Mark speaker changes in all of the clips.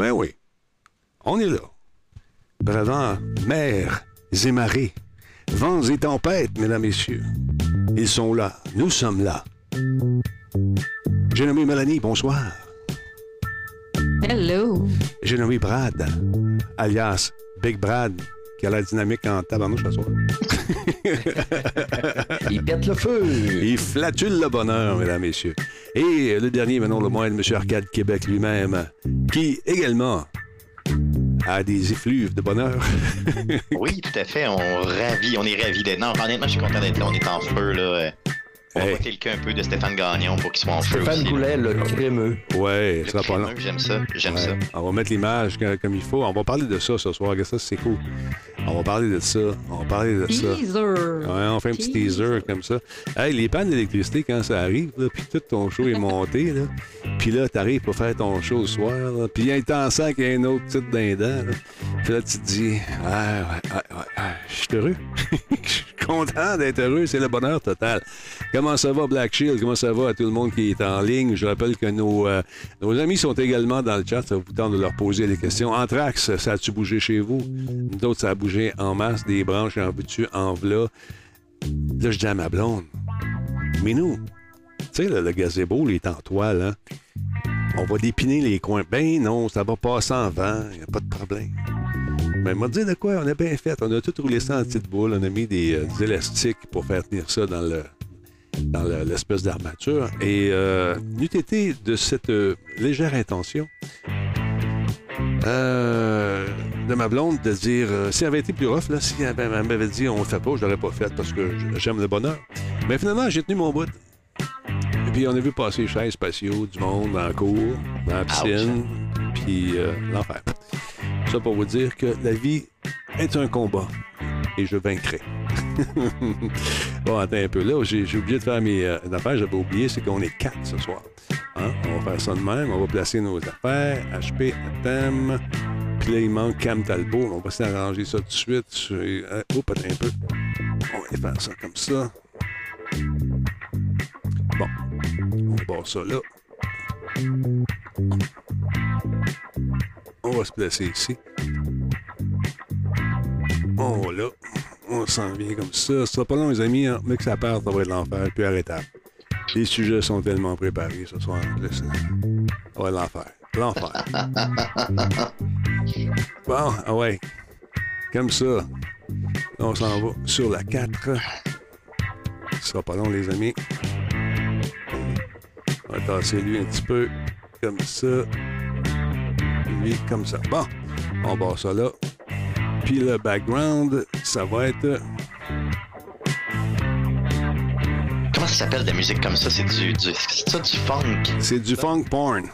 Speaker 1: Ben oui. On est là. Bravant mer et marées, vents et tempêtes, mesdames, messieurs. Ils sont là. Nous sommes là. J'ai nommé Mélanie, bonsoir.
Speaker 2: Hello.
Speaker 1: J'ai nommé Brad, alias Big Brad, qui a la dynamique en tabarnouche ce soir.
Speaker 3: Il pète le feu.
Speaker 1: Il flatule le bonheur, mesdames, messieurs. Et le dernier, mais non le moins, M. Arcade Québec lui-même, qui également a des effluves de bonheur.
Speaker 4: oui, tout à fait. On ravit, on est ravis d'être. Non, honnêtement, je suis content d'être là. On est en feu, là. On va quelqu'un un peu de Stéphane Gagnon pour qu'il soit en feu.
Speaker 3: Stéphane Goulet, le crémeux.
Speaker 1: Ouais, ça pas long.
Speaker 4: J'aime ça, j'aime ça.
Speaker 1: On va mettre l'image comme il faut. On va parler de ça ce soir. Ça, c'est cool. On va parler de ça. On va parler de
Speaker 2: ça.
Speaker 1: Teaser. Ouais, on fait un petit teaser comme ça. Hey, les pannes d'électricité, quand ça arrive, là, puis tout ton show est monté, là, puis là, t'arrives pour faire ton show ce soir, là, puis il y a un temps sans qu'il y ait un autre titre d'un Puis là, tu te dis, ah, ouais, ouais, ouais, je suis heureux. Je suis content d'être heureux. C'est le bonheur total. Comment ça va, Black Shield? Comment ça va à tout le monde qui est en ligne? Je rappelle que nos, euh, amis sont également dans le chat. Ça vous tente de leur poser des questions. Anthrax, ça a-tu bougé chez vous? D'autres, ça a bougé en masse, des branches en veux en v'là. Là, je dis à ma blonde, mais nous, tu sais, le, gazebo, il est en toile, hein? On va dépiner les coins. Ben non, ça va passer en vent, il n'y a pas de problème. Mais m'a dit de quoi? On a bien fait. On a tout roulé ça en petite boule. On a mis des, euh, élastiques pour faire tenir ça dans le dans l'espèce d'armature. Et euh, n'eût été de cette euh, légère intention euh, de ma blonde de dire si elle avait été plus rough, là, si elle m'avait dit on le fait pas, je l'aurais pas fait parce que j'aime le bonheur. Mais finalement, j'ai tenu mon bout. Et puis on a vu passer les chaises spatiaux, du monde dans la cour, dans la piscine, puis l'enfer. Ça pour vous dire que la vie est un combat et je vaincrai. bon, attends un peu. Là, j'ai oublié de faire mes euh, affaires. J'avais oublié, c'est qu'on est quatre ce soir. Hein? On va faire ça de même. On va placer nos affaires. HP, thème. Puis là, il manque Cam Talbot. On va s'arranger ça tout de suite. Euh, oh, attends un peu. On va faire ça comme ça. Bon. On va ça là. On va se placer ici. Oh là, on s'en vient comme ça. Ce sera pas long, les amis, hein. mais que ça parte, ça va être l'enfer, puis arrêtable. Les sujets sont tellement préparés ce soir. Ça va être l'enfer. L'enfer. bon, ah ouais. Comme ça. On s'en va sur la 4. Ce sera pas long, les amis. On va tasser lui un petit peu. Comme ça comme ça. Bon, on va ça là. Puis le background, ça va être...
Speaker 4: Comment ça s'appelle de la musique comme ça? C'est du, du, ça, du funk?
Speaker 1: C'est du funk porn.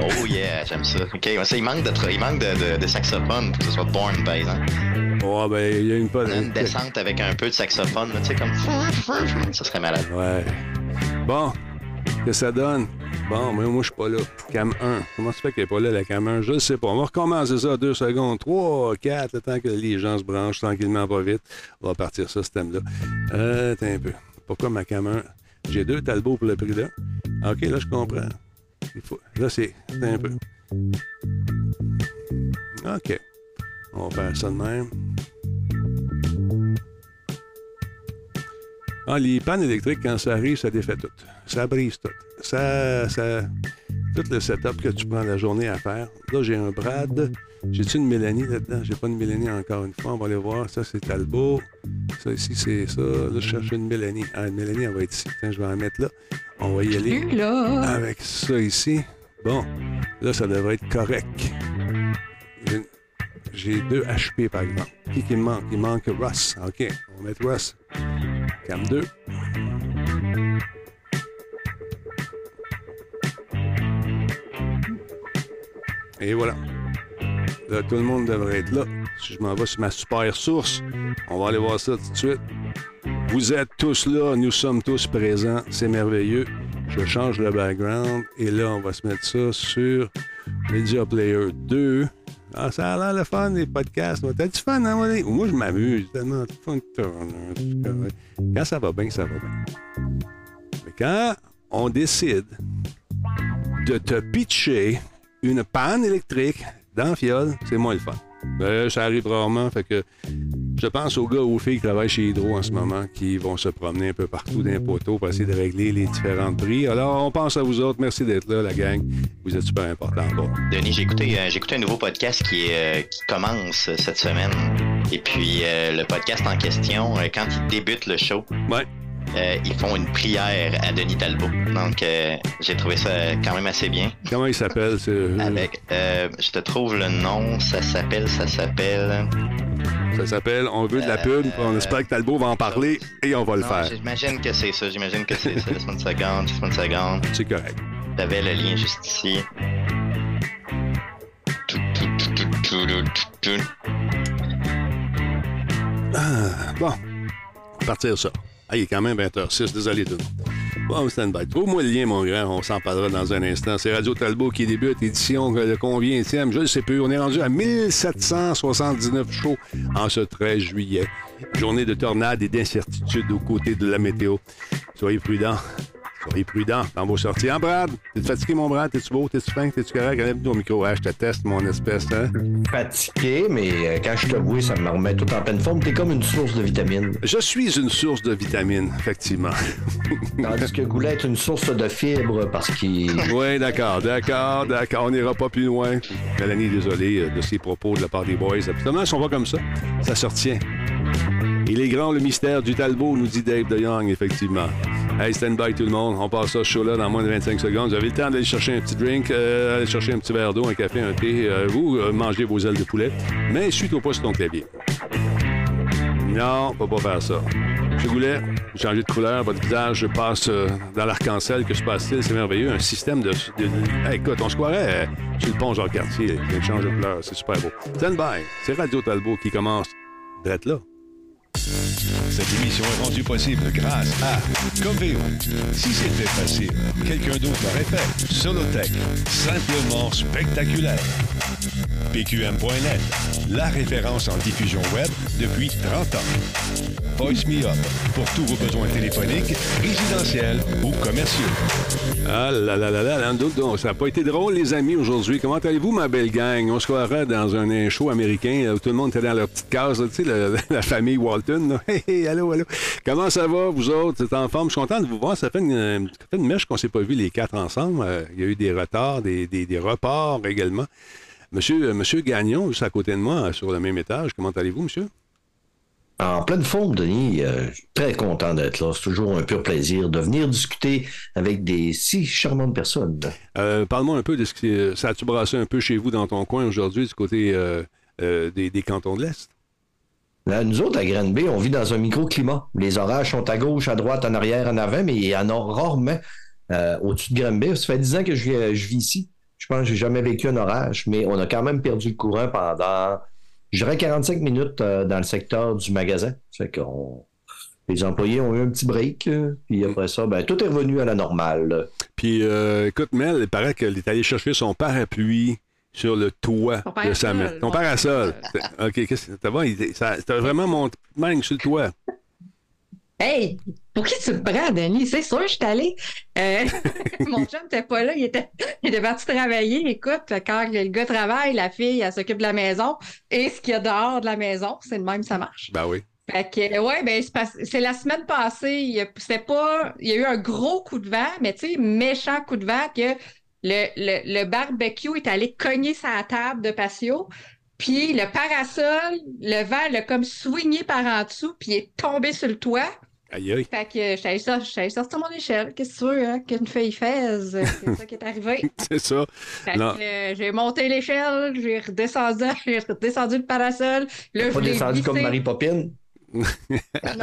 Speaker 4: Oh yeah, j'aime ça. OK, ça, il manque, de, il manque de, de, saxophone pour que ce soit porn, par exemple.
Speaker 1: Oh, ben, il y a une...
Speaker 4: Une descente avec un peu de saxophone, tu sais, comme... Ça serait malade.
Speaker 1: Ouais. Bon, que ça donne? Bon, mais moi, je suis pas là. Cam 1. Comment ça fait qu'elle est pas là, la cam 1? Je ne sais pas. On va recommencer ça deux secondes. Trois, quatre, le temps que les gens se branchent tranquillement, pas vite. On va partir ça, ce thème-là. Euh, attends un peu. Pourquoi ma cam 1? J'ai deux Talbots pour le prix là. OK, là, je comprends. Il faut... Là, c'est... un peu. OK. On va faire ça de même. Ah, les pannes électriques, quand ça arrive, ça défait tout. Ça brise tout. Ça, ça, tout le setup que tu prends la journée à faire. Là, j'ai un Brad. J'ai-tu une Mélanie là-dedans? J'ai pas une Mélanie encore une fois. On va aller voir. Ça, c'est Talbot. Ça ici, c'est ça. Là, je cherche une Mélanie. Ah, une Mélanie, elle va être ici. Tiens, je vais en mettre là. On va y aller.
Speaker 2: Là?
Speaker 1: Avec ça ici. Bon. Là, ça devrait être correct. J'ai deux HP, par exemple. Qui qui me manque? Il manque Russ. OK. On va mettre Russ. Cam 2. Et voilà. Là, tout le monde devrait être là. Si je m'en vais sur ma super source, on va aller voir ça tout de suite. Vous êtes tous là, nous sommes tous présents, c'est merveilleux. Je change le background et là, on va se mettre ça sur Media Player 2. Ah, ça a l'air le fun, les podcasts. T'as du fun, hein, Moi, je m'amuse. Tellement Quand ça va bien, ça va bien. Mais quand on décide de te pitcher une panne électrique dans le fiole, c'est moins le fun. Ben, ça arrive rarement, fait que je pense aux gars, aux filles qui travaillent chez Hydro en ce moment, qui vont se promener un peu partout dans les poteaux pour essayer de régler les différents prix. Alors, on pense à vous autres. Merci d'être là, la gang. Vous êtes super importants. Bon.
Speaker 4: Denis, j'ai écouté, euh, j'ai écouté un nouveau podcast qui, euh, qui commence cette semaine. Et puis, euh, le podcast en question, quand il débute le show,
Speaker 1: Ouais.
Speaker 4: Euh, ils font une prière à Denis Talbot. Donc, euh, j'ai trouvé ça quand même assez bien.
Speaker 1: Comment il s'appelle? ce-
Speaker 4: Avec, euh, je te trouve le nom, ça s'appelle, ça s'appelle.
Speaker 1: Ça s'appelle On veut de la pub. On espère que Talbot va en parler et on va le
Speaker 4: Non,
Speaker 1: faire.
Speaker 4: J'imagine que c'est ça, j'imagine que c'est ça. Laisse-moi une seconde, laisse-moi une seconde.
Speaker 1: C'est correct.
Speaker 4: T'avais le lien juste ici. Tout, tout, tout, tout, tout, tout, tout.
Speaker 1: Ah, bon. Partir ça. Ah, il est quand même 20h06. Désolé tout. Bon, stand-by. Trouve-moi le lien, mon grand. On s'en parlera dans un instant. C'est Radio Talbot qui débute. Édition de combien Je ne sais plus. On est rendu à 1779 shows en ce 13 juillet. Journée de tornades et d'incertitudes aux côtés de la météo. Soyez prudents. Soyez prudents dans vos sorties. En Brad, t'es fatigué, mon Brad? T'es-tu beau? T'es-tu fin? T'es-tu correct? Enlève ton micro. Ah, je te teste, mon espèce. Hein?
Speaker 3: Fatigué, mais euh, quand je te vois, ça me remet tout en pleine forme. T'es comme une source de vitamines.
Speaker 1: Je suis une source de vitamines, effectivement.
Speaker 3: Tandis que Goulet est une source de fibres parce qu'il.
Speaker 1: Oui, d'accord, d'accord, d'accord. On n'ira pas plus loin. Mélanie est désolée euh, de ses propos de la part des boys. Absolument, ils sont pas comme ça. Ça se retient. Il est grand le mystère du Talbot, nous dit Dave de Young, effectivement. Hey, stand by tout le monde. On passe ça show-là dans moins de 25 secondes. Vous avez le temps d'aller chercher un petit drink, euh, aller chercher un petit verre d'eau, un café, un thé. Euh, vous, euh, mangez vos ailes de poulet. Mais suis-toi pas sur ton clavier. Non, on peut pas faire ça. M. Goulet, vous changez de couleur, votre visage passe euh, dans l'arc-en-ciel. Que se passe-t-il? C'est merveilleux. Un système de. de- Hey, écoute, on se croirait euh, sur le pont Jean-Cartier. Il change de couleur. C'est super beau. Stand by. C'est Radio Talbot qui commence. Drette là.
Speaker 2: Cette émission est rendue possible grâce à Coveo. Si c'était facile, quelqu'un d'autre l'aurait fait. Solotech, simplement spectaculaire. PQM.net, la référence en diffusion web depuis 30 ans. Voice pour tous vos besoins téléphoniques, résidentiels ou commerciaux.
Speaker 1: Ah là là là là, donc, ça n'a pas été drôle, les amis, aujourd'hui. Comment allez-vous, ma belle gang? On se croirait dans un, show américain où tout le monde était dans leur petite case, tu sais, la famille Walton. là. Hey, hey, allô, allô. Comment ça va, vous autres? Vous en forme? Je suis content de vous voir. Ça fait une, ça mèche qu'on ne s'est pas vu les quatre ensemble. Euh, il y a eu des retards, des, des, des reports également. Monsieur, euh, monsieur Gagnon, juste à côté de moi, euh, sur le même étage, comment allez-vous, monsieur?
Speaker 3: En pleine forme, Denis. Euh, je suis très content d'être là. C'est toujours un pur plaisir de venir discuter avec des si charmantes personnes.
Speaker 1: Euh, Parle-moi un peu de ce que ça a-tu brassé un peu chez vous dans ton coin aujourd'hui, du côté euh, euh, des, des cantons de l'Est?
Speaker 3: Nous autres, à Granby, on vit dans un microclimat. Les orages sont à gauche, à droite, en arrière, en avant, mais il y en a rarement euh, au-dessus de Granby. Ça fait 10 ans que je vis, je vis ici. Je pense que j'ai jamais vécu un orage, mais on a quand même perdu le courant pendant, je dirais, 45 minutes euh, dans le secteur du magasin. Fait qu'on... Les employés ont eu un petit break, euh, puis après ça, ben, tout est revenu à la normale.
Speaker 1: Puis, euh, écoute, Mel, il paraît qu'elle est allée chercher son parapluie sur le toit
Speaker 5: Son
Speaker 1: de sa maison. Ton
Speaker 5: mon
Speaker 1: parasol. OK, qu'est-ce que? Ça, t'as vraiment monté même sur le toit.
Speaker 5: Hey, pour qui tu me prends, Denis? C'est sûr, je suis allée. Euh, mon chum n'était pas là, il était, il était parti travailler. Écoute, quand le gars travaille, la fille, elle s'occupe de la maison. Et ce qu'il y a dehors de la maison, c'est le même, ça marche.
Speaker 1: Ben oui.
Speaker 5: Fait que, ouais, ben, c'est la semaine passée, il y a- c'était pas, il y a eu un gros coup de vent, mais tu sais, méchant coup de vent que le, le, le barbecue est allé cogner sa table de patio, puis le parasol, le vent l'a comme swingé par en dessous, puis il est tombé sur le toit.
Speaker 1: Aïe, aïe.
Speaker 5: Fait que j'allais sortir, j'allais sortir mon échelle. Qu'est-ce que tu veux, hein? Qu'une fille faise? C'est ça qui est arrivé.
Speaker 1: C'est ça.
Speaker 5: Fait
Speaker 1: Non.
Speaker 5: que euh, j'ai monté l'échelle, j'ai redescendu, j'ai redescendu le parasol. Là, je
Speaker 3: Pas descendu comme. Marie Popine.
Speaker 5: Non.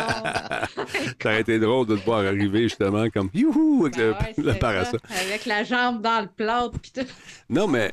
Speaker 1: Ça aurait été drôle de te voir arriver justement comme youhou avec le,
Speaker 5: Ben ouais,
Speaker 1: le parasol.
Speaker 5: ça, Avec la jambe dans le plat, puis tout.
Speaker 1: Non, mais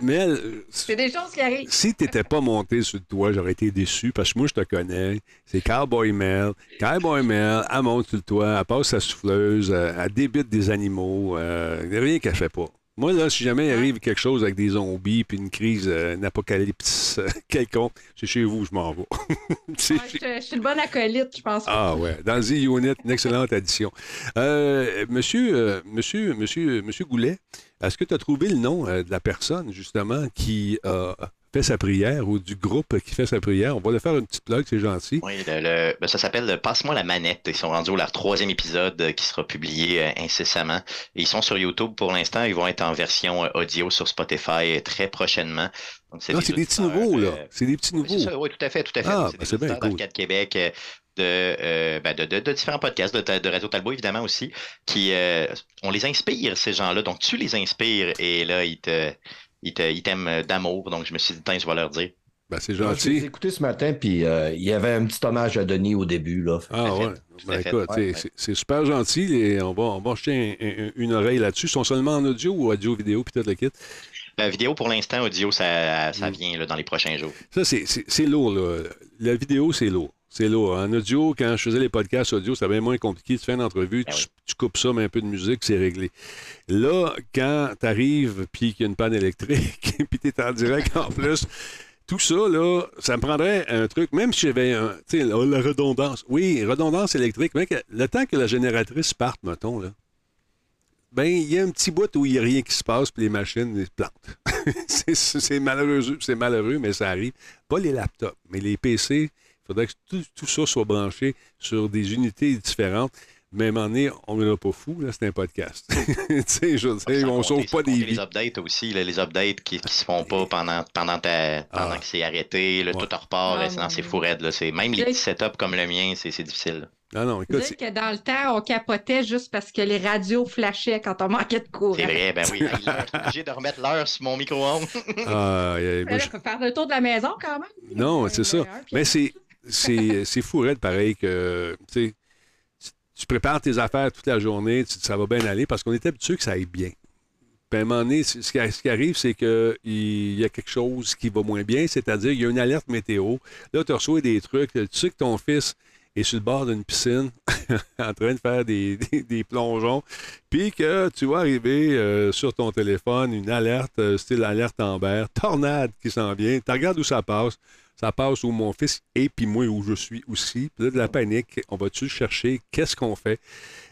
Speaker 1: Mel, euh,
Speaker 5: C'est des choses qui arrivent.
Speaker 1: si t'étais pas monté sur le toit, j'aurais été déçu parce que moi, je te connais. C'est Cowboy Mel. Cowboy Mel, elle monte sur le toit, elle passe sa souffleuse, elle, elle débute des animaux. euh, rien qu'elle fait pas. Moi, là, si jamais il arrive quelque chose avec des zombies puis une crise, euh, un apocalypse euh, quelconque, c'est chez vous, je m'en vais. C'est
Speaker 5: Ouais,
Speaker 1: chez-
Speaker 5: je, je suis le bon acolyte, je pense.
Speaker 1: Ah ouais, dans The Unit, une excellente addition. Euh, monsieur, euh, monsieur, monsieur, monsieur Goulet, est-ce que tu as trouvé le nom de la personne, justement, qui a fait sa prière ou du groupe qui fait sa prière? On va le faire une petite plug, c'est gentil.
Speaker 4: Oui, le- le- ben, ça s'appelle le Passe-moi la manette. Ils sont rendus au leur troisième épisode euh, qui sera publié euh, incessamment. Ils sont sur YouTube pour l'instant. Ils vont être en version euh, audio sur Spotify très prochainement. Donc,
Speaker 1: c'est des petits nouveaux, là. C'est des petits nouveaux.
Speaker 4: oui, tout à fait, tout à fait.
Speaker 1: Ah,
Speaker 4: c'est
Speaker 1: ben,
Speaker 4: des
Speaker 1: c'est bien cool.
Speaker 4: Québec, de, euh, ben, de, de- de différents podcasts, de, de Radio Talbot évidemment aussi, qui euh, on les inspire, ces gens-là. Donc tu les inspires et là, ils te ils t'aiment euh, d'amour. Donc je me suis dit, tiens, je vais leur dire.
Speaker 1: Ben, c'est
Speaker 3: Moi, Je
Speaker 1: gentil.
Speaker 3: écoutés ce matin, puis euh, il y avait un petit hommage à Denis au début. Là.
Speaker 1: Ah
Speaker 4: fait,
Speaker 1: ouais. Ben, écoute,
Speaker 3: Ouais,
Speaker 1: c'est-
Speaker 3: ouais.
Speaker 1: c'est- c'est super gentil et on va, on va jeter un- un- une oreille là-dessus. Ils sont seulement en audio ou audio, vidéo, puis tout le kit?
Speaker 4: La vidéo pour l'instant, audio, ça, ça
Speaker 1: Mm.
Speaker 4: vient là, dans les prochains jours.
Speaker 1: Ça, c'est- c'est c'est lourd, là. La vidéo, c'est lourd. C'est lourd. En audio, quand je faisais les podcasts audio, c'était bien moins compliqué. Tu fais une entrevue,
Speaker 4: Ben
Speaker 1: tu, coupes ça, mais un peu de musique, c'est réglé. Là, quand tu arrives, puis qu'il y a une panne électrique, puis tu es en direct en plus, tout ça, là, ça me prendrait un truc, même si j'avais un, tu sais, la, la redondance. Oui, redondance électrique, mais que- le temps que la génératrice parte, mettons, là, ben, il y a un petit bout où il n'y a rien qui se passe, puis les machines se plantent. c'est c'est malheureux, c'est malheureux, mais ça arrive. Pas les laptops, mais les PC, il faudrait que tout, tout ça soit branché sur des unités différentes. Moment donné, on ne pas fou, là, c'est un podcast. tu sais, je veux dire, on
Speaker 4: compter-
Speaker 1: sauve pas des vies.
Speaker 4: Les updates aussi, là, les updates qui, qui se font pas pendant, pendant, ta- pendant
Speaker 1: Ah.
Speaker 4: que c'est arrêté, là,
Speaker 1: Ouais.
Speaker 4: tout repart,
Speaker 5: Ah,
Speaker 4: là, c'est
Speaker 5: non.
Speaker 4: fou raide, là. C'est, même les petits setups comme le mien, c'est, c'est difficile.
Speaker 1: Non, non, écoute,
Speaker 5: Dire
Speaker 1: c'est-
Speaker 5: que dans le temps, on capotait juste parce que les radios flashaient quand on manquait de courant.
Speaker 4: C'est vrai, ben oui. Obligé de remettre l'heure sur mon micro-ondes.
Speaker 1: ah, euh, je-
Speaker 5: faire le tour de la maison quand même.
Speaker 1: Non, c'est ça. Mais c'est, c'est, c'est fou, raide, pareil, que tu prépares tes affaires toute la journée, ça va bien aller parce qu'on est habitué que ça aille bien. À un moment donné, ce qui, arrive, c'est qu'il y a quelque chose qui va moins bien, c'est-à-dire il y a une alerte météo. Là, tu reçois des trucs. Tu sais que ton fils est sur le bord d'une piscine en train de faire des, plongeons, puis que tu vas arriver euh, sur ton téléphone une alerte, euh, style alerte Amber, tornade qui s'en vient. Tu regardes où ça passe. Ça passe où mon fils et puis moi où je suis aussi. Puis là, de la panique, on va-tu chercher? Qu'est-ce qu'on fait?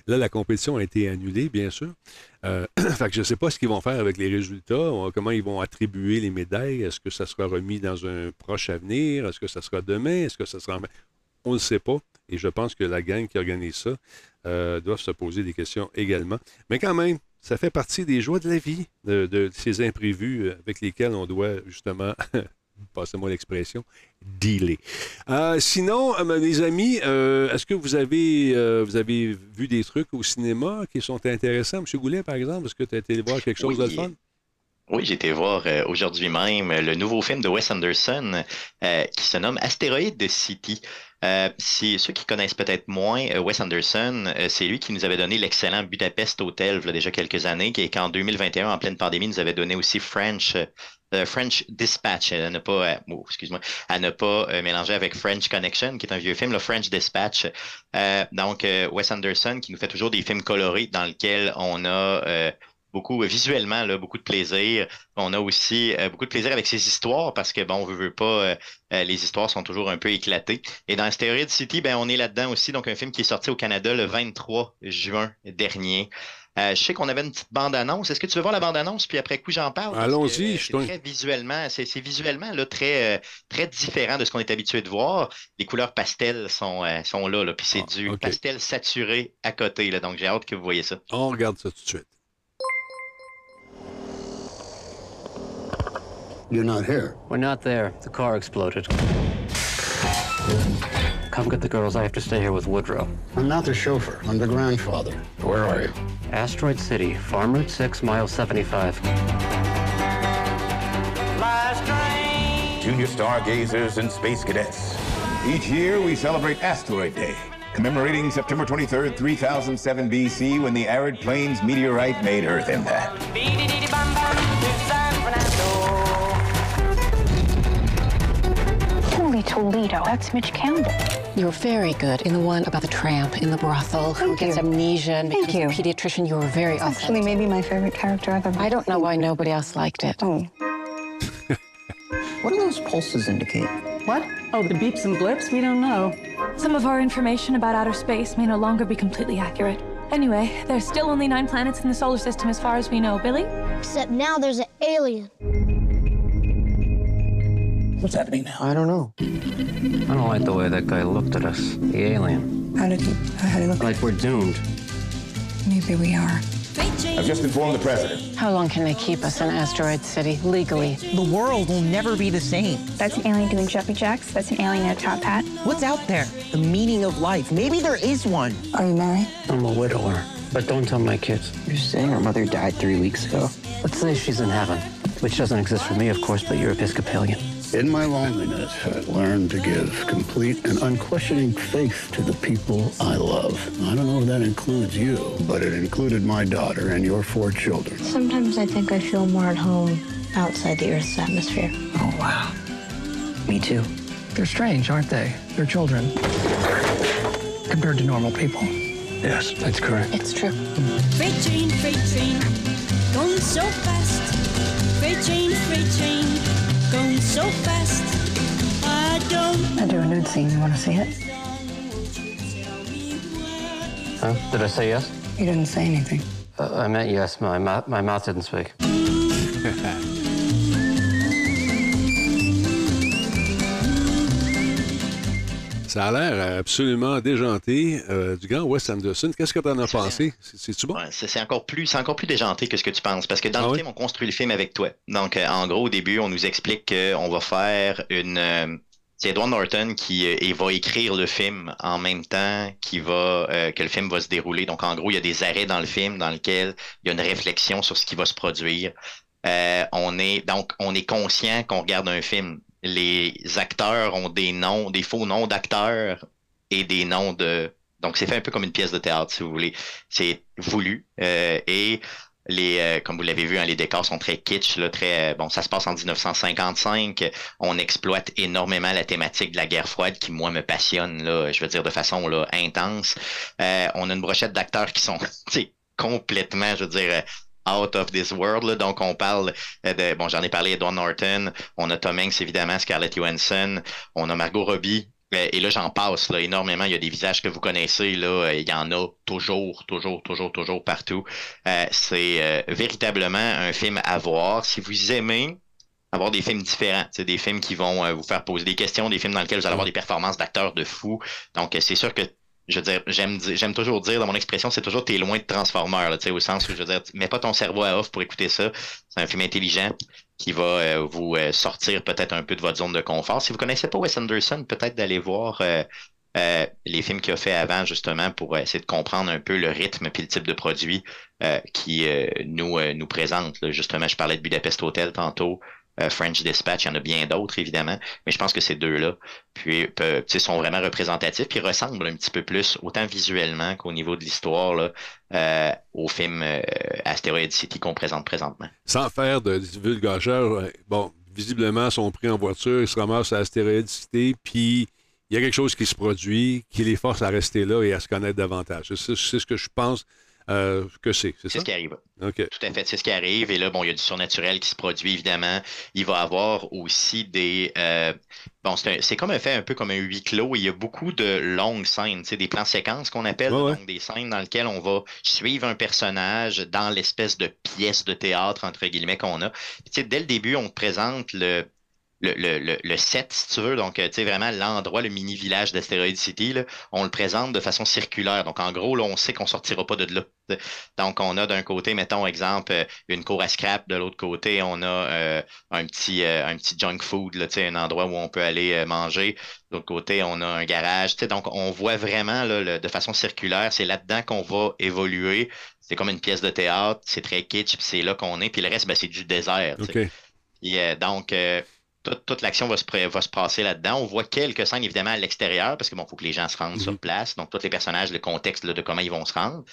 Speaker 1: Là, la compétition a été annulée, bien sûr. Euh, fait que je ne sais pas ce qu'ils vont faire avec les résultats, comment ils vont attribuer les médailles? Est-ce que ça sera remis dans un proche avenir? Est-ce que ça sera demain? Est-ce que ça sera... On ne sait pas. Et je pense que la gang qui organise ça euh, doivent se poser des questions également. Mais quand même, ça fait partie des joies de la vie, de, ces imprévus avec lesquels on doit justement, passez-moi l'expression, dealer. Euh, sinon, euh, mes amis, euh, est-ce que vous avez, euh, vous avez vu des trucs au cinéma qui sont intéressants? M. Goulet, par exemple, est-ce que tu as été voir quelque chose de
Speaker 4: Oui.
Speaker 1: le fun?
Speaker 4: Oui, j'ai été voir euh, aujourd'hui même le nouveau film de Wes Anderson euh, qui se nomme Astéroïde City. Euh, ceux qui connaissent peut-être moins euh, Wes Anderson, euh, c'est lui qui nous avait donné l'excellent Budapest Hotel il déjà quelques années, qui qu'en 2021, en pleine pandémie, nous avait donné aussi French. euh, French Dispatch, à ne pas, oh, excuse-moi, à ne pas mélanger avec French Connection, qui est un vieux film, le French Dispatch. Euh, donc, euh, Wes Anderson qui nous fait toujours des films colorés dans lesquels on a beaucoup, visuellement, là, beaucoup de plaisir. On a aussi euh, beaucoup de plaisir avec ses histoires parce que, bon, on veut, veut pas, euh, euh, les histoires sont toujours un peu éclatées. Et dans Asteroid City, ben, on est là-dedans aussi. Donc, un film qui est sorti au Canada le 23 juin dernier. Euh, je sais qu'on avait une petite bande-annonce. Est-ce que tu veux voir la bande-annonce? Puis après coup, j'en parle?
Speaker 1: Allons-y,
Speaker 4: euh,
Speaker 1: je
Speaker 4: C'est très visuellement, c'est visuellement là, très, euh, très différent de ce qu'on est habitué de voir. Les couleurs pastel sont, euh, sont là, là puis c'est
Speaker 1: Ah,
Speaker 4: du pastel saturé à côté. Là, donc, j'ai hâte que vous voyez ça.
Speaker 1: On regarde ça tout de suite.
Speaker 6: You're not here.
Speaker 7: We're not there. The car exploded. Come get the girls. I have to stay here with Woodrow.
Speaker 6: I'm not the chauffeur. I'm the grandfather. Where are you?
Speaker 7: Asteroid City, Farm Route 6, mile 75.
Speaker 8: Junior stargazers and space cadets. Each year, we celebrate Asteroid Day, commemorating September 23rd, 3007 BC, when the arid plains meteorite made Earth impact.
Speaker 9: Holy Toledo, that's Mitch Campbell. You were very good. In the one about the tramp in the brothel who gets amnesia and
Speaker 10: Thank
Speaker 9: becomes
Speaker 10: you.
Speaker 9: a pediatrician, you were very
Speaker 10: It's
Speaker 9: authentic.
Speaker 10: actually maybe my favorite character I've ever
Speaker 9: I don't know why nobody else liked it.
Speaker 10: Oh.
Speaker 11: What do those pulses indicate?
Speaker 12: What? Oh, the beeps and blips? We don't know.
Speaker 13: Some of our information about outer space may no longer be completely accurate. Anyway, there's still only nine planets in the solar system as far as we know, Billy.
Speaker 14: Except now there's an alien.
Speaker 11: What's happening now?
Speaker 7: I don't know. I don't like the way that guy looked at us, the alien.
Speaker 10: How did he, how did he look?
Speaker 7: Like we're doomed.
Speaker 10: Maybe we are.
Speaker 8: I've just informed the president.
Speaker 9: How long can they keep us in Asteroid City legally?
Speaker 11: The world will never be the same.
Speaker 10: That's an alien doing jumpy jacks. That's an alien in a top hat.
Speaker 11: What's out there? The meaning of life. Maybe there is one.
Speaker 10: Are you married?
Speaker 7: I'm a widower. But don't tell my kids.
Speaker 11: You're saying her mother died three weeks ago.
Speaker 7: Let's say she's in heaven, which doesn't exist for me, of course, but you're Episcopalian.
Speaker 6: In my loneliness, I learned to give complete and unquestioning faith to the people I love. I don't know if that includes you, but it included my daughter and your four children.
Speaker 14: Sometimes I think I feel more at home outside the Earth's atmosphere.
Speaker 11: Oh, wow. Me too. They're strange, aren't they? They're children. Compared to normal people.
Speaker 6: Yes, that's correct.
Speaker 9: It's true.
Speaker 15: Freight train, freight train, going so fast. Freight train, freight train, going so fast. I don't
Speaker 10: I do a nude scene. You want to see it?
Speaker 7: Huh? Did I say yes?
Speaker 10: You didn't say anything.
Speaker 7: Uh, I meant yes. My, mou- my mouth didn't speak.
Speaker 1: Ça a l'air absolument déjanté euh, du grand Wes Anderson. Qu'est-ce que tu en as pensé? C'est- C'est-tu bon?
Speaker 4: Ouais, c'est encore plus, c'est encore plus déjanté que ce que tu penses, parce que dans
Speaker 1: Ah
Speaker 4: le film, on construit le film avec toi. Donc, euh, en gros, au début, on nous explique qu'on va faire une. euh, c'est Edward Norton qui et va écrire le film en même temps qui va euh, que le film va se dérouler. Donc, en gros, il y a des arrêts dans le film dans lequel il y a une réflexion sur ce qui va se produire. Euh, on est donc on est conscient qu'on regarde un film. Les acteurs ont des noms, des faux noms d'acteurs et des noms de. Donc, c'est fait un peu comme une pièce de théâtre, si vous voulez. C'est voulu. euh, et les, euh, comme vous l'avez vu, hein, les décors sont très kitsch, là, très. euh, Bon, ça se passe en 1955. On exploite énormément la thématique de la guerre froide qui, moi, me passionne, là, je veux dire, de façon là, intense. Euh, on a une brochette d'acteurs qui sont complètement, je veux dire. Out of this world, donc on parle euh, de, bon j'en ai parlé Edward Norton, on a Tom Hanks évidemment, Scarlett Johansson, on a Margot Robbie, euh, Et là, j'en passe là, énormément. Il y a des visages que vous connaissez. Là. Euh, Il y en a toujours, toujours, toujours, toujours partout. C'est véritablement un film à voir. Si vous aimez avoir des films différents, c'est des films qui vont vous faire poser des questions, des films dans lesquels vous allez avoir des performances d'acteurs de fou. Donc, c'est sûr que je veux dire, j'aime j'aime toujours dire dans mon expression, c'est toujours t'es loin de Transformer, là, au sens où je veux dire, mets pas ton cerveau à off pour écouter ça. C'est un film intelligent qui va euh, vous euh, sortir peut-être un peu de votre zone de confort. Si vous connaissez pas Wes Anderson, peut-être d'aller voir euh, euh, les films qu'il a fait avant, justement, pour essayer de comprendre un peu le rythme puis le type de produit qui nous, nous présente. là. Justement, je parlais de Budapest Hotel tantôt. Euh, French Dispatch, il y en a bien d'autres, évidemment, mais je pense que ces deux-là puis, sont vraiment représentatifs, puis ressemblent un petit peu plus, autant visuellement qu'au niveau de l'histoire, euh, au film euh, Asteroid City qu'on présente présentement.
Speaker 1: Sans faire de divulgacheur, euh, bon, visiblement, ils sont pris en voiture, ils se ramassent à Astéroïde Cité, puis il y a quelque chose qui se produit qui les force à rester là et à se connaître davantage. C'est ce que je pense euh, que c'est, c'est
Speaker 4: ce qui arrive. Tout à fait, c'est ce qui arrive. Et là, bon, il y a du surnaturel qui se produit, évidemment. Il va y avoir aussi des... euh, bon, c'est un- c'est comme un fait un peu comme un huis clos. Il y a beaucoup de longues scènes, tu sais, des plans séquences qu'on appelle,
Speaker 1: Ouais, ouais.
Speaker 4: donc des scènes dans lesquelles on va suivre un personnage dans l'espèce de pièce de théâtre, entre guillemets, qu'on a. Puis, tu sais, dès le début, on te présente le... Le, le, le, le set, si tu veux, donc, euh, tu sais, vraiment l'endroit, le mini-village d'Asteroid City, là, on le présente de façon circulaire. Donc, en gros, là, on sait qu'on sortira pas de là. Donc, on a d'un côté, mettons, exemple, euh, une cour à scrap. De l'autre côté, on a euh, un petit euh, un petit junk food, là, tu sais, un endroit où on peut aller euh, manger. De l'autre côté, on a un garage. tu sais. Donc, on voit vraiment là, le- de façon circulaire. C'est là-dedans qu'on va évoluer. C'est comme une pièce de théâtre. C'est très kitsch, puis c'est là qu'on est. Puis le reste, ben, c'est du désert. tu sais.
Speaker 1: OK.
Speaker 4: Et, euh, donc, toute, toute l'action va se, pré- va se passer là-dedans. On voit quelques scènes, évidemment, à l'extérieur, parce que bon, faut que les gens se rendent sur place. Donc, tous les personnages, le contexte là, de comment ils vont se rendre.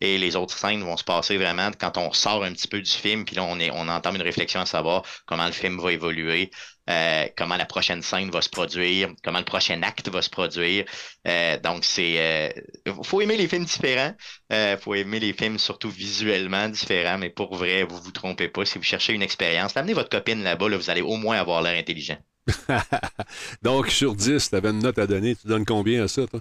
Speaker 4: et les autres scènes vont se passer vraiment quand on sort un petit peu du film, puis là, on, est, on entame une réflexion à savoir comment le film va évoluer, euh, comment la prochaine scène va se produire, comment le prochain acte va se produire. Euh, donc, c'est. Euh, faut aimer les films différents. Euh, faut aimer les films surtout visuellement différents, mais pour vrai, vous vous trompez pas. Si vous cherchez une expérience, amenez votre copine là-bas, là, vous allez au moins avoir l'air intelligent.
Speaker 1: Donc, sur 10, tu avais une note à donner. Tu donnes combien à ça, toi?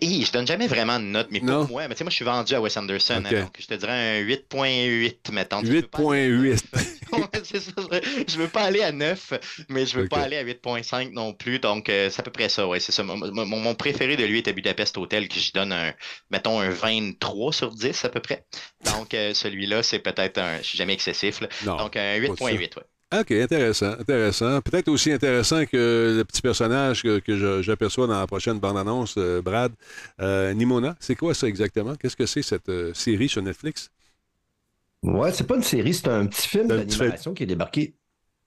Speaker 4: Je donne jamais vraiment de note, mais
Speaker 1: Non.
Speaker 4: pour moi, mais moi, je suis vendu à Wes Anderson, hein, donc je te dirais un 8.8, mettons. Je veux pas-
Speaker 1: 8.8.
Speaker 4: c'est ça, je veux pas aller à 9, mais je veux
Speaker 1: Ok.
Speaker 4: pas aller à 8.5 non plus, donc euh, c'est à peu près ça, ouais, c'est ça. Mon, mon- mon préféré de lui était Budapest Hotel, que j'y donne un, mettons, un 23 sur 10 à peu près. Donc, euh, celui-là, c'est peut-être un, je suis jamais excessif, là.
Speaker 1: Non,
Speaker 4: donc un
Speaker 1: pas ça.
Speaker 4: 8.8, ouais.
Speaker 1: OK, intéressant, intéressant. Peut-être aussi intéressant que le petit personnage que, j'aperçois dans la prochaine bande-annonce, euh, Brad. Euh, Nimona, c'est quoi ça exactement? Qu'est-ce que c'est cette euh, série sur Netflix?
Speaker 3: Ouais, c'est pas une série, c'est un petit film d'animation qui est débarqué.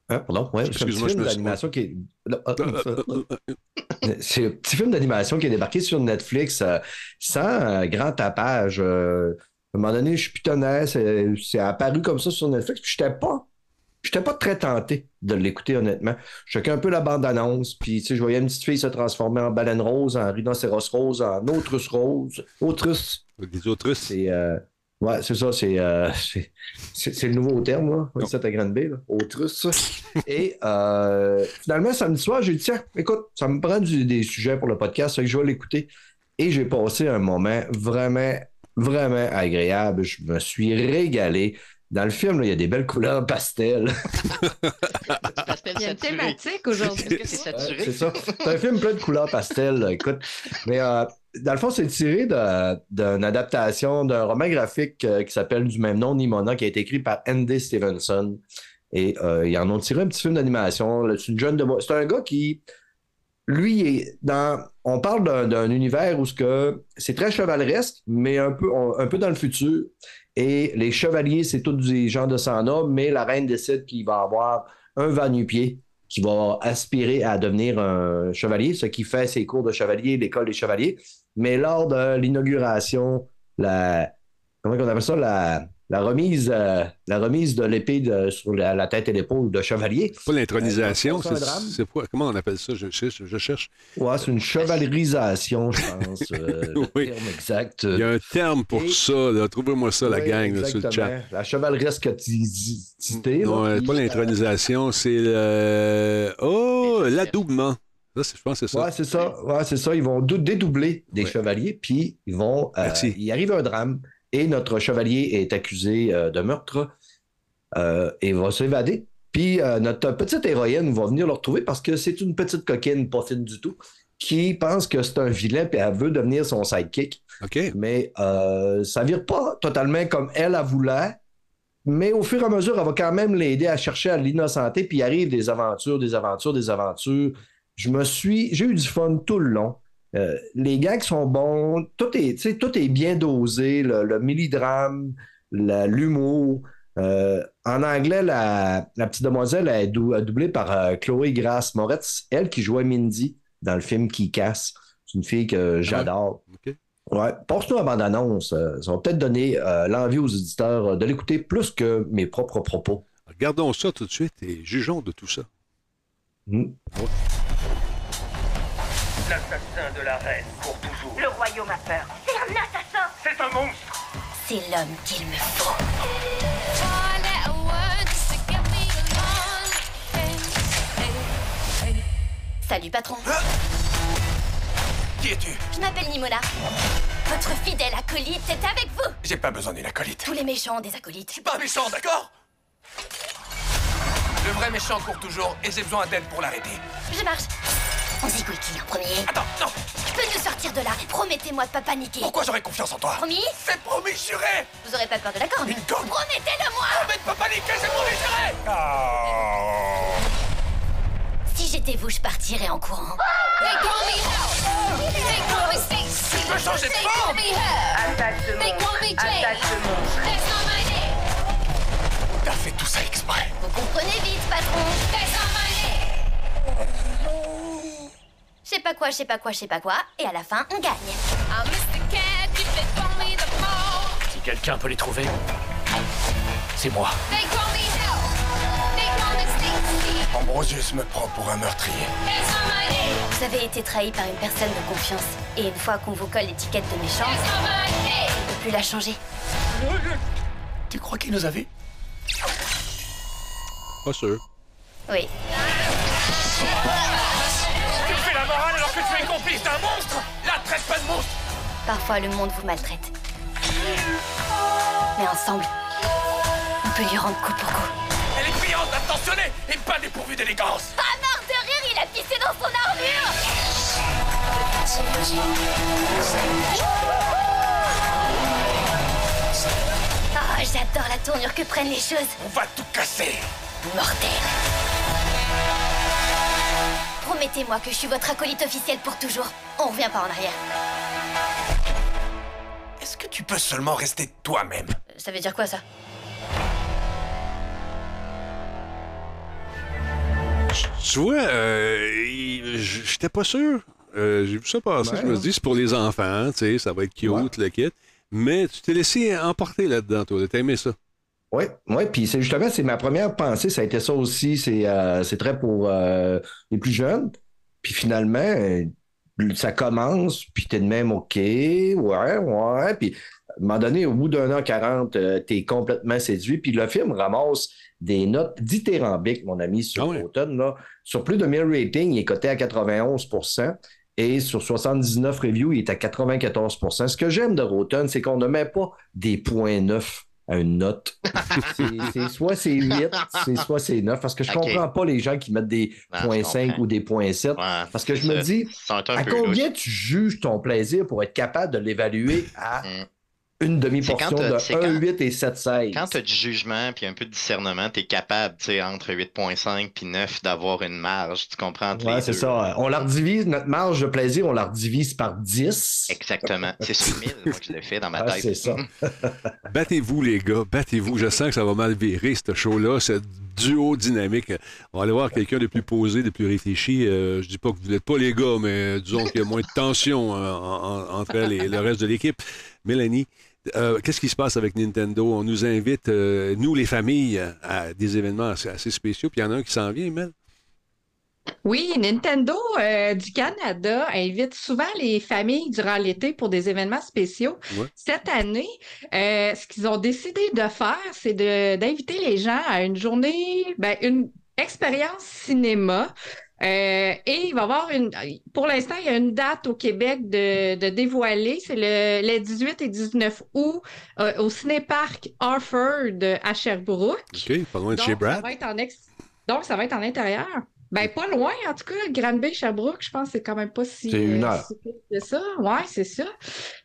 Speaker 3: Hein, pardon, ouais, c'est un petit film
Speaker 1: suis-
Speaker 3: d'animation qui est. Là, ah, C'est un petit film d'animation qui est débarqué sur Netflix sans grand tapage. à un moment donné, je pitonnais, c'est c'est apparu comme ça sur Netflix, puis j'étais pas. J'étais pas très tenté de l'écouter, honnêtement. Je un peu la bande-annonce, puis tu sais, je voyais une petite fille se transformer en baleine rose, en rhinocéros rose, en autrus rose. Autrus.
Speaker 1: Des autrus.
Speaker 3: C'est. euh, Ouais, c'est ça, c'est, euh, c'est, c'est- le nouveau terme, là. Oui, c'est à Granby, là. Autrus. Et euh, finalement, samedi soir, j'ai dit, tiens, écoute, ça me prend du- des sujets pour le podcast, fait que je vais l'écouter. Et j'ai passé un moment vraiment, vraiment agréable. Je me suis régalé. Dans le film, il y a des belles couleurs pastel.
Speaker 5: Il y a une thématique aujourd'hui.
Speaker 4: C'est saturé?
Speaker 3: C'est ça. C'est un film plein de couleurs pastel, là, écoute. Mais euh, dans le fond, c'est tiré d'une adaptation d'un roman graphique euh, qui s'appelle du même nom, Nimona, qui a été écrit par Andy Stevenson. Et euh, ils en ont tiré un petit film d'animation. là. C'est une jeune de C'est un gars qui, lui, est dans. On parle d'un univers où c'est très chevaleresque, mais un peu, un peu dans le futur. Et les chevaliers, c'est tous des gens de sang noble, mais la reine décide qu'il va avoir un va-nu-pied qui va aspirer à devenir un chevalier, ce qui fait ses cours de chevalier, l'école des chevaliers. Mais lors de l'inauguration, la comment on appelle ça, la, la remise, euh, la remise de l'épée de- sur la, la tête et l'épaule de chevalier.
Speaker 1: Pas l'intronisation,
Speaker 3: Euh, c'est
Speaker 1: c'est c'est? Comment on appelle ça? Je, je- je cherche.
Speaker 3: Ouais, c'est une chevalerisation, je pense. euh, le
Speaker 1: Oui.
Speaker 3: terme exact.
Speaker 1: Il y a un terme pour
Speaker 3: Et-
Speaker 1: ça. là. Trouvez-moi ça, la
Speaker 3: Oui,
Speaker 1: gang, là, sur le chat.
Speaker 3: La chevaleresqueticité. là.
Speaker 1: Non,
Speaker 3: Puis,
Speaker 1: pas
Speaker 3: euh,
Speaker 1: l'intronisation, c'est le. Oh, l'adoubement. C'est- je pense que c'est ça.
Speaker 3: Ouais, c'est ça. Ouais, c'est ça. Ils vont dou- dédoubler des
Speaker 1: Ouais.
Speaker 3: chevaliers, puis ils vont. euh,
Speaker 1: Merci.
Speaker 3: il arrive un drame et notre chevalier est accusé euh, de meurtre euh, et va s'évader. Puis euh, notre petite héroïne va venir le retrouver parce que c'est une petite coquine, pas fine du tout, qui pense que c'est un vilain et elle veut devenir son sidekick. Mais ça vire pas totalement comme elle a voulu. Mais au fur et à mesure, elle va quand même l'aider à chercher à l'innocenter. Puis il arrive des aventures, des aventures, des aventures. Je me suis. J'ai eu du fun tout le long. Euh, les gags sont bons. Tout est, tout est bien dosé. Le, le millidrame, la- l'humour. Euh, en anglais, la, la petite demoiselle est dou- doublée par euh, Chloé Grace Moretz, elle qui jouait Mindy dans le film Qui casse. C'est une fille que j'adore.
Speaker 1: OK.
Speaker 3: Ouais, passe-nous la bande-annonce. ça va peut-être donner l'envie aux auditeurs de l'écouter plus que mes propres propos.
Speaker 1: Regardons ça tout de suite et jugeons de tout ça.
Speaker 3: Hmm.
Speaker 16: L'assassin de la reine court toujours.
Speaker 17: Le royaume a peur. C'est un assassin
Speaker 16: C'est un monstre
Speaker 17: C'est l'homme qu'il me faut.
Speaker 18: Salut patron.
Speaker 16: Qui es-tu?
Speaker 18: Je m'appelle Nimona. Votre fidèle acolyte est avec vous.
Speaker 16: J'ai pas besoin d'une acolyte.
Speaker 18: Tous les méchants ont des acolytes.
Speaker 16: Je suis pas méchant, d'accord? Le vrai méchant court toujours et j'ai besoin d'aide pour l'arrêter.
Speaker 18: Je marche. On zigouille qui en premier
Speaker 16: Attends, non.
Speaker 18: Je peux nous sortir de là. Promettez-moi de pas paniquer.
Speaker 16: Pourquoi j'aurais confiance en toi
Speaker 18: Promis
Speaker 16: C'est promis, juré
Speaker 18: Vous aurez pas peur de la corne.
Speaker 16: Une corne.
Speaker 18: Promettez-le-moi
Speaker 16: Promets de pas paniquer, c'est promis, juré Oh.
Speaker 18: Si j'étais vous, je partirais en courant.
Speaker 16: Je peux changer de forme.
Speaker 17: Attaque de monstre. Attaque de monstre.
Speaker 16: T'as fait tout ça exprès.
Speaker 18: Vous comprenez vite, patron. Pas quoi, je sais pas quoi, je sais pas quoi, et à la fin, on gagne.
Speaker 16: quelqu'un peut les trouver, c'est moi.
Speaker 19: Ambrosius me prend pour un meurtrier.
Speaker 18: Vous avez été trahi par une personne de confiance. Et une fois qu'on vous colle l'étiquette de méchant, on ne peut plus la changer.
Speaker 19: Tu crois qu'il nous a vus?
Speaker 1: Pas sûr.
Speaker 18: Oui.
Speaker 16: Que tu es complice d'un monstre La traite pas de monstre
Speaker 18: Parfois, le monde vous maltraite. Mais ensemble, on peut lui rendre coup pour coup.
Speaker 16: Elle est brillante, attentionnée et pas dépourvue d'élégance
Speaker 18: Pas mort de rire, il a pissé dans son armure Ah, j'adore la tournure que prennent les choses.
Speaker 16: On va tout casser
Speaker 18: Mortel. Promettez-moi que je suis votre acolyte officiel pour toujours. On revient pas en arrière.
Speaker 19: Est-ce que tu peux seulement rester toi-même?
Speaker 18: Ça veut dire quoi ça?
Speaker 1: Tu vois, euh, j'étais pas sûr. Euh, J'ai vu ça passer.
Speaker 3: Ouais,
Speaker 1: je me suis dit, c'est pour les enfants, tu sais, ça va être cute, le kit. Mais tu t'es laissé emporter là-dedans, toi. T'as aimé ça?
Speaker 3: Oui, ouais, puis c'est justement, c'est ma première pensée, ça a été ça aussi, c'est euh, c'est très pour euh, les plus jeunes. Puis finalement, euh, ça commence, puis t'es de même OK, ouais, ouais, puis à un moment donné, au bout d'un an 40, euh, t'es complètement séduit, puis le film ramasse des notes dithyrambiques, mon ami, sur l'automne, là. Sur plus de 1000 ratings, il est coté à 91% et sur 79 reviews, il est à 94% Ce que j'aime de Rotten, c'est qu'on ne met pas des points neufs à une note. C'est- soit c'est 8, c'est soit c'est 9. Parce que je
Speaker 4: Ok.
Speaker 3: comprends pas les gens qui mettent des points 5
Speaker 4: comprends.
Speaker 3: ou des points 7. parce que je me dis, à combien tu juges ton plaisir pour être capable de l'évaluer à une demi-portion de
Speaker 4: c'est
Speaker 3: 1,
Speaker 4: quand-
Speaker 3: 8 et 7, 16?
Speaker 4: Quand tu as du jugement puis un peu de discernement, tu es capable, tu sais, entre 8.5 puis 9, d'avoir une marge. Tu comprends? les
Speaker 3: c'est ça. On la redivise, notre marge de plaisir, on la redivise par 10.
Speaker 4: Exactement. C'est sur 1000, moi, que je l'ai fait dans ma
Speaker 3: Ah,
Speaker 4: tête.
Speaker 3: c'est ça.
Speaker 1: Battez-vous, les gars, battez-vous. Je sens que ça va mal virer, ce show-là, ce duo dynamique. On va aller voir quelqu'un de plus posé, de plus réfléchi. Euh, je dis pas que vous n'êtes pas les gars, mais disons qu'il y a moins de tension euh, en- en- entre elle et le reste de l'équipe. Mélanie, euh, qu'est-ce qui se passe avec Nintendo? On nous invite, euh, nous, les familles, à des événements assez, assez spéciaux. Puis il y en a un qui s'en vient, Mel.
Speaker 5: Oui, Nintendo euh, du Canada invite souvent les familles durant l'été pour des événements spéciaux.
Speaker 1: Ouais.
Speaker 5: Cette année, euh, ce qu'ils ont décidé de faire, c'est d'inviter les gens à une journée, ben, une expérience cinéma. Euh, et il va y avoir une. Pour l'instant, il y a une date au Québec de, de dévoiler. C'est le, les 18 et 19 août euh, au cinéparc Harford à Sherbrooke.
Speaker 1: OK, pas loin de
Speaker 5: Donc,
Speaker 1: chez
Speaker 5: ça
Speaker 1: Brad.
Speaker 5: va être en ex- Donc, ça va être en intérieur. Ben, pas loin, en tout cas, Bay, Sherbrooke, je pense que c'est quand même pas si.
Speaker 3: C'est une
Speaker 5: euh,
Speaker 3: heure.
Speaker 5: si que ça. Ouais, c'est ça.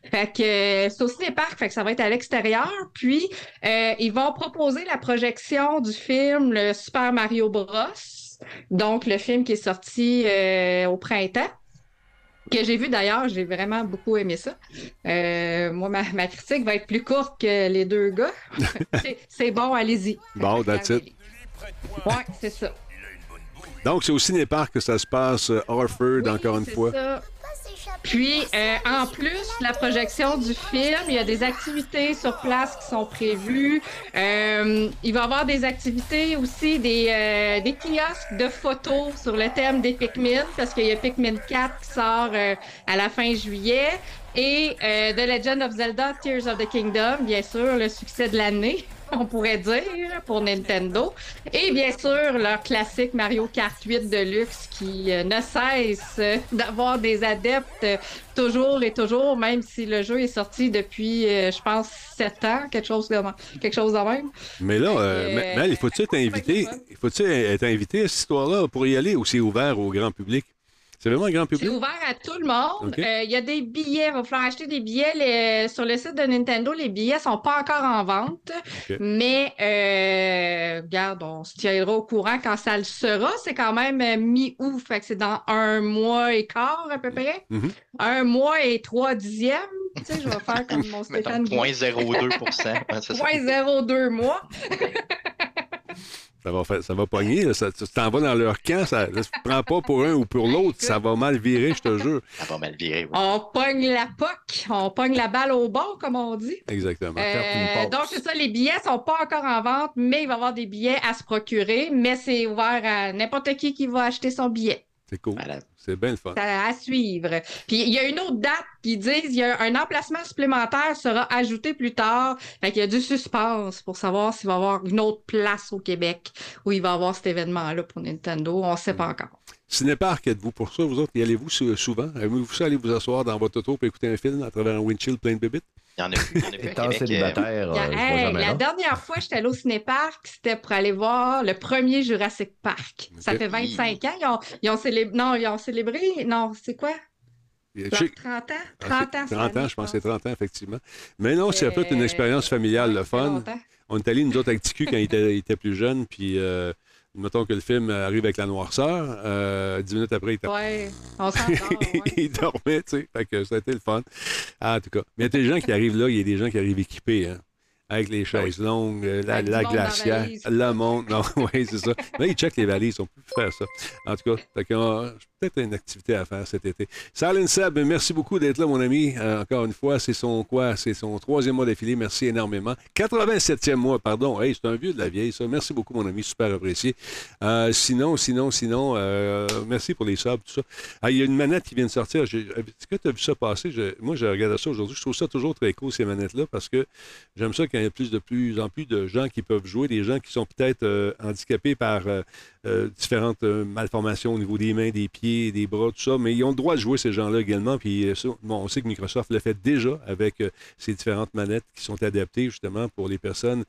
Speaker 5: Fait que c'est au cinéparc, fait que ça va être à l'extérieur. Puis, euh, ils vont proposer la projection du film Le Super Mario Bros. Donc, le film qui est sorti euh, au printemps que j'ai vu d'ailleurs, j'ai vraiment beaucoup aimé ça. Euh, moi, ma, ma critique va être plus courte que les deux gars. C'est- bon, allez-y.
Speaker 1: Bon, that's it.
Speaker 5: Ouais, c'est ça.
Speaker 1: Donc, c'est au cinéparc que ça se passe, euh, Harford, encore une fois.
Speaker 5: ça. Puis, euh, en plus la projection du film, il y a des activités sur place qui sont prévues. Euh, il va y avoir des activités aussi, des, euh, des kiosques de photos sur le thème des Pikmin, parce qu'il y a Pikmin 4 qui sort euh, à la fin juillet. Et euh, The Legend of Zelda Tears of the Kingdom, bien sûr, le succès de l'année, on pourrait dire, pour Nintendo. Et bien sûr, leur classique Mario Kart 8 Deluxe qui euh, ne cesse d'avoir des adeptes toujours et toujours, même si le jeu est sorti depuis, euh, je pense, 7 ans, quelque chose de, quelque chose de même.
Speaker 1: Mais là, euh, Mel, il faut-tu être invité? Il faut-tu être invité à cette histoire-là pour y aller ou c'est ouvert au grand public? C'est vraiment un grand
Speaker 5: C'est
Speaker 1: public?
Speaker 5: ouvert à tout le monde. Euh, Il y a des billets. Il va falloir acheter des billets. Les- sur le site de Nintendo, les billets sont pas encore en vente. Mais, euh, regarde, on se tiendra au courant quand ça le sera. C'est quand même euh, mi-août. Fait que c'est dans un mois et quart, à peu près.
Speaker 1: Mhm.
Speaker 5: Un mois et trois dixièmes. Tu sais, je vais faire comme mon Stéphane.
Speaker 4: 0.02 Ouais, c'est ça.
Speaker 5: 0.02 mois.
Speaker 1: Ça va, faire, ça va pogner. là. Ça- tu t'en vas dans leur camp. Ça ne se prend pas pour un ou pour l'autre. Ça va mal virer, je te jure.
Speaker 4: Ça va mal virer, oui.
Speaker 5: On pogne la POC, on pogne la balle au bord, comme on dit.
Speaker 1: Exactement.
Speaker 5: Euh, donc, c'est ça, les billets sont pas encore en vente, mais il va y avoir des billets à se procurer, mais c'est ouvert à n'importe qui qui va acheter son billet.
Speaker 1: C'est cool. C'est bien le fun.
Speaker 5: À suivre. Puis il y a une autre date qui disent il y a un emplacement supplémentaire sera ajouté plus tard. Fait qu'il y a du suspense pour savoir s'il va y avoir une autre place au Québec où il va y avoir cet événement-là pour Nintendo. On ne sait pas encore.
Speaker 1: Cinépark, êtes-vous pour ça, vous autres? Y allez-vous sou- souvent? Aimez-vous ça aller vous asseoir dans votre auto et écouter un film à travers un windshield plein de bébites?
Speaker 4: Il y en a plus. Il y en a plus à
Speaker 3: Étant
Speaker 4: Québec,
Speaker 3: célibataire, euh,
Speaker 5: hey, la dernière fois, j'étais allée au cinépark, c'était pour aller voir le premier Jurassic Park. Ça fait 25 ans. Ils ont, ils ont célébré. Non, ils ont célébré. Non, c'est quoi?
Speaker 1: Je
Speaker 5: Leur
Speaker 1: sais-
Speaker 5: 30 ans?
Speaker 1: Ah,
Speaker 5: 30
Speaker 1: c'est-
Speaker 5: ans. cette
Speaker 1: 30 ans, je pense que c'est 30 ans, effectivement. Mais non, c'est peut-être une
Speaker 5: Euh,
Speaker 1: expérience familiale, le fun.
Speaker 5: longtemps.
Speaker 1: On est allés, nous autres, avec TQ quand il était, il était plus jeune, puis euh, mettons que le film arrive avec la noirceur, euh, dix minutes après, il
Speaker 5: Ouais, on
Speaker 1: il dormait, tu sais. Fait que ça a été le fun. Ah, en tout cas. Mais il y a des gens qui arrivent là, il y a des gens qui arrivent équipés, hein. Avec les chaises longues, la, la glacière, le monde. Non, oui, c'est ça. Là, ils checkent les valises, on peut plus faire ça. En tout cas, que, euh, peut-être une activité à faire cet été. Salin Seb, merci beaucoup d'être là, mon ami. Euh, encore une fois, c'est son quoi? C'est son troisième mois d'affilée. Merci énormément. 87e mois, pardon. Hey, c'est un vieux de la vieille, ça. Merci beaucoup, mon ami. Super apprécié. Euh, sinon, sinon, sinon, euh, merci pour les subs, tout ça. Ah, il y a une manette qui vient de sortir. Est-ce que tu as vu ça passer? Je- moi, j'ai regardé ça aujourd'hui. Je trouve ça toujours très cool, ces manettes-là, parce que j'aime ça qu'il y ait plus de plus en plus de gens qui peuvent jouer, des gens qui sont peut-être handicapés par euh, différentes euh, malformations au niveau des mains, des pieds, des bras, tout ça, mais ils ont le droit de jouer, ces gens-là également. Puis euh, bon, on sait que Microsoft le fait déjà avec ces différentes manettes qui sont adaptées justement pour les personnes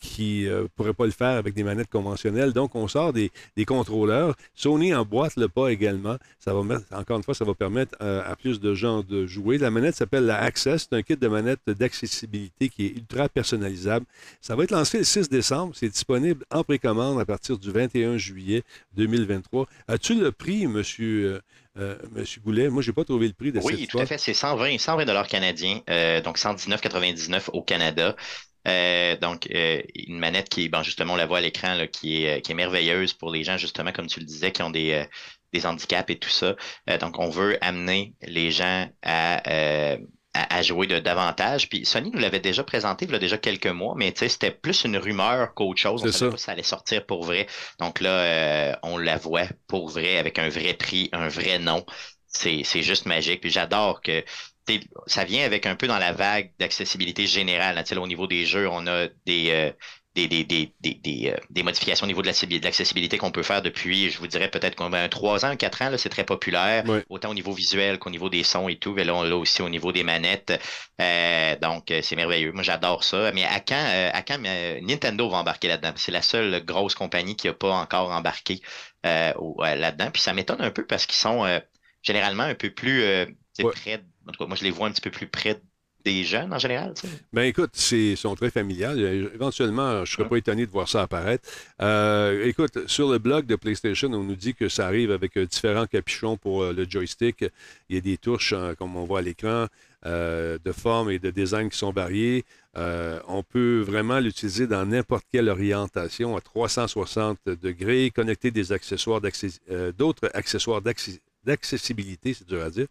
Speaker 1: qui ne pourraient pas le faire avec des manettes conventionnelles. Donc, on sort des, des contrôleurs. Sony emboîte le pas également. Ça va encore une fois, ça va permettre à plus de gens de jouer. La manette s'appelle la Access. C'est un kit de manette d'accessibilité qui est ultra personnalisable. Ça va être lancé le 6 décembre. C'est disponible en précommande à partir du 21 juillet 2023. As-tu le prix, monsieur, euh, euh, monsieur Goulet? Moi, je n'ai pas trouvé le prix de cette
Speaker 4: Oui, tout à fait. C'est 120, 120 dollars canadiens, euh, donc 119,99 au Canada. Euh, donc, euh, une manette qui, bon, justement, on la voit à l'écran, là, qui est, qui est merveilleuse pour les gens, justement, comme tu le disais, qui ont des, euh, des handicaps et tout ça. Donc, on veut amener les gens à, à, à jouer de davantage. Puis Sony nous l'avait déjà présenté il y a déjà quelques mois, mais c'était plus une rumeur qu'autre chose. On savait
Speaker 1: ça.
Speaker 4: pas si ça allait sortir pour vrai. Donc là, euh, on la voit pour vrai, avec un vrai prix, un vrai nom. C'est c'est juste magique. Puis j'adore que ça vient avec un peu dans la vague d'accessibilité générale. sais, là, au niveau des jeux, on a des, euh, des, des, des, des, des, euh, modifications au niveau de l'accessibil- de l'accessibilité qu'on peut faire depuis, je vous dirais peut-être un 3 ans, 4 ans, c'est très populaire, autant au niveau visuel qu'au niveau des sons et tout. Mais là, on l'a aussi au niveau des manettes. Euh, donc, euh, c'est merveilleux. Moi, j'adore ça. Mais à quand, euh, à quand euh, Nintendo va embarquer là-dedans? C'est la seule grosse compagnie qui n'a pas encore embarqué là-dedans. Puis ça m'étonne un peu parce qu'ils sont généralement un peu plus
Speaker 1: Ouais.
Speaker 4: près. En tout cas, moi, je les vois un petit peu plus près des jeunes en général. tu sais?
Speaker 1: Ben écoute, c'est- ils sont très familiales. Euh, Éventuellement, je ne serais pas étonné de voir ça apparaître. Euh, écoute, sur le blog de PlayStation, on nous dit que ça arrive avec euh, différents capuchons pour le joystick. Il y a des touches, euh, comme on voit à l'écran, euh, de forme et de design qui sont variées. Euh, on peut vraiment l'utiliser dans n'importe quelle orientation à 360 degrés, connecter des accessoires d'accès- d'autres accessoires d'accès- d'accessibilité, c'est dur à dire.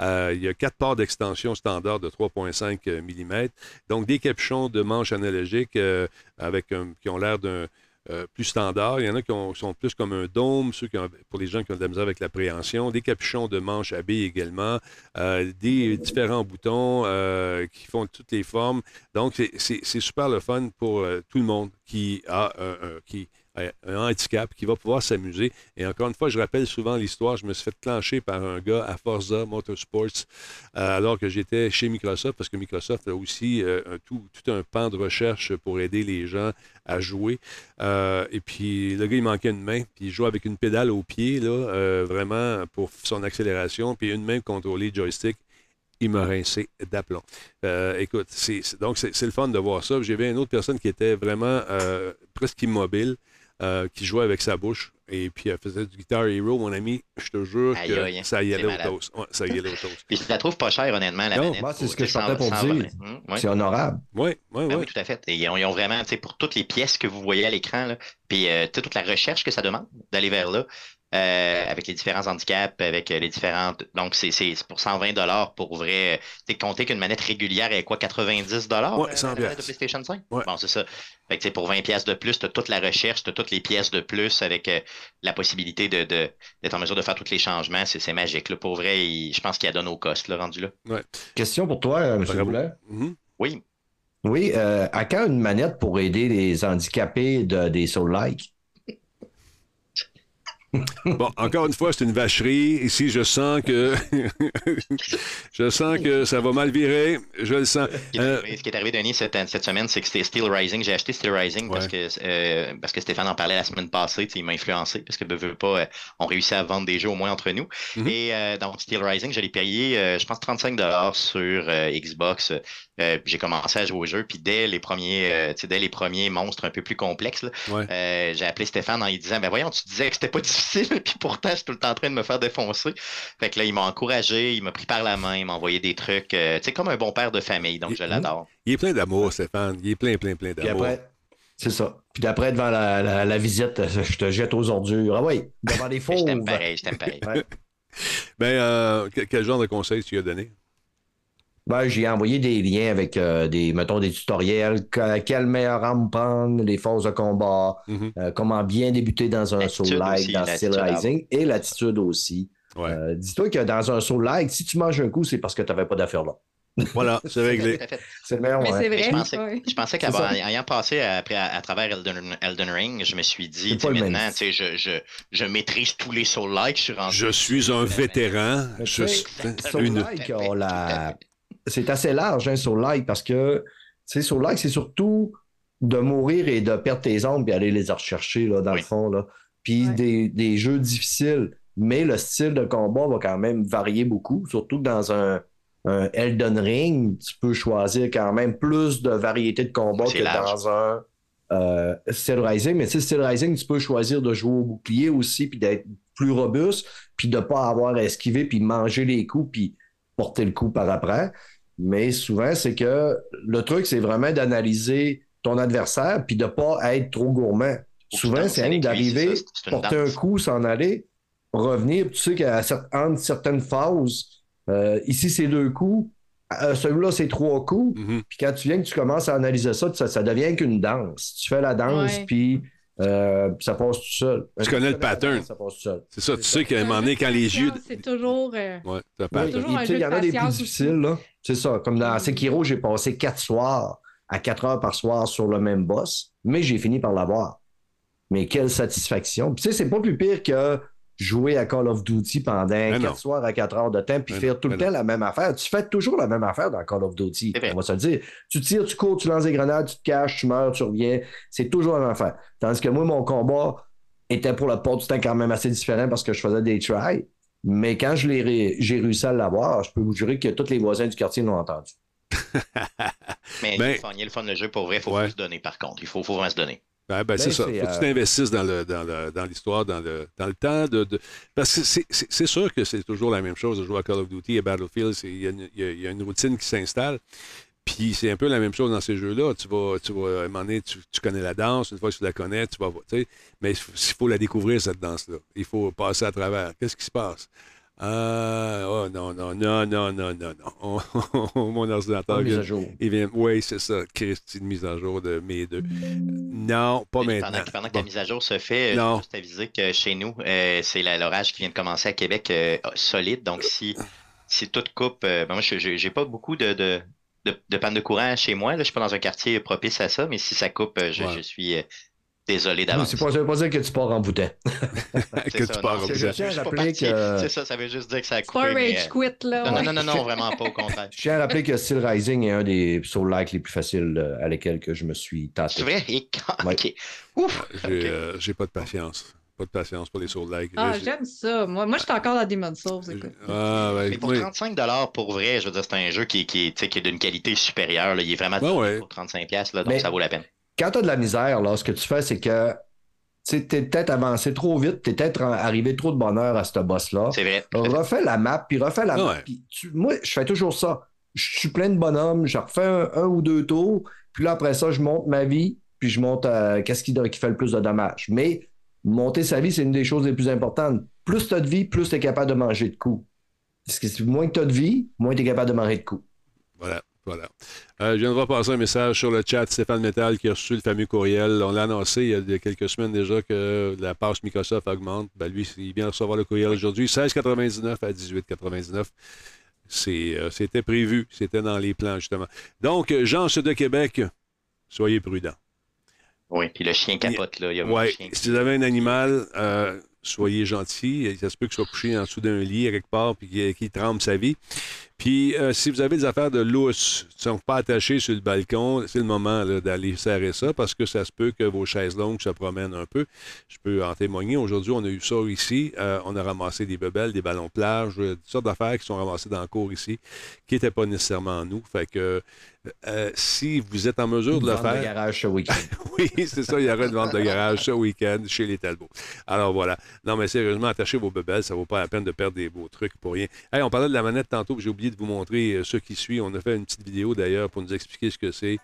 Speaker 1: Euh, il y a quatre ports d'extension standard de 3,5 mm. Donc, des capuchons de manches analogiques euh, avec qui ont l'air d'un euh, plus standard. Il y en a qui ont- sont plus comme un dôme, ceux qui ont- pour les gens qui ont de la misère avec l'appréhension. Des capuchons de manches à billes également. Euh, des différents boutons euh, qui font toutes les formes. Donc, c'est- super le fun pour euh, tout le monde qui a qui un handicap, qui va pouvoir s'amuser. Et encore une fois, je rappelle souvent l'histoire. Je me suis fait clencher par un gars à Forza Motorsports euh, alors que j'étais chez Microsoft, parce que Microsoft a aussi euh, tout, tout un pan de recherche pour aider les gens à jouer. Euh, et puis, le gars, il manquait une main, puis il jouait avec une pédale au pied, là, vraiment, pour son accélération, puis une main le joystick. Il m'a rincé d'aplomb. Écoute, c'est, donc c'est, le fun de voir ça. J'avais une autre personne qui était vraiment presque immobile. Euh, qui jouait avec sa bouche. Et puis, elle faisait du Guitar Hero, mon ami. Je te jure
Speaker 4: Aïe,
Speaker 1: que
Speaker 4: aïe,
Speaker 1: ça y allait au toast. Ouais, ça y allait au toast.
Speaker 4: Puis je la trouve pas chère, honnêtement, la
Speaker 1: Non,
Speaker 4: manette.
Speaker 3: moi, c'est ce que je partais pour
Speaker 4: sans-
Speaker 3: dire.
Speaker 4: Hum, ouais.
Speaker 3: C'est honorable.
Speaker 1: Oui, oui,
Speaker 4: Ah
Speaker 1: oui.
Speaker 4: oui, tout à fait. Et ils ont, ils ont vraiment, tu sais, pour toutes les pièces que vous voyez à l'écran, là, puis euh, toute la recherche que ça demande d'aller vers là, euh, avec les différents handicaps, avec euh, les différentes. Donc, c'est pour 120 dollars pour vrai. Tu sais, compter qu'une manette régulière est quoi, 90 dollars?
Speaker 1: Ouais, 100
Speaker 4: la manette de. PlayStation 5?
Speaker 1: Ouais.
Speaker 4: Bon, c'est ça. Fait que, tu sais, pour 20 pièces de plus, tu as toute la recherche, tu as toutes les pièces de plus avec euh, la possibilité de, de- d'être en mesure de faire tous les changements. C'est c'est magique. Là. Pour vrai, il- je pense qu'il y a donné au cost, là, rendu là.
Speaker 1: Ouais.
Speaker 3: Question pour toi, euh, M. Boulet.
Speaker 1: Mhm.
Speaker 4: Oui.
Speaker 3: Oui, euh, à quand une manette pour aider les handicapés de, des Soul-like?
Speaker 1: Bon, encore une fois, c'est une vacherie. Ici, je sens que. je sens que ça va mal virer. Je le sens.
Speaker 4: Ce qui est
Speaker 1: Euh,
Speaker 4: arrivé, ce qui est arrivé, Denis, cette, cette semaine, c'est que c'était Steel Rising. J'ai acheté Steel Rising parce, que, euh, parce que Stéphane en parlait la semaine passée. Il m'a influencé parce que, veux pas, euh, on réussit à vendre des jeux au moins entre nous.
Speaker 1: Mhm.
Speaker 4: Et euh, donc, Steel Rising, je l'ai payé, je pense, 35 sur euh, Xbox. Euh, j'ai commencé à jouer au jeu. Puis dès les premiers, euh, tu sais, dès les premiers monstres un peu plus complexes,
Speaker 1: Ouais.
Speaker 4: euh, j'ai appelé Stéphane en lui disant Ben voyons, tu disais que c'était pas difficile, puis pourtant, je suis tout le temps en train de me faire défoncer. Fait que là, il m'a encouragé, il m'a pris par la main, il m'a envoyé des trucs, euh, tu sais, comme un bon père de famille, donc je l'adore.
Speaker 1: il est plein d'amour, Stéphane. Il est plein, plein, plein
Speaker 3: Puis
Speaker 1: d'amour.
Speaker 3: après, c'est ça. Puis d'après, devant la, la- la visite, je te jette aux ordures. Ah oui, devant les fauves.
Speaker 4: Je t'aime pareil, je t'aime pareil.
Speaker 3: Ouais.
Speaker 1: Ben, euh, que- quel genre de conseils tu lui as donné?
Speaker 3: Ben, j'ai envoyé des liens avec euh, des, mettont, des tutoriels, que- quelle meilleure arme prendre, les forces de combat,
Speaker 1: Mhm.
Speaker 3: euh, comment bien débuter dans un Soul-like,
Speaker 4: aussi,
Speaker 3: dans Steel Rising, et l'attitude aussi.
Speaker 1: Ouais.
Speaker 3: Euh, Dis-toi que dans un Soul-like, si tu manges un coup, c'est parce que tu n'avais pas d'affaires là.
Speaker 1: Voilà, c'est réglé.
Speaker 3: C'est le meilleur
Speaker 5: Mais c'est vrai.
Speaker 4: Je pensais,
Speaker 5: ouais.
Speaker 4: je pensais
Speaker 3: C'est
Speaker 4: qu'en
Speaker 3: ça.
Speaker 4: ayant passé après, à, à travers Elden, Elden Ring, je me suis dit, maintenant, tu sais, je, je, je maîtrise tous les Soul-like, je suis rendu.
Speaker 1: Je suis un vétéran. Je suis une.
Speaker 3: Soul-like, on l'a- c'est assez large, hein, Soul-like, parce que, tu sais, Soul-like, c'est surtout de mourir et de perdre tes ongles puis aller les rechercher, là, dans
Speaker 4: Oui.
Speaker 3: le fond, là. Puis
Speaker 5: Ouais.
Speaker 3: des, des jeux difficiles, mais le style de combat va quand même varier beaucoup, surtout que dans un, un Elden Ring, tu peux choisir quand même plus de variété de combat
Speaker 4: C'est
Speaker 3: que
Speaker 4: large.
Speaker 3: dans un euh, Steel Rising. Mais tu sais, Steel Rising, tu peux choisir de jouer au bouclier aussi, puis d'être plus robuste, puis de ne pas avoir à esquiver, puis manger les coups, puis porter le coup par après. Mais souvent, c'est que le truc, c'est vraiment d'analyser ton adversaire, puis de ne pas être trop gourmand. Souvent, c'est d'arriver,
Speaker 4: ça,
Speaker 3: porter un coup, s'en aller, revenir. Tu sais qu'à certaines phases, euh, ici, c'est deux coups. euh, Celui-là, c'est trois coups.
Speaker 1: Mhm.
Speaker 3: Puis quand tu viens que tu commences à analyser ça, ça, ça devient qu'une danse. Tu fais la danse,
Speaker 5: Ouais.
Speaker 3: puis euh, ça passe tout seul.
Speaker 1: Tu connais le pattern.
Speaker 3: danse, Ça passe tout seul.
Speaker 1: C'est ça, tu sais qu'à un moment donné, quand les yeux.
Speaker 5: C'est toujours. euh,
Speaker 1: Ouais, t'as
Speaker 3: Oui,
Speaker 1: pas.
Speaker 5: toujours un jeu
Speaker 3: il y en a des plus difficiles, là. C'est ça. Comme dans
Speaker 5: Mm.
Speaker 3: Sekiro, j'ai passé quatre soirs à quatre heures par soir sur le même boss, mais j'ai fini par l'avoir. Mais quelle satisfaction. Puis tu sais, c'est pas plus pire que jouer à Call of Duty pendant
Speaker 1: non.
Speaker 3: quatre soirs à quatre heures de temps, puis
Speaker 1: Mais
Speaker 3: faire
Speaker 1: non,
Speaker 3: tout le
Speaker 1: mais
Speaker 3: temps la même affaire. Tu fais toujours la même affaire dans Call of Duty. On va se le dire. Tu tires, tu cours, tu lances des grenades, tu te caches, tu meurs, tu reviens. C'est toujours la même affaire. Tandis que moi, mon combat était pour la part du temps quand même assez différent parce que je faisais des tries. Mais quand je l'ai j'ai réussi à l'avoir, je peux vous jurer que tous les voisins du quartier l'ont entendu.
Speaker 4: Mais il,
Speaker 1: Ben-
Speaker 4: le fun le jeu pour vrai, il faut,
Speaker 1: Ouais.
Speaker 4: se donner par contre. Il faut, faut vraiment se donner.
Speaker 1: Ben, ben, c'est
Speaker 3: Ben,
Speaker 1: ça. Faut que tu
Speaker 3: euh,
Speaker 1: t'investisses dans, le, dans, le- dans l'histoire, dans le, dans le temps. De, de- Parce que c'est- c'est c'est sûr que c'est toujours la même chose de jouer à Call of Duty et Battlefield. Il y, y a une routine qui s'installe. Puis c'est un peu la même chose dans ces jeux-là. Tu vas, tu vas, à un moment donné, tu, tu connais la danse. Une fois que tu la connais, tu vas. tu sais, Mais il faut, la découvrir, cette danse-là. Il faut passer à travers. Qu'est-ce qui se passe? Ah, oh non, non, non, non, non, non, non. Mon ordinateur.
Speaker 3: Mise à jour.
Speaker 1: il vient. Oui, c'est ça. Christy, une mise à jour de mes deux. Non, pas
Speaker 4: Mais
Speaker 1: maintenant.
Speaker 4: Pendant, que- pendant que
Speaker 1: Bon.
Speaker 4: la mise à jour se fait, euh,
Speaker 1: Non.
Speaker 4: je veux juste aviser que chez nous, euh, c'est la- l'orage qui vient de commencer à Québec euh, solide. Donc, si, si tout coupe, euh, ben moi, je j'ai j'ai pas beaucoup de, de, de, de panne de courant chez moi. Là. Je suis pas dans un quartier propice à ça, mais si ça coupe, euh, je,
Speaker 1: Ouais.
Speaker 4: je suis euh, désolé d'avance.
Speaker 3: c'est pas, ça veut pas dire que tu pars en bouteille.
Speaker 4: C'est
Speaker 1: que
Speaker 4: ça,
Speaker 1: tu pars
Speaker 4: non,
Speaker 1: au
Speaker 4: c'est
Speaker 1: bout
Speaker 4: ça,
Speaker 1: de-
Speaker 3: Je tiens à rappeler que-
Speaker 4: C'est ça, ça veut juste dire que ça a
Speaker 5: pas
Speaker 4: coupé. mais,
Speaker 5: rage
Speaker 4: euh,
Speaker 5: quit, là.
Speaker 4: Non, non,
Speaker 5: ouais.
Speaker 4: non, non, non, vraiment pas au contraire.
Speaker 3: Je tiens à rappeler que Steel Rising est un des Soul-like les plus faciles euh, à lesquels que je me suis tâté.
Speaker 4: C'est vrai? Et quand-
Speaker 3: Ouais.
Speaker 4: OK. Ouf!
Speaker 1: Euh, j'ai pas de patience. Pas de patience pour les soul-like.
Speaker 5: Ah,
Speaker 1: J'ai-
Speaker 5: j'aime ça. Moi, moi je suis encore dans Demon's Souls, écoute.
Speaker 1: Ah, ouais,
Speaker 4: Mais pour
Speaker 1: oui.
Speaker 4: 35 pour vrai, je veux dire, c'est un jeu qui, qui, tu sais, qui est d'une qualité supérieure. là. Il est vraiment
Speaker 1: ouais.
Speaker 4: pour 35 donc
Speaker 3: Mais-
Speaker 4: ça vaut la peine.
Speaker 3: Quand tu as de la misère, là, ce que tu fais, c'est que Tu t'es peut-être avancé trop vite, t'es peut-être en- arrivé trop de bonheur à ce boss-là.
Speaker 4: C'est vrai.
Speaker 3: Refais la map, puis refais la
Speaker 1: Ah
Speaker 3: map.
Speaker 1: ouais.
Speaker 3: puis tu- moi, je fais toujours ça. Je suis plein de bonhommes, je refais un, un ou deux tours, puis là, après ça, je monte ma vie, puis je monte euh, qu'est-ce qui, qui fait le plus de dommages. Mais monter sa vie, c'est une des choses les plus importantes. Plus tu as de vie, plus tu es capable de manger de coups. Moins que tu as de vie, moins tu es capable de manger de coups.
Speaker 1: Voilà, voilà. Euh, je viens de voir un message sur le chat, Stéphane Metal qui a reçu le fameux courriel. On l'a annoncé il y a quelques semaines déjà que la passe Microsoft augmente. Ben, lui, il vient recevoir le courriel aujourd'hui. 16,99 à 18,99. C'est, euh, c'était prévu, c'était dans les plans, justement. Donc, Sud de Québec, soyez prudents.
Speaker 4: Oui, puis le chien capote, là. Il y a
Speaker 1: Ouais,
Speaker 4: un chien.
Speaker 1: si vous avez un animal, euh, soyez gentil. Ça se peut qu'il soit couché en dessous d'un lit quelque part puis qu'il qu'il trempe sa vie. Puis euh, si vous avez des affaires de lousse, qui ne sont pas attachées sur le balcon, c'est le moment d'aller serrer ça parce que ça se peut que vos chaises longues se promènent un peu. Je peux en témoigner. Aujourd'hui, on a eu ça ici. Euh, on a ramassé des bebelles, des ballons de plage, euh, toutes sortes d'affaires qui sont ramassées dans le cours ici, qui n'étaient pas nécessairement nous. Fait que euh, si vous êtes en mesure de le
Speaker 3: Vente de
Speaker 1: faire.
Speaker 3: garage ce week-end.
Speaker 1: oui, c'est ça, il y aura une vente de garage ce week-end chez les Talbots. Alors voilà. Non, mais sérieusement, attachez vos bebelles, ça ne vaut pas la peine de perdre des beaux trucs pour rien. Hey, on parlait de la manette tantôt, j'ai oublié de vous montrer euh, ce qui suit. On a fait une petite vidéo d'ailleurs pour nous expliquer ce que c'est.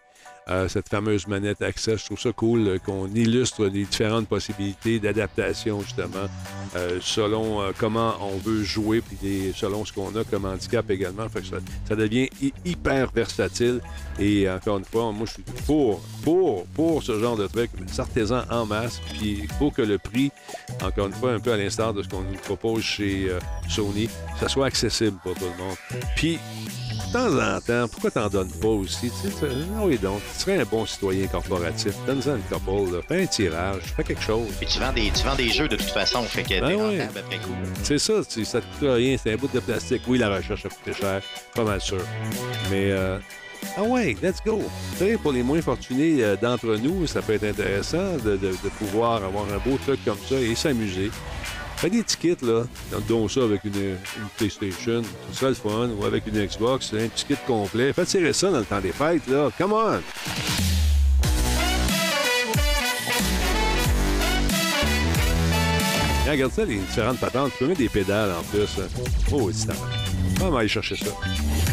Speaker 1: Euh, cette fameuse manette Access. Je trouve ça cool euh, qu'on illustre les différentes possibilités d'adaptation, justement, euh, selon comment on veut jouer, puis selon ce qu'on a comme handicap également. Ça, devient hy- hyper versatile. Et encore une fois, moi, je suis pour, pour, pour ce genre de truc. Sortez-en en masse. Puis il faut que le prix, encore une fois, un peu à l'instar de ce qu'on nous propose chez Sony, ça soit accessible pour tout le monde. Puis, de temps en temps, pourquoi t'en donnes pas aussi? Tu sais, ah oui, donc, tu serais un bon citoyen corporatif. Donne-en une couple, là. fais un tirage, fais quelque chose.
Speaker 4: Puis tu vends des, tu vends des jeux de toute façon, fait que t'es
Speaker 1: Ben
Speaker 4: après coup.
Speaker 1: C'est ça, tu- ça te coûte rien, c'est un bout de plastique. Oui, la recherche a coûté cher, pas mal sûr. Mais, euh, ah ouais, let's go. Tu sais, pour les moins fortunés euh, d'entre nous, ça peut être intéressant de, de- de pouvoir avoir un beau truc comme ça et s'amuser. Fais des tickets, là, dont ça avec une, une PlayStation, ce serait le fun, ou avec une Xbox, un petit kit complet. Faites tirer ça dans le temps des fêtes, là. Come on! Hey, regarde ça, les différentes patentes. Tu peux mettre des pédales en plus. hein. Oh, c'est On va aller chercher ça.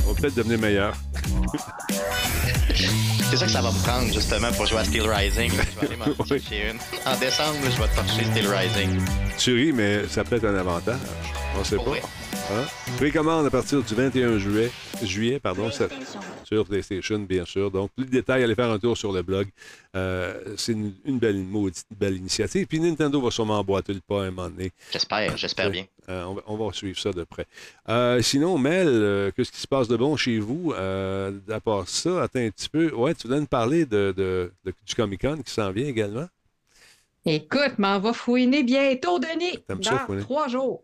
Speaker 1: On va peut-être devenir meilleur.
Speaker 4: C'est ça que ça va me prendre, justement, pour jouer à Steel Rising. Je vais aller m'en chercher une. En décembre, je vais te chercher Steel Rising.
Speaker 1: Tu ris, mais ça peut être un avantage. On sait pas. Hein? Précommande à partir du 21 juillet, juillet pardon, sur PlayStation, bien sûr. Donc, plus de détails, allez faire un tour sur le blog. Euh, c'est une, une belle, maudite belle initiative. Puis Nintendo va sûrement emboîter le pas à un moment donné.
Speaker 4: J'espère, j'espère bien.
Speaker 1: Euh, on, va, on va suivre ça de près. Euh, sinon, Mel, euh, qu'est-ce qui se passe de bon chez vous? À part ça, attends un petit peu. Ouais, tu voulais nous parler de, de- de- du Comic-Con qui s'en vient également?
Speaker 5: Écoute, m'en va fouiner bientôt, Denis.
Speaker 1: Ça,
Speaker 5: Dans trois jours.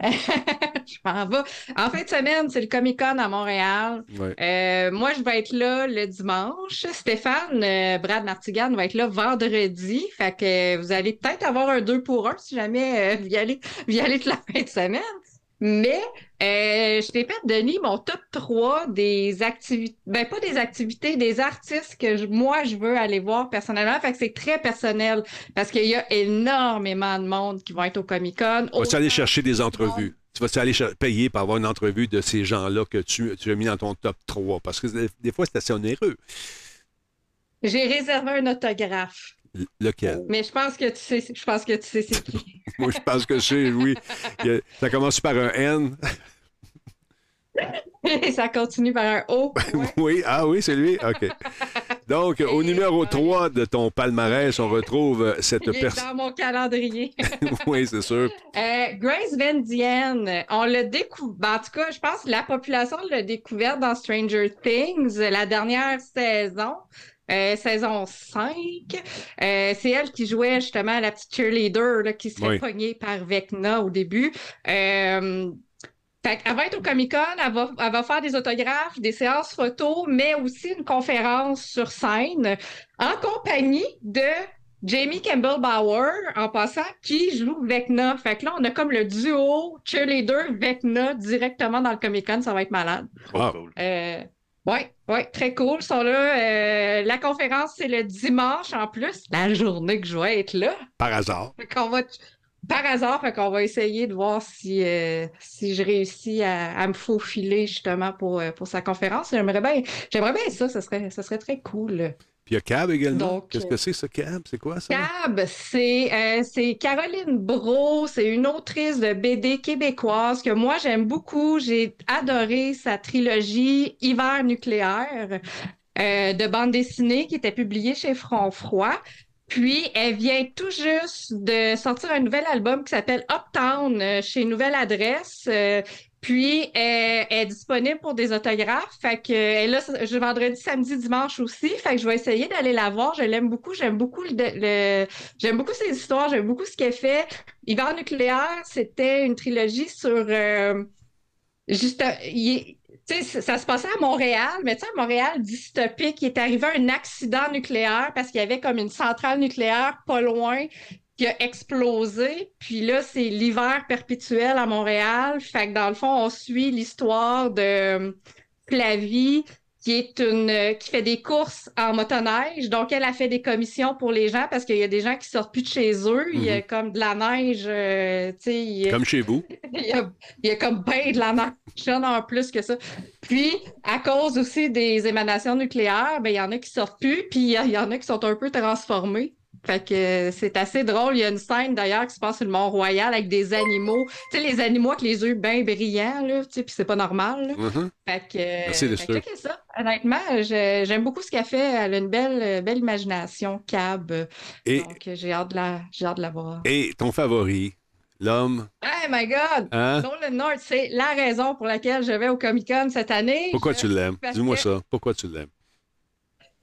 Speaker 5: je m'en vais. En fin de semaine, c'est le Comic Con à Montréal.
Speaker 1: Ouais.
Speaker 5: Euh, moi, je vais être là le dimanche. Stéphane, euh, Brad Martigan va être là vendredi. Fait que vous allez peut-être avoir un 2 pour 1 si jamais euh, vous, y allez, vous y allez toute la fin de semaine. Mais euh, je t'ai fait, Denis, mon top 3 des activités, ben pas des activités, des artistes que je- moi je veux aller voir personnellement. Fait que c'est très personnel parce qu'il y a énormément de monde qui vont être au Comic Con.
Speaker 1: Vas-tu aller chercher des entrevues? Tu vas-tu aller payer pour avoir une entrevue de ces gens-là que tu, tu as mis dans ton top 3? Parce que des, des fois, c'est assez onéreux.
Speaker 5: J'ai réservé un autographe.
Speaker 1: Lequel?
Speaker 5: Mais je pense que tu sais, je pense que tu sais c'est qui.
Speaker 1: Moi, je pense que c'est, oui. Ça commence par un N.
Speaker 5: Et ça continue par un O.
Speaker 1: oui, ah oui, c'est lui? OK. Donc, au numéro 3 de ton palmarès, on retrouve euh, cette personne.
Speaker 5: dans mon calendrier.
Speaker 1: oui, c'est sûr.
Speaker 5: Euh, Grace Van Dien, on l'a découvert. En tout cas, je pense que la population l'a découvert dans Stranger Things, la dernière saison. Euh, saison 5. Euh, c'est elle qui jouait justement la petite cheerleader là, qui se fait
Speaker 1: Oui.
Speaker 5: pogner par Vecna au début. Euh, fait qu'elle va être au Comic Con, elle va, elle va faire des autographes, des séances photos, mais aussi une conférence sur scène en compagnie de Jamie Campbell Bauer, en passant, qui joue Vecna. Fait que là, on a comme le duo cheerleader Vecna directement dans le Comic Con, ça va être malade.
Speaker 1: Wow.
Speaker 5: Euh, Oui, oui, très cool. Ils sont là. Euh, la conférence, c'est le dimanche en plus, la journée que je vais être là.
Speaker 1: Par hasard.
Speaker 5: Fait qu'on va, par hasard, fait qu'on va essayer de voir si, euh, si je réussis à, à me faufiler justement pour, euh, pour sa conférence. J'aimerais bien, j'aimerais bien ça, ça serait, ça serait très cool.
Speaker 1: Puis il y a Cab également. Qu'est-ce que c'est, ça, Cab? C'est quoi, ça?
Speaker 5: Cab, c'est euh, Caroline Bro, c'est une autrice de BD québécoise que moi j'aime beaucoup. J'ai adoré sa trilogie Hiver nucléaire euh, de bande dessinée qui était publiée chez Front Froid. Puis elle vient tout juste de sortir un nouvel album qui s'appelle Uptown euh, chez Nouvelle Adresse. Euh, puis elle, est disponible pour des autographes. Fait que elle là je vendredi, samedi, dimanche aussi. Fait que je vais essayer d'aller la voir. Je l'aime beaucoup. J'aime beaucoup le, j'aime beaucoup ses histoires. J'aime beaucoup ce qu'elle fait. Hiver nucléaire, c'était une trilogie sur euh, juste sais, ça se passait à Montréal, mais tu sais, à Montréal dystopique, il est arrivé un accident nucléaire parce qu'il y avait comme une centrale nucléaire pas loin qui a explosé. Puis là, c'est l'hiver perpétuel à Montréal. Fait que dans le fond, on suit l'histoire de Flavie, qui est une euh, qui fait des courses en motoneige. Donc, elle a fait des commissions pour les gens parce qu'il y a des gens qui sortent plus de chez eux. Il y a
Speaker 1: Mhm.
Speaker 5: comme de la neige, euh, tu sais.
Speaker 1: Comme chez vous.
Speaker 5: il y a, il y a comme bien de la neige en plus que ça. Puis, à cause aussi des émanations nucléaires, ben, il y en a qui sortent plus, puis il y, a- il y en a qui sont un peu transformés. Fait que c'est assez drôle. Il y a une scène d'ailleurs qui se passe sur le Mont-Royal avec des animaux. Tu sais, les animaux avec les yeux bien brillants, là, tu sais, puis c'est pas normal. là.
Speaker 1: Mhm.
Speaker 5: Fait que, euh,
Speaker 1: Merci,
Speaker 5: fait que ça. Honnêtement, j'aime beaucoup ce qu'elle fait. Elle a une belle, euh, belle imagination, Cab.
Speaker 1: Et-
Speaker 5: Donc, euh, j'ai hâte de la, j'ai hâte de la voir.
Speaker 1: Et ton favori, l'homme?
Speaker 5: Oh my God!
Speaker 1: Hein?
Speaker 5: Nolan North, c'est la raison pour laquelle je vais au Comic Con cette année.
Speaker 1: Pourquoi
Speaker 5: Je-
Speaker 1: tu l'aimes? Dis-moi
Speaker 5: que-
Speaker 1: ça. Pourquoi tu l'aimes?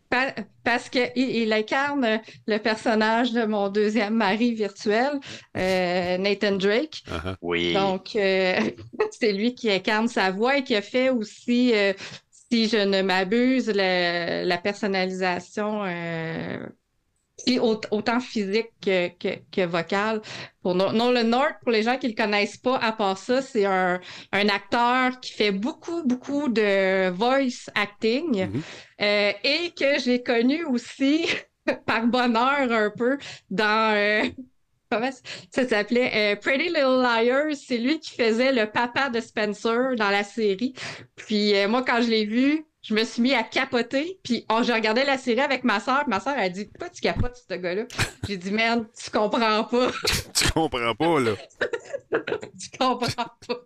Speaker 5: Pa- parce qu'il il incarne le personnage de mon deuxième mari virtuel, euh, Nathan Drake.
Speaker 1: Ah,
Speaker 4: Oui.
Speaker 5: Donc, euh, c'est lui qui incarne sa voix et qui a fait aussi, euh, si je ne m'abuse, le- la personnalisation euh, puis au- autant physique que, que, que vocale. Pour No- Nolan North, pour les gens qui le connaissent pas, à part ça, c'est un, un acteur qui fait beaucoup, beaucoup de voice acting euh, et que j'ai connu aussi par bonheur un peu dans... euh, Comment ça s'appelait? Euh, Pretty Little Liars, c'est lui qui faisait le papa de Spencer dans la série. Puis euh, moi, quand je l'ai vu, je me suis mis à capoter. Puis oh, je regardais la série avec ma soeur. Ma soeur a dit Pourquoi tu capotes ce gars-là? J'ai dit Merde, tu comprends pas.
Speaker 1: Tu comprends pas, là.
Speaker 5: tu comprends pas.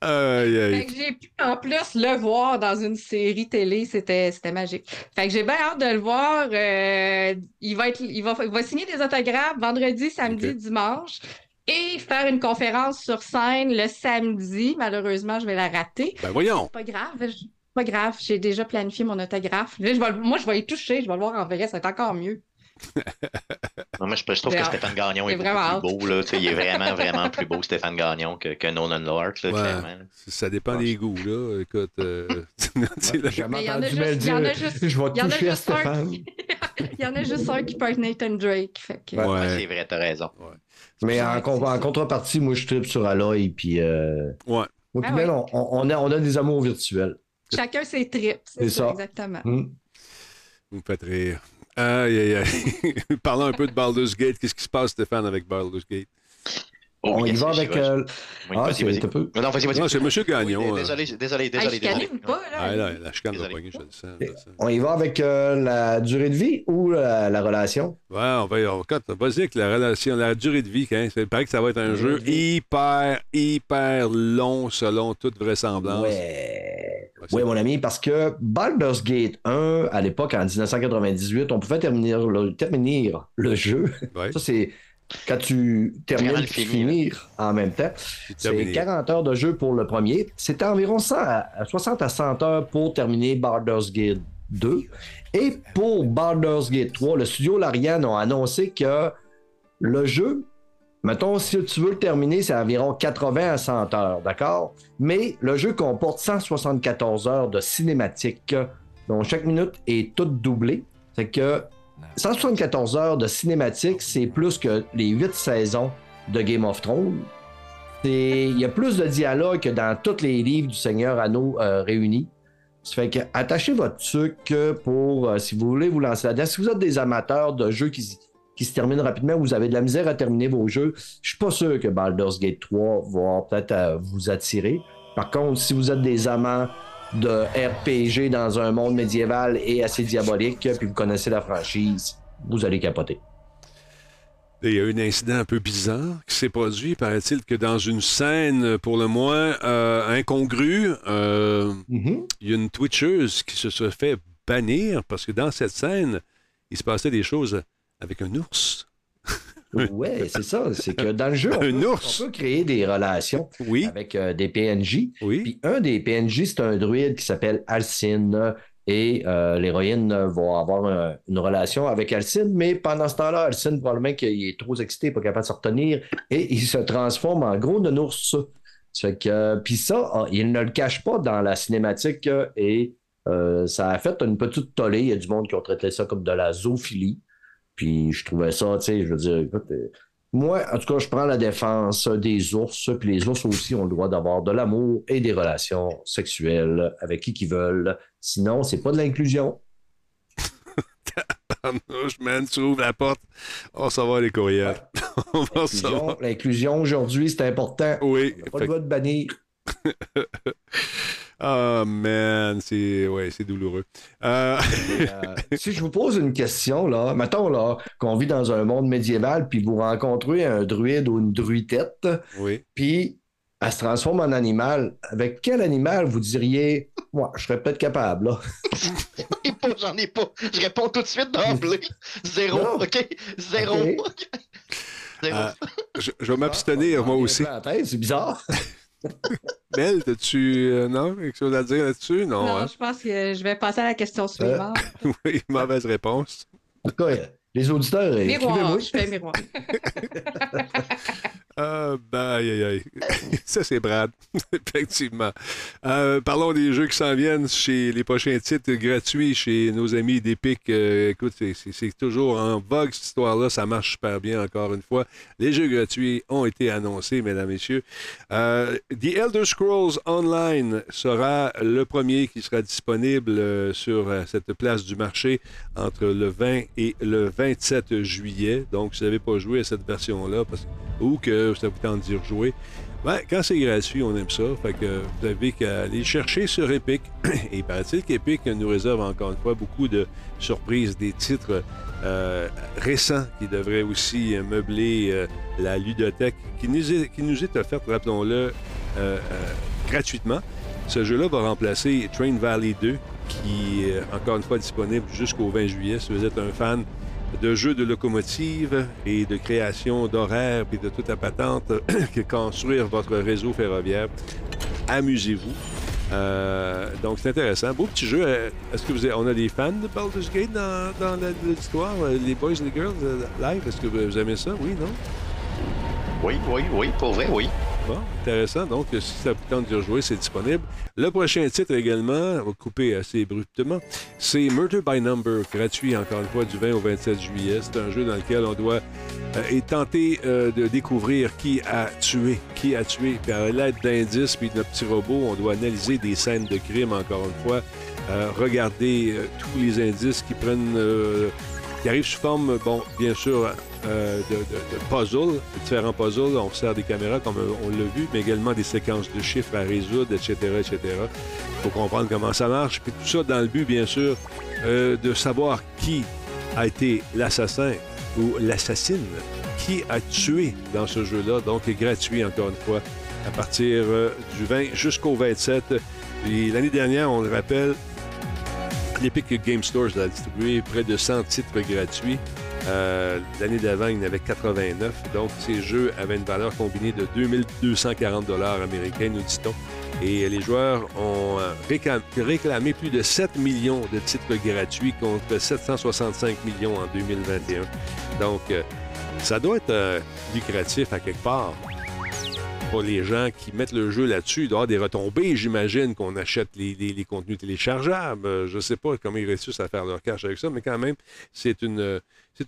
Speaker 1: Aïe,
Speaker 5: Fait
Speaker 1: aïe.
Speaker 5: que j'ai pu en plus le voir dans une série télé, c'était c'était magique. Fait que j'ai bien hâte de le voir. Euh, il va être, il va, il va signer des autographes vendredi, samedi, dimanche et faire une conférence sur scène le samedi. Malheureusement, je vais la rater.
Speaker 1: Ben voyons.
Speaker 5: Pas grave, je- pas grave. J'ai déjà planifié mon autographe. Là, je vais le- moi, je vais y toucher, je vais le voir en vrai, ça va être encore mieux.
Speaker 4: Non, moi, je, je trouve que. Stéphane Gagnon est
Speaker 5: vraiment
Speaker 4: beaucoup plus beau. Là. Il est vraiment, vraiment plus beau, Stéphane Gagnon, que, que Nolan là,
Speaker 1: Ouais.
Speaker 4: là.
Speaker 1: Ça dépend des goûts, là. Écoute, euh,
Speaker 5: Mais en a
Speaker 3: entendu
Speaker 5: juste-
Speaker 3: me dire, je vais
Speaker 5: il y en a
Speaker 3: toucher à
Speaker 5: juste un
Speaker 3: Stéphane.
Speaker 5: Il y en a juste un qui peut être Nathan Drake. Fait que...
Speaker 3: Ouais.
Speaker 4: Ouais, c'est vrai, t'as raison.
Speaker 3: Mais en, con- en contrepartie, moi, je tripe sur Aloy, puis... Euh...
Speaker 1: Ouais.
Speaker 3: Moi,
Speaker 5: Ah ouais.
Speaker 3: on, on a, on a des amours virtuels.
Speaker 5: Chacun ses tripes, c'est ça. exactement.
Speaker 3: Hmm.
Speaker 1: Vous me faites rire. Aïe, aïe, aïe. Parlons un peu de Baldur's Gate. Qu'est-ce qui se passe, Stéphane, avec Baldur's Gate?
Speaker 4: Oh,
Speaker 3: on y va avec... euh,
Speaker 4: Oui,
Speaker 3: ah,
Speaker 4: vas-y,
Speaker 3: c'est peu...
Speaker 4: Non, vas-y, vas-y.
Speaker 1: Non, c'est M. Gagnon.
Speaker 4: Désolé, désolé, désolé.
Speaker 5: je
Speaker 4: désolé.
Speaker 5: canine pas, là.
Speaker 1: Ah, là, la chicane je le sens. je.
Speaker 3: On y va avec euh, la durée de vie ou la, la relation?
Speaker 1: Ouais, on va y écoute, Vas-y avec la relation, la durée de vie. Hein. Il paraît que ça va être un jeu hyper, hyper long selon toute vraisemblance.
Speaker 3: Ouais. Oui, mon ami, parce que Baldur's Gate 1, à l'époque, en 1998, on pouvait terminer le, terminer le jeu.
Speaker 1: Ouais.
Speaker 3: Ça, c'est quand tu termines et tu
Speaker 4: finir,
Speaker 3: finir en même temps. C'est
Speaker 1: terminer.
Speaker 3: 40 heures de jeu pour le premier. C'était environ 100 à, à 60 à 100 heures pour terminer Baldur's Gate 2. Et pour Baldur's Gate 3, le studio Larian a annoncé que le jeu, mettons, si tu veux le terminer, c'est environ 80 à 100 heures, d'accord? Mais le jeu comporte 174 heures de cinématique, dont chaque minute est toute doublée. C'est que 174 heures de cinématique, c'est plus que les 8 saisons de Game of Thrones. Il y a plus de dialogue que dans tous les livres du Seigneur Anneau euh, réunis. Ça fait que attachez votre truc pour, euh, si vous voulez vous lancer là-dedans. Si vous êtes des amateurs de jeux qui, qui se terminent rapidement, vous avez de la misère à terminer vos jeux, je suis pas sûr que Baldur's Gate 3 va peut-être euh, vous attirer. Par contre, si vous êtes des amants de RPG dans un monde médiéval et assez diabolique, puis vous connaissez la franchise, vous allez capoter.
Speaker 1: Il y a eu un incident un peu bizarre qui s'est produit, paraît-il, que dans une scène pour le moins euh, incongrue, euh,
Speaker 3: Mm-hmm.
Speaker 1: il y a une Twitcheuse qui se serait fait bannir parce que dans cette scène, il se passait des choses avec un ours.
Speaker 3: Ouais, c'est ça. C'est que dans le jeu, on,
Speaker 1: Un
Speaker 3: peut,
Speaker 1: ours.
Speaker 3: on peut créer des relations avec euh, des PNJ. Puis un des PNJ, c'est un druide qui s'appelle Alcine. Et euh, l'héroïne va avoir un- une relation avec Alcine, mais pendant ce temps-là, Alcine, probablement qu'il est trop excité, pas capable de se retenir, et il se transforme en gros de ours. Que, puis ça, ah, il ne le cache pas dans la cinématique, et euh, ça a fait une petite tollée. Il y a du monde qui ont traité ça comme de la zoophilie. Puis je trouvais ça, tu sais, je veux dire, écoute, euh, moi, en tout cas, je prends la défense des ours, puis les ours aussi ont le droit d'avoir de l'amour et des relations sexuelles avec qui qu'ils veulent. Sinon, c'est pas de l'inclusion.
Speaker 1: Tabarnouche, man, tu ouvres la porte, on va savoir les courriels. on va
Speaker 3: L'inclusion- aujourd'hui, c'est important.
Speaker 1: Oui.
Speaker 3: On n'a pas le droit de bannir.
Speaker 1: Ah, man, c'est ouais, c'est douloureux. Euh,
Speaker 3: Euh, si je vous pose une question, là, mettons là, qu'on vit dans un monde médiéval, puis vous rencontrez un druide ou une druidette,
Speaker 1: oui.
Speaker 3: puis elle se transforme en animal, avec quel animal vous diriez, moi, je serais peut-être capable, là?
Speaker 4: J'en ai pas. Je réponds tout de suite d'emblée. Zéro,
Speaker 3: Non?
Speaker 4: OK? Zéro.
Speaker 3: OK.
Speaker 4: Zéro.
Speaker 1: euh, je, je vais m'abstenir, moi aussi.
Speaker 3: C'est bizarre.
Speaker 1: Belle, as-tu euh, non, quelque chose à dire là-dessus? Non,
Speaker 5: Non,
Speaker 1: hein?
Speaker 5: je pense que je vais passer à la question suivante.
Speaker 1: oui, mauvaise réponse.
Speaker 3: En tout cas, les auditeurs,
Speaker 5: miroir, je fais miroir.
Speaker 1: Ah, ben, aïe, aïe, aïe. Ça, c'est Brad, effectivement. Euh, parlons des jeux qui s'en viennent chez les prochains titres gratuits chez nos amis d'Epic. Euh, écoute, c'est- toujours en vogue, cette histoire-là. Ça marche super bien, encore une fois. Les jeux gratuits ont été annoncés, mesdames, messieurs. Euh, The Elder Scrolls Online sera le premier qui sera disponible sur cette place du marché entre le 20 et le 27 juillet. Donc, si vous n'avez pas joué à cette version-là, ou que ça vous tente d'y rejouer, ben, quand c'est gratuit, on aime ça. Fait que vous avez qu'à aller chercher sur Epic. Et il paraît-il qu'Epic nous réserve encore une fois beaucoup de surprises, des titres euh, récents qui devraient aussi euh, meubler euh, la ludothèque qui nous est, qui offerte, rappelons-le, gratuitement. Ce jeu-là va remplacer Train Valley 2, qui est encore une fois disponible jusqu'au 20 juillet. Si vous êtes un fan de jeux de locomotive et de création d'horaires et de toute la patente que construire votre réseau ferroviaire, amusez-vous. Euh, donc, c'est intéressant. Beau petit jeu. Euh, Est-ce que vous avez, on a des fans de Baldur's Gate dans, dans la- l'histoire? Euh, Les boys et les girls live, est-ce que vous aimez ça? Oui, non?
Speaker 4: Oui, oui, oui, pour vrai, oui.
Speaker 1: Bon, intéressant. Donc, si ça vous tente de rejouer, c'est disponible. Le prochain titre également, on va couper assez abruptement, c'est Murder by Number, gratuit encore une fois du 20 au 27 juillet. C'est un jeu dans lequel on doit euh, tenter euh, de découvrir qui a tué, qui a tué. Puis à l'aide d'indices puis de notre petit robot, on doit analyser des scènes de crime encore une fois, euh, regarder euh, tous les indices qui prennent euh, qui arrive sous forme, bon, bien sûr, euh, de, puzzles, différents puzzles. On sert des caméras, comme euh, on l'a vu, mais également des séquences de chiffres à résoudre, etc., etc. Il faut comprendre comment ça marche. Puis tout ça dans le but, bien sûr, euh, de savoir qui a été l'assassin ou l'assassine, qui a tué dans ce jeu-là. Donc, est gratuit, encore une fois, à partir du 20 jusqu'au 27. Et l'année dernière, on le rappelle, l'Epic Game Stores a distribué près de 100 titres gratuits. Euh, L'année d'avant, il y en avait 89. Donc, ces jeux avaient une valeur combinée de 2240 dollars américains, nous dit-on. Et les joueurs ont euh, réclam- réclamé plus de 7 millions de titres gratuits contre 765 millions en 2021. Donc, euh, ça doit être lucratif à quelque part. Pour les gens qui mettent le jeu là-dessus, il doit avoir des retombées, j'imagine, qu'on achète les, contenus téléchargeables. Euh, Je ne sais pas comment ils réussissent à faire leur cash avec ça, mais quand même, c'est une, euh,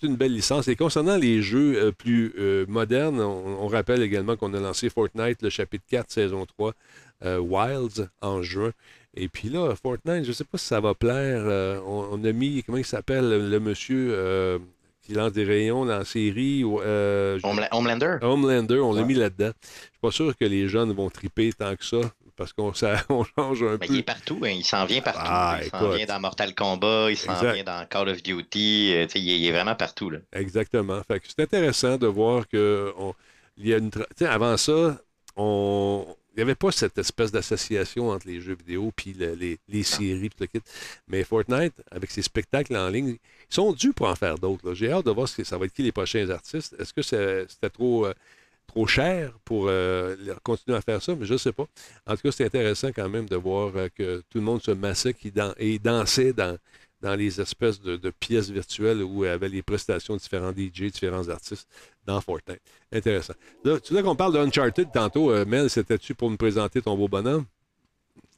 Speaker 1: belle licence. Et concernant les jeux euh, plus modernes, on, rappelle également qu'on a lancé Fortnite, le chapitre 4, saison 3, euh, Wilds, en juin. Et puis là, Fortnite, je ne sais pas si ça va plaire. on, a mis, comment il s'appelle, le, monsieur qui lance des rayons dans la série. euh,
Speaker 4: Homela- Homelander?
Speaker 1: Homelander, on l'a mis là-dedans. Je suis pas sûr que les jeunes vont triper tant que ça, parce qu'on ça- on change un
Speaker 4: Ben,
Speaker 1: peu.
Speaker 4: il est partout, hein, il s'en vient partout.
Speaker 1: Ah,
Speaker 4: il s'en vient dans Mortal Kombat, il s'en vient dans Call of Duty, euh, il, est, il est vraiment partout. Là.
Speaker 1: Exactement. Fait que c'est intéressant de voir que on- il y a une avant ça, on il n'y avait pas cette espèce d'association entre les jeux vidéo puis le- les, les séries puis le kit. Mais Fortnite, avec ses spectacles en ligne, ils sont dus pour en faire d'autres. J'ai hâte de voir ce que ça va être qui les prochains artistes. Est-ce que c'est- c'était trop, euh, trop cher pour euh, continuer à faire ça? Mais je ne sais pas. En tout cas, c'est intéressant quand même de voir euh, que tout le monde se massait qui dan- et dansait dans, dans les espèces de, pièces virtuelles où il y avait les prestations de différents DJ, différents artistes dans Fortnite. Intéressant. Là, tu vois qu'on parle d'Uncharted tantôt, euh, Mel, c'était-tu pour me présenter ton beau bonhomme?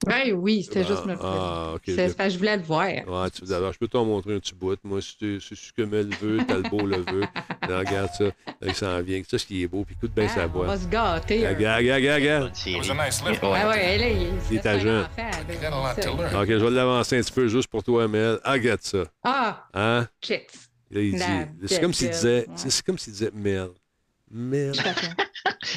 Speaker 5: Ben oui, c'était
Speaker 1: Ah,
Speaker 5: juste me
Speaker 1: ah, ok.
Speaker 5: C'est parce que je voulais le voir.
Speaker 1: Ouais, tu, alors, je peux t'en montrer un petit bout. Moi, si tu- si que Mel veut, Talbot le veut. Là, regarde ça. Là, il s'en vient. Ça, ce qui est beau. Puis écoute bien
Speaker 5: Ah,
Speaker 1: sa
Speaker 5: on
Speaker 1: voix.
Speaker 5: va se gâter. hein.
Speaker 1: Regarde, regarde, regarde, regarde.
Speaker 5: Ah ouais, là, il
Speaker 1: Il est agent. Ok, je vais l'avancer un petit peu juste pour toi, Mel. Ah, regarde ça.
Speaker 5: Ah,
Speaker 1: Hein?
Speaker 5: chicks.
Speaker 1: Là, il dit. C'est comme s'il disait. c'est comme s'il disait Mel.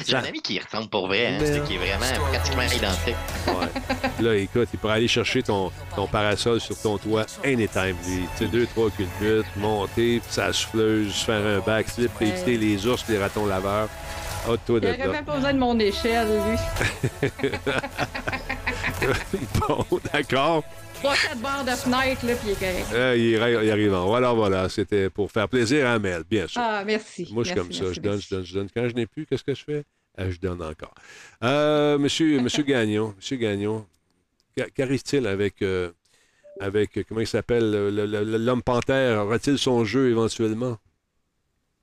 Speaker 4: J'ai un ami qui ressemble pour vrai, hein, c'est qui est vraiment pratiquement identique.
Speaker 1: Ouais. Là, écoute, il pourrait aller chercher ton, ton parasol sur ton toit anytime. lui. Tu sais, deux, trois culbutes, monter, puis sa souffleuse, faire un backflip,
Speaker 5: Ouais.
Speaker 1: éviter les ours, les ratons laveurs. Ah, toi,
Speaker 5: Il
Speaker 1: de
Speaker 5: aurait
Speaker 1: là.
Speaker 5: même pas besoin de mon échelle, lui.
Speaker 1: bon, d'accord.
Speaker 5: Trois, quatre barres de fenêtre, là, puis il est correct.
Speaker 1: Euh, il, il arrive en. Voilà, voilà. C'était pour faire plaisir à Mel, bien sûr.
Speaker 5: Ah, merci.
Speaker 1: Moi, je suis
Speaker 5: Merci,
Speaker 1: comme ça.
Speaker 5: merci,
Speaker 1: je donne,
Speaker 5: merci.
Speaker 1: je donne, je donne. Quand je n'ai plus, qu'est-ce que je fais? Euh, je donne encore. Euh, monsieur, monsieur Gagnon, monsieur Gagnon, qu'a- qu'arrive-t-il avec, euh, avec, comment il s'appelle, le- le- le- l'homme panthère? Aura-t-il son jeu éventuellement?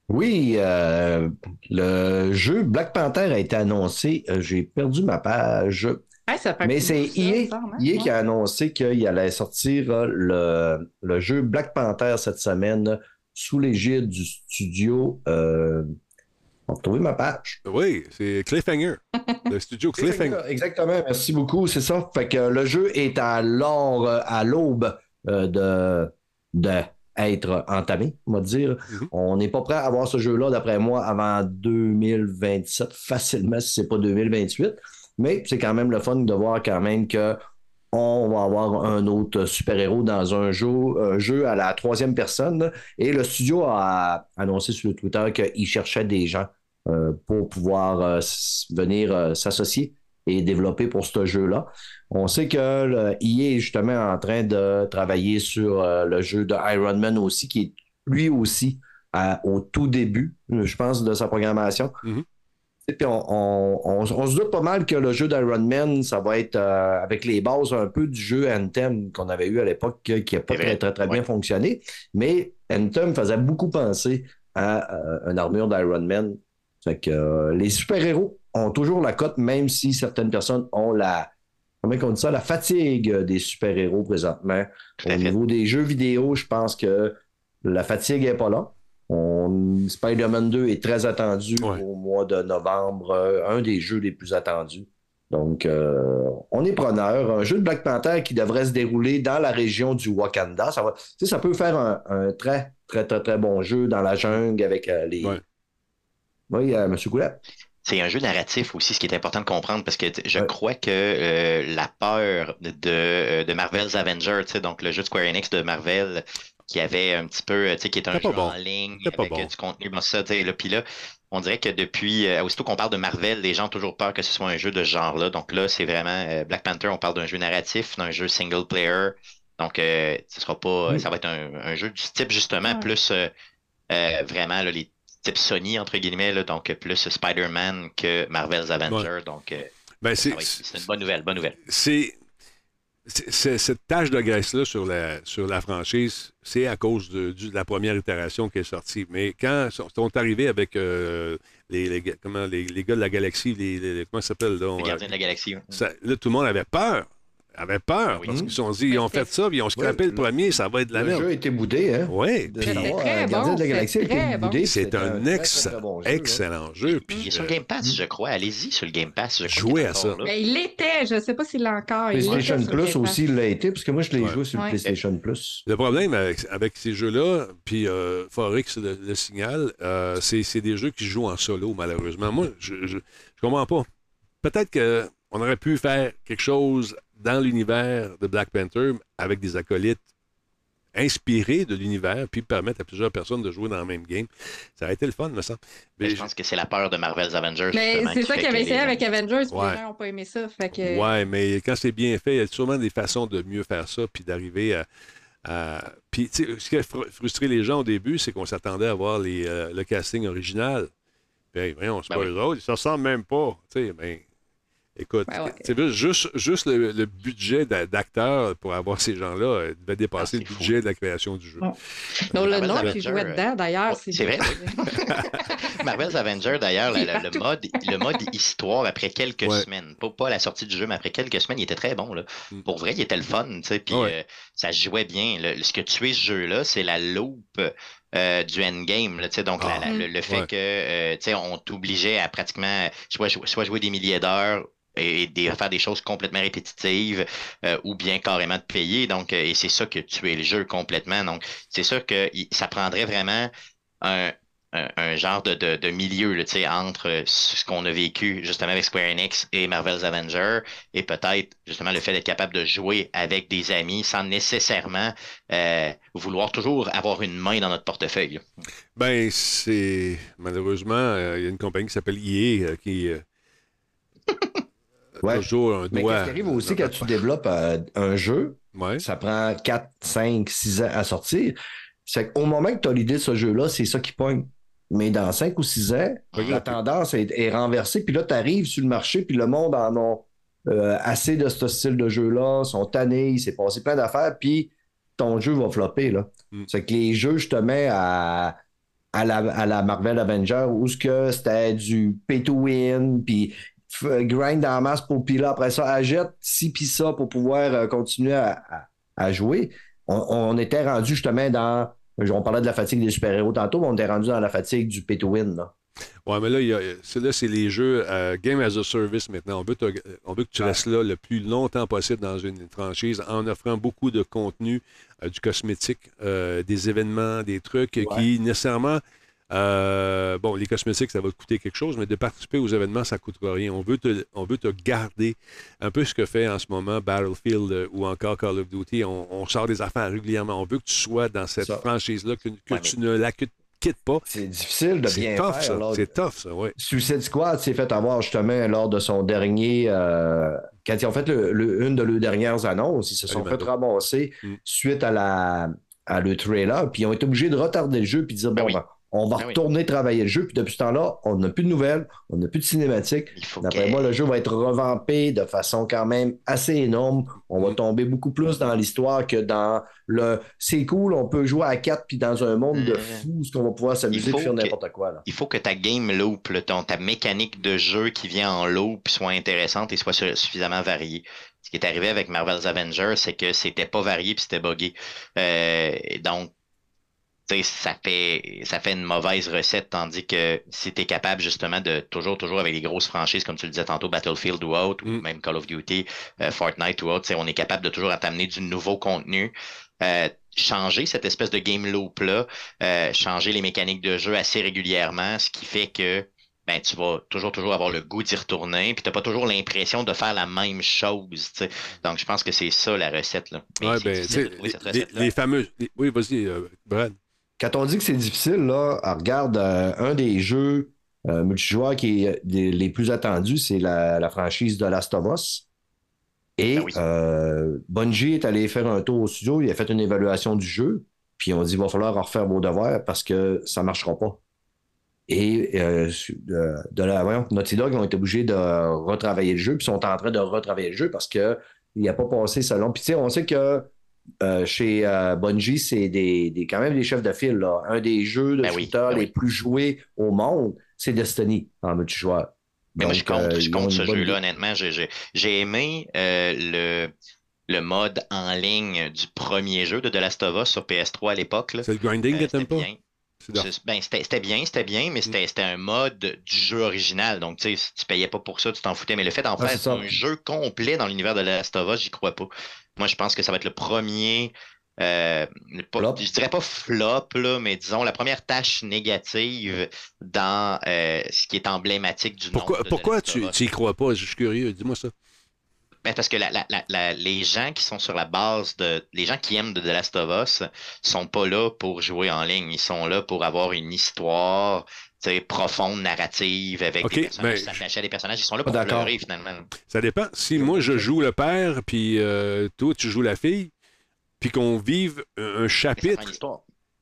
Speaker 3: Oui, euh, le jeu Black Panther a été annoncé. J'ai perdu ma page.
Speaker 5: Ça fait un
Speaker 3: Mais c'est EA,
Speaker 5: hein?
Speaker 3: EA qui
Speaker 5: Ouais.
Speaker 3: a annoncé qu'il allait sortir euh, le, le jeu Black Panther cette semaine sous l'égide du studio. Euh, on va retrouver ma page.
Speaker 1: Oui, c'est Cliffhanger. le studio Cliffhanger.
Speaker 3: Exactement, merci beaucoup, c'est ça. Fait que le jeu est à l'or, euh, à l'aube euh, de, de être entamé, on va dire. On n'est pas prêt à avoir ce jeu-là, d'après moi, avant 2027, facilement, si c'est pas 2028. Mais c'est quand même le fun de voir quand même que on va avoir un autre super-héros dans un jeu, un jeu à la troisième personne. Et le studio a annoncé sur Twitter qu'il cherchait des gens euh, pour pouvoir euh, venir euh, s'associer et développer pour ce jeu-là. On sait que EA est justement en train de travailler sur euh, le jeu de Iron Man aussi, qui est lui aussi au tout début, je pense, de sa programmation. Et puis on, on- on- on se doute pas mal que le jeu d'Iron Man, ça va être euh, avec les bases un peu du jeu Anthem qu'on avait eu à l'époque, qui n'a pas très, très, très bien fonctionné. Mais Anthem faisait beaucoup penser à euh, une armure d'Iron Man. Fait que euh, les super-héros ont toujours la cote, même si certaines personnes ont la. Comment on dit ça? La fatigue des super-héros présentement. Au niveau des jeux vidéo, je pense que la fatigue n'est pas là. On- Spider-Man 2 est très attendu au mois de novembre, euh, un des jeux les plus attendus. Donc, euh, on est preneur. Un jeu de Black Panther qui devrait se dérouler dans la région du Wakanda. Ça, va, ça peut faire un, un très, très, très, très bon jeu dans la jungle avec euh, les. Oui, euh, M. Goulet?
Speaker 4: C'est un jeu narratif aussi, ce qui est important de comprendre, parce que je crois que euh, la peur de, de Marvel's Avengers, donc le jeu de Square Enix de Marvel, qui avait un petit peu, euh, tu sais, qui est un jeu
Speaker 1: bon.
Speaker 4: en ligne avec
Speaker 1: bon.
Speaker 4: euh, du contenu, bon, ça, tu sais, là, puis là, on dirait que depuis, euh, aussitôt qu'on parle de Marvel, les gens ont toujours peur que ce soit un jeu de ce genre-là. Donc là, c'est vraiment euh, Black Panther, on parle d'un jeu narratif, d'un jeu single player. Donc, euh, ce sera pas,
Speaker 3: Mm.
Speaker 4: ça va être un, un jeu du type justement plus euh, euh, vraiment là, les types Sony entre guillemets, là, donc plus Spider-Man que Marvel's Avengers. Donc, euh,
Speaker 1: Ben,
Speaker 4: être- c'est une bonne nouvelle, bonne nouvelle.
Speaker 1: C'est. Cette tâche de graisse-là sur la, sur la franchise, c'est à cause de, la première itération qui est sortie. Mais quand sont, sont arrivés avec euh, les, comment, les, les gars de la galaxie, les, les- comment ça s'appelle? donc,
Speaker 4: Les gardiens de la galaxie.
Speaker 1: ça- là, tout le monde avait peur. Avait peur. Parce qu'ils se sont dit, ils ont fait ça, puis ils ont scrappé le premier, ça va être de la
Speaker 3: Le
Speaker 1: merde.
Speaker 3: jeu a été boudé, hein?
Speaker 1: Oui. Puis-
Speaker 3: euh, Gardien de la Galaxie a été boudé.
Speaker 1: C'est un ex-
Speaker 3: très, très bon jeu,
Speaker 1: excellent jeu.
Speaker 4: Il est
Speaker 1: Puis,
Speaker 4: sur
Speaker 1: euh,
Speaker 4: Game Pass, je crois. Allez-y sur le Game Pass.
Speaker 1: Jouez à ça.
Speaker 5: Mais il l'était, je ne sais pas s'il l'a encore.
Speaker 3: PlayStation Plus aussi, il l'a été, parce que moi, je l'ai
Speaker 1: Ouais.
Speaker 3: joué sur le
Speaker 5: Ouais.
Speaker 3: PlayStation Plus.
Speaker 1: Le problème avec, avec ces jeux-là, puis euh, Forex le, le signale, euh, c'est c'est des jeux qui jouent en solo, malheureusement. Moi, je, je, je comprends pas. Peut-être qu'on aurait pu faire quelque chose dans l'univers de Black Panther avec des acolytes inspirés de l'univers, puis permettre à plusieurs personnes de jouer dans le même game. Ça aurait été le fun, me semble.
Speaker 4: Mais
Speaker 1: Mais
Speaker 4: je pense que c'est la peur de Marvel's Avengers.
Speaker 5: Mais c'est ça
Speaker 4: fait
Speaker 5: qu'il avait essayé
Speaker 4: les-
Speaker 5: avec Avengers, puis
Speaker 1: Ouais.
Speaker 5: les gens n'ont pas aimé ça. Fait que...
Speaker 1: Ouais, mais quand c'est bien fait, il y a sûrement des façons de mieux faire ça, puis d'arriver à. à- Puis, tu sais, ce qui a fr- frustré les gens au début, c'est qu'on s'attendait à voir les, euh, le casting original. Puis, hey, voyons, c'est
Speaker 4: Ben
Speaker 1: pas
Speaker 4: oui.
Speaker 1: eux autres, ils ne ressemblent même pas. Tu sais, ben, écoute,
Speaker 5: Ben ouais.
Speaker 1: tu sais, juste, juste le, le budget d'a- d'acteurs pour avoir ces gens-là euh, devait dépasser
Speaker 4: Ah,
Speaker 1: le
Speaker 4: fou.
Speaker 1: budget de la création du jeu.
Speaker 5: Ouais. Nolan
Speaker 4: Marvel's
Speaker 5: North, il
Speaker 4: Avenger,
Speaker 5: jouait dedans, d'ailleurs.
Speaker 4: ouais, c'est vrai. Marvel's Avengers, d'ailleurs,
Speaker 5: Il
Speaker 4: le, le- le mode, le mode histoire, après quelques
Speaker 1: Ouais.
Speaker 4: semaines, pas, pas à la sortie du jeu, mais après quelques semaines, il était très bon. Là.
Speaker 1: Mm.
Speaker 4: Pour vrai, il était le fun, tu sais, puis
Speaker 1: Ouais.
Speaker 4: euh, ça se jouait bien. Le- ce que tu es ce jeu-là, c'est la loupe euh, du endgame. Là, tu sais, donc, la- la-
Speaker 5: Ah.
Speaker 4: le, le fait
Speaker 1: Ouais.
Speaker 4: que euh, tu sais, on t'obligeait à pratiquement soit, soit jouer des milliers d'heures et faire des choses complètement répétitives euh, ou bien carrément de payer. Donc, euh, et c'est ça que tu es le jeu complètement. Donc, c'est sûr que ça prendrait vraiment un, un, un genre de, de, de milieu là, entre ce qu'on a vécu justement avec Square Enix et Marvel's Avengers et peut-être justement le fait d'être capable de jouer avec des amis sans nécessairement euh, vouloir toujours avoir une main dans notre portefeuille.
Speaker 1: Ben, c'est. Malheureusement, euh, il y a une compagnie qui s'appelle euh, qui.
Speaker 3: Ouais.
Speaker 1: toujours un
Speaker 3: Mais
Speaker 1: doigt.
Speaker 3: qu'est-ce qui arrive aussi quand tu développes euh, un jeu,
Speaker 1: Ouais.
Speaker 3: ça prend 4, 5, 6 ans à sortir. C'est qu'au moment que tu as l'idée de ce jeu-là, c'est ça qui pogne. Mais dans 5 ou 6 ans, la tendance est, est renversée, puis là, tu arrives sur le marché, puis le monde en a euh, assez de ce style de jeu-là, sont tannés, il s'est passé plein d'affaires, puis ton jeu va flopper. Là.
Speaker 1: Mm.
Speaker 3: C'est que les jeux, je te mets à, à, la, à la Marvel Avenger, où ce que c'était du pay to win, puis grind en masse pour puis là, après ça, achète ci puis ça pour pouvoir euh, continuer à, à- à jouer. On, on était rendu justement dans. On parlait de la fatigue des super-héros tantôt, mais on était rendu dans la fatigue du pay to win. Là.
Speaker 1: Ouais, mais là, il y a- c'est- là, c'est les jeux euh, Game as a Service maintenant. On veut, on veut que tu restes là le plus longtemps possible dans une franchise en offrant beaucoup de contenu, euh, du cosmétique, euh, des événements, des trucs qui nécessairement. Euh, bon, les cosmétiques, ça va te coûter quelque chose, mais de participer aux événements, ça ne coûtera rien. On veut, te, on veut te garder un peu ce que fait en ce moment Battlefield euh, ou encore Call of Duty. On, on sort des affaires régulièrement. On veut que tu sois dans cette franchise-là, que, que
Speaker 3: Ouais,
Speaker 1: tu ne la quittes quittes pas.
Speaker 3: C'est difficile de
Speaker 1: C'est
Speaker 3: bien
Speaker 1: tough,
Speaker 3: faire.
Speaker 1: C'est tough, ça, oui.
Speaker 3: Suicide Squad s'est fait avoir justement lors de son dernier. euh, quand ils ont fait le- le- une de leurs dernières annonces, ils se sont
Speaker 1: Allez,
Speaker 3: fait ramasser
Speaker 1: Mm.
Speaker 3: suite à, la, à le trailer, puis ils ont été obligés de retarder le jeu puis de dire
Speaker 4: Ben
Speaker 3: bon,
Speaker 4: oui.
Speaker 3: ben, on va
Speaker 4: Ben oui.
Speaker 3: retourner travailler le jeu, puis depuis ce temps-là, on n'a plus de nouvelles, on n'a plus de cinématiques. D'après moi, le jeu va être revampé de façon quand même assez énorme. On va tomber beaucoup plus dans l'histoire que dans le c'est cool, on peut jouer à quatre puis dans un monde de
Speaker 4: Euh,
Speaker 3: fous, ce qu'on va pouvoir s'amuser et faire n'importe quoi. Là.
Speaker 4: il faut que ta game loop, là, ton- ta mécanique de jeu qui vient en loop soit intéressante et soit su- suffisamment variée. Ce qui est arrivé avec Marvel's Avengers, c'est que c'était pas varié puis c'était buggé. Euh, donc, ça fait, ça fait une mauvaise recette, tandis que si tu es capable justement de toujours, toujours avec les grosses franchises, comme tu le disais tantôt, Battlefield ou autre, ou
Speaker 1: Mm.
Speaker 4: même Call of Duty, euh, Fortnite ou autre, tu sais, on est capable de toujours t'amener du nouveau contenu. Euh, changer cette espèce de game loop-là, euh, changer les mécaniques de jeu assez régulièrement, ce qui fait que ben, tu vas toujours, toujours avoir le goût d'y retourner, puis tu n'as pas toujours l'impression de faire la même chose. tu sais. Donc, je pense que c'est ça la recette. Là.
Speaker 1: Ouais, ben,
Speaker 4: cette
Speaker 1: les, les, les fameux. les- oui, vas-y, euh, Brad.
Speaker 3: Quand on dit que c'est difficile, là, on regarde euh, un des jeux euh, multijoueurs qui est des- les plus attendus, c'est la, la franchise de Last of Us. Et
Speaker 4: Ben oui.
Speaker 3: euh, Bungie est allé faire un tour au studio, il a fait une évaluation du jeu, puis on dit il va falloir en refaire vos devoirs parce que ça ne marchera pas. Et euh, de, la, voyons, Naughty Dog ont été obligés de retravailler le jeu, puis sont en train de retravailler le jeu parce que Il n'a pas passé selon. Puis, tu sais, on sait que euh, chez euh, Bungie, c'est des, des- quand même des chefs de file. Là. Un des jeux de
Speaker 4: Ben oui, ben
Speaker 3: les
Speaker 4: oui.
Speaker 3: plus joués au monde, c'est Destiny en multijoueur.
Speaker 4: Mais moi, je
Speaker 3: Donc,
Speaker 4: compte,
Speaker 3: euh,
Speaker 4: je compte ce jeu-là, honnêtement. J'ai- aimé euh, le, le mode en ligne du premier jeu de The Last of Us sur PS3 à l'époque.
Speaker 1: C'est le grinding
Speaker 4: Euh,
Speaker 1: que t'aimes
Speaker 4: c'était
Speaker 1: pas?
Speaker 4: Ben, c'était bien, c'était bien, mais
Speaker 3: Mm.
Speaker 4: c'était un mode du jeu original. Donc, tu sais, si tu payais pas pour ça, tu t'en foutais. Mais le fait d'en
Speaker 3: Ah, c'est
Speaker 4: faire un jeu complet dans l'univers de The Last of Us, j'y crois pas. Moi, je pense que ça va être le premier. euh, pas- je dirais pas flop, là, mais disons la première tâche négative dans euh, ce qui est emblématique du nom.
Speaker 1: Pourquoi,
Speaker 4: de
Speaker 1: pourquoi tu
Speaker 4: Us.
Speaker 1: tu y crois pas? Je suis curieux. Dis-moi ça.
Speaker 4: Ben, parce que la- la- la- la- les gens qui sont sur la base de. Les gens qui aiment de The Last of Us sont pas là pour jouer en ligne. Ils sont là pour avoir une histoire profonde, narrative, avec des personnages,
Speaker 1: ben,
Speaker 4: à des personnages. Ils sont là pour
Speaker 3: d'accord.
Speaker 4: pleurer finalement.
Speaker 1: Ça dépend. Si moi, je joue le père, puis euh, toi, tu joues la fille, puis qu'on vive un chapitre.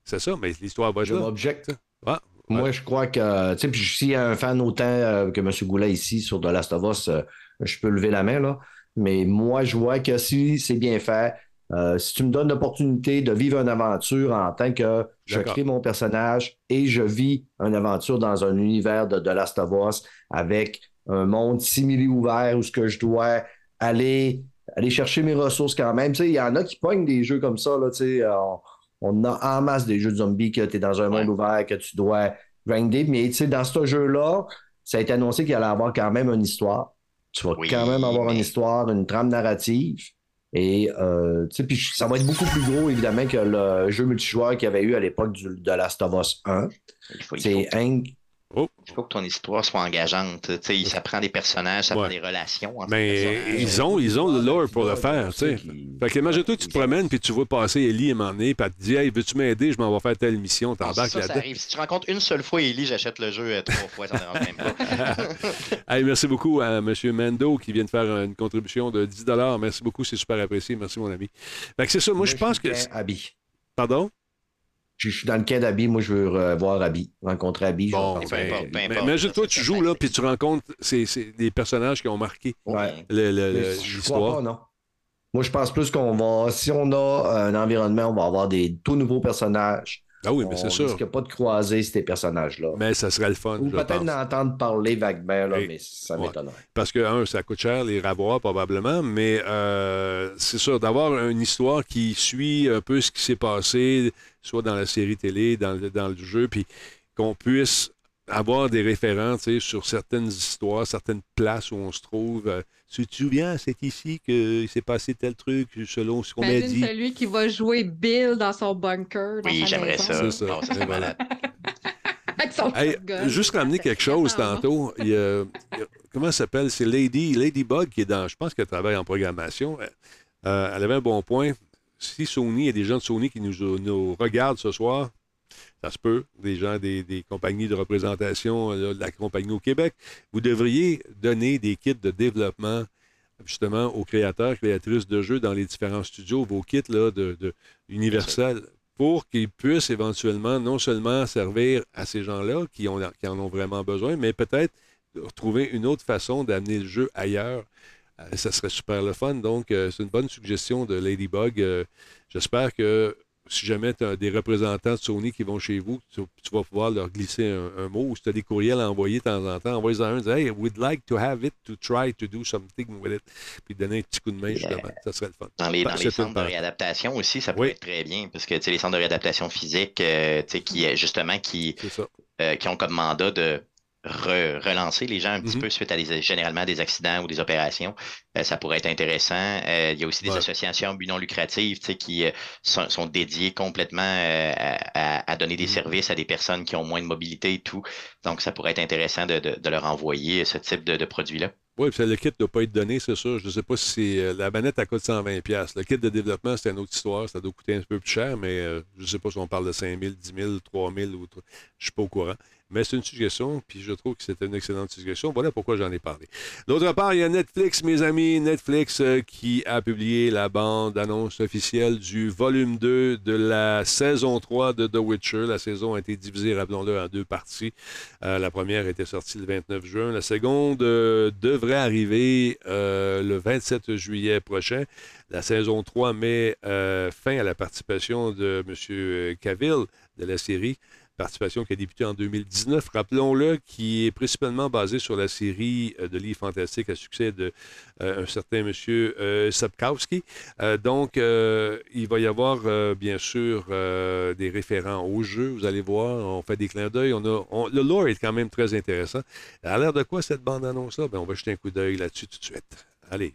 Speaker 1: C'est ça, mais l'histoire va
Speaker 3: Je m'objecte.
Speaker 1: Ah,
Speaker 3: Moi, je crois que, tu sais, puis s'il y a un fan autant euh, que M. Goulet ici sur The Last of Us, euh, je peux lever la main, là. Mais moi, je vois que si c'est bien fait, euh, si tu me donnes l'opportunité de vivre une aventure en tant que je crée mon personnage et je vis une aventure dans un univers de The Last of Us avec un monde simili ouvert où ce que je dois aller, aller chercher mes ressources quand même. Tu sais, il y en a qui pognent des jeux comme ça, là, tu sais, euh, on, on a en masse des jeux de zombies que tu es dans un monde ouvert, que tu dois grinder. Mais tu sais, dans ce jeu-là, ça a été annoncé qu'il allait avoir quand même une histoire. Tu vas quand même avoir une histoire, une trame narrative. Et euh, tu sais, puis ça va être beaucoup plus gros, évidemment, que le jeu multijoueur qu'il y avait eu à l'époque du- de Last of Us 1.
Speaker 4: Il faut, il
Speaker 3: C'est un-
Speaker 4: il faut que ton histoire soit engageante. Tu sais, ça prend des personnages, ça prend des relations. entre les
Speaker 1: Mais ils ont, ils ont le lore pour le faire, tu sais. Fait que imagine-toi, tu te promènes, puis tu vois passer Ellie à un moment donné, puis elle te dit Hey, veux-tu m'aider? Je m'en vais faire telle mission. T'embarques
Speaker 4: ça, arrive. Si tu rencontres une seule fois Ellie, j'achète le jeu euh, trois fois, ça ne dérange même pas.
Speaker 1: Hey, merci beaucoup à M. Mando qui vient de faire une contribution de 10 Merci beaucoup, c'est super apprécié. Merci, mon ami. Fait que c'est ça. Moi, je pense que.
Speaker 3: Abby.
Speaker 1: Pardon?
Speaker 3: Je je suis dans le cas d'Abby. Moi, je veux voir Abby, rencontrer Abby. je
Speaker 1: Bon, ben, mais imagine-toi, tu joues là, puis tu rencontres ces, ces- des personnages qui ont marqué
Speaker 3: Ouais.
Speaker 1: l'histoire.
Speaker 3: pas, non. Moi, je pense plus qu'on va, si on a un environnement, on va avoir des tout nouveaux personnages.
Speaker 1: Ah oui, mais c'est
Speaker 3: On
Speaker 1: sûr.
Speaker 3: risque pas de croiser ces personnages-là.
Speaker 1: Mais ça serait le fun.
Speaker 3: Ou
Speaker 1: je
Speaker 3: peut-être
Speaker 1: pense.
Speaker 3: d'entendre parler vaguement, là, mais ça
Speaker 1: Ouais.
Speaker 3: m'étonnerait.
Speaker 1: Parce que, un, ça coûte cher, les revoir probablement, mais euh, c'est sûr, d'avoir une histoire qui suit un peu ce qui s'est passé, soit dans la série télé, dans le, dans le jeu, puis qu'on puisse avoir des références sur certaines histoires, certaines places où on se trouve. Euh, tu te souviens, c'est ici qu'il s'est passé tel truc selon ce qu'on m'a
Speaker 5: Imagine
Speaker 1: dit.
Speaker 5: celui qui va jouer Bill dans son bunker. Dans
Speaker 4: Oui, j'aimerais ça.
Speaker 1: C'est ça.
Speaker 4: Non, malade.
Speaker 1: Hey, juste ramener quelque chose tantôt. Il a- comment ça s'appelle? C'est Lady, Ladybug qui est dans. Je pense qu'elle travaille en programmation. Euh, elle avait un bon point. Si Sony, il y a des gens de Sony qui nous, regardent ce soir, ça se peut, des gens des, compagnies de représentation là, de la compagnie au Québec, vous devriez donner des kits de développement justement aux créateurs, créatrices de jeux dans les différents studios, vos kits là, de, de Universal, pour qu'ils puissent éventuellement non seulement servir à ces gens-là qui, qui en ont vraiment besoin, mais peut-être trouver une autre façon d'amener le jeu ailleurs. Euh, ça serait super le fun. Donc, euh, c'est une bonne suggestion de Ladybug. Euh, J'espère que si jamais tu as des représentants de Sony qui vont chez vous, tu, tu vas pouvoir leur glisser un, un mot ou si tu as des courriels à envoyer de temps en temps, envoie-en un, dis Hey, we'd like to have it to try to do something with it. Puis donner un petit coup de main, justement. Ça serait le fun.
Speaker 4: Dans les, dans centres de réadaptation aussi, ça peut
Speaker 1: Oui.
Speaker 4: être très bien, parce que tu sais, les centres de réadaptation physique, euh, qui justement qui, euh, qui ont comme mandat de re- relancer les gens un petit peu suite à des, généralement des accidents ou des opérations, euh, ça pourrait être intéressant. Euh, il y a aussi des
Speaker 1: Ouais.
Speaker 4: associations but non sais, qui euh, sont, sont dédiées complètement à, donner des services à des personnes qui ont moins de mobilité et tout. Donc, ça pourrait être intéressant de, de- de leur envoyer ce type de, de produit-là.
Speaker 1: Oui, puis le kit ne doit pas être donné, c'est ça. Je ne sais pas si euh, La manette, elle coûte 120$. Le kit de développement, c'est une autre histoire. Ça doit coûter un peu plus cher, mais euh, je ne sais pas si on parle de 5 000, 10 000, 3 000 ou. Je ne suis pas au courant. Mais c'est une suggestion, puis je trouve que c'était une excellente suggestion. Voilà pourquoi j'en ai parlé. D'autre part, il y a Netflix, mes amis. Netflix euh, qui a publié la bande-annonce officielle du volume 2 de la saison 3 de The Witcher. La saison a été divisée, rappelons-le, en deux parties. Euh, la première était sortie le 29 juin. La seconde euh, devrait arriver le 27 juillet prochain. La saison 3 met fin à la participation de M. Cavill de la série participation qui a débuté en 2019, rappelons-le, qui est principalement basée sur la série euh, de livres fantastiques à succès de euh, un certain monsieur euh, Sapkowski. Donc, il va y avoir, bien sûr, des référents au jeu. Vous allez voir, on fait des clins d'œil. On le lore est quand même très intéressant. A l'air de quoi, cette bande-annonce-là? Ben, on va jeter un coup d'œil là-dessus tout de suite. Allez.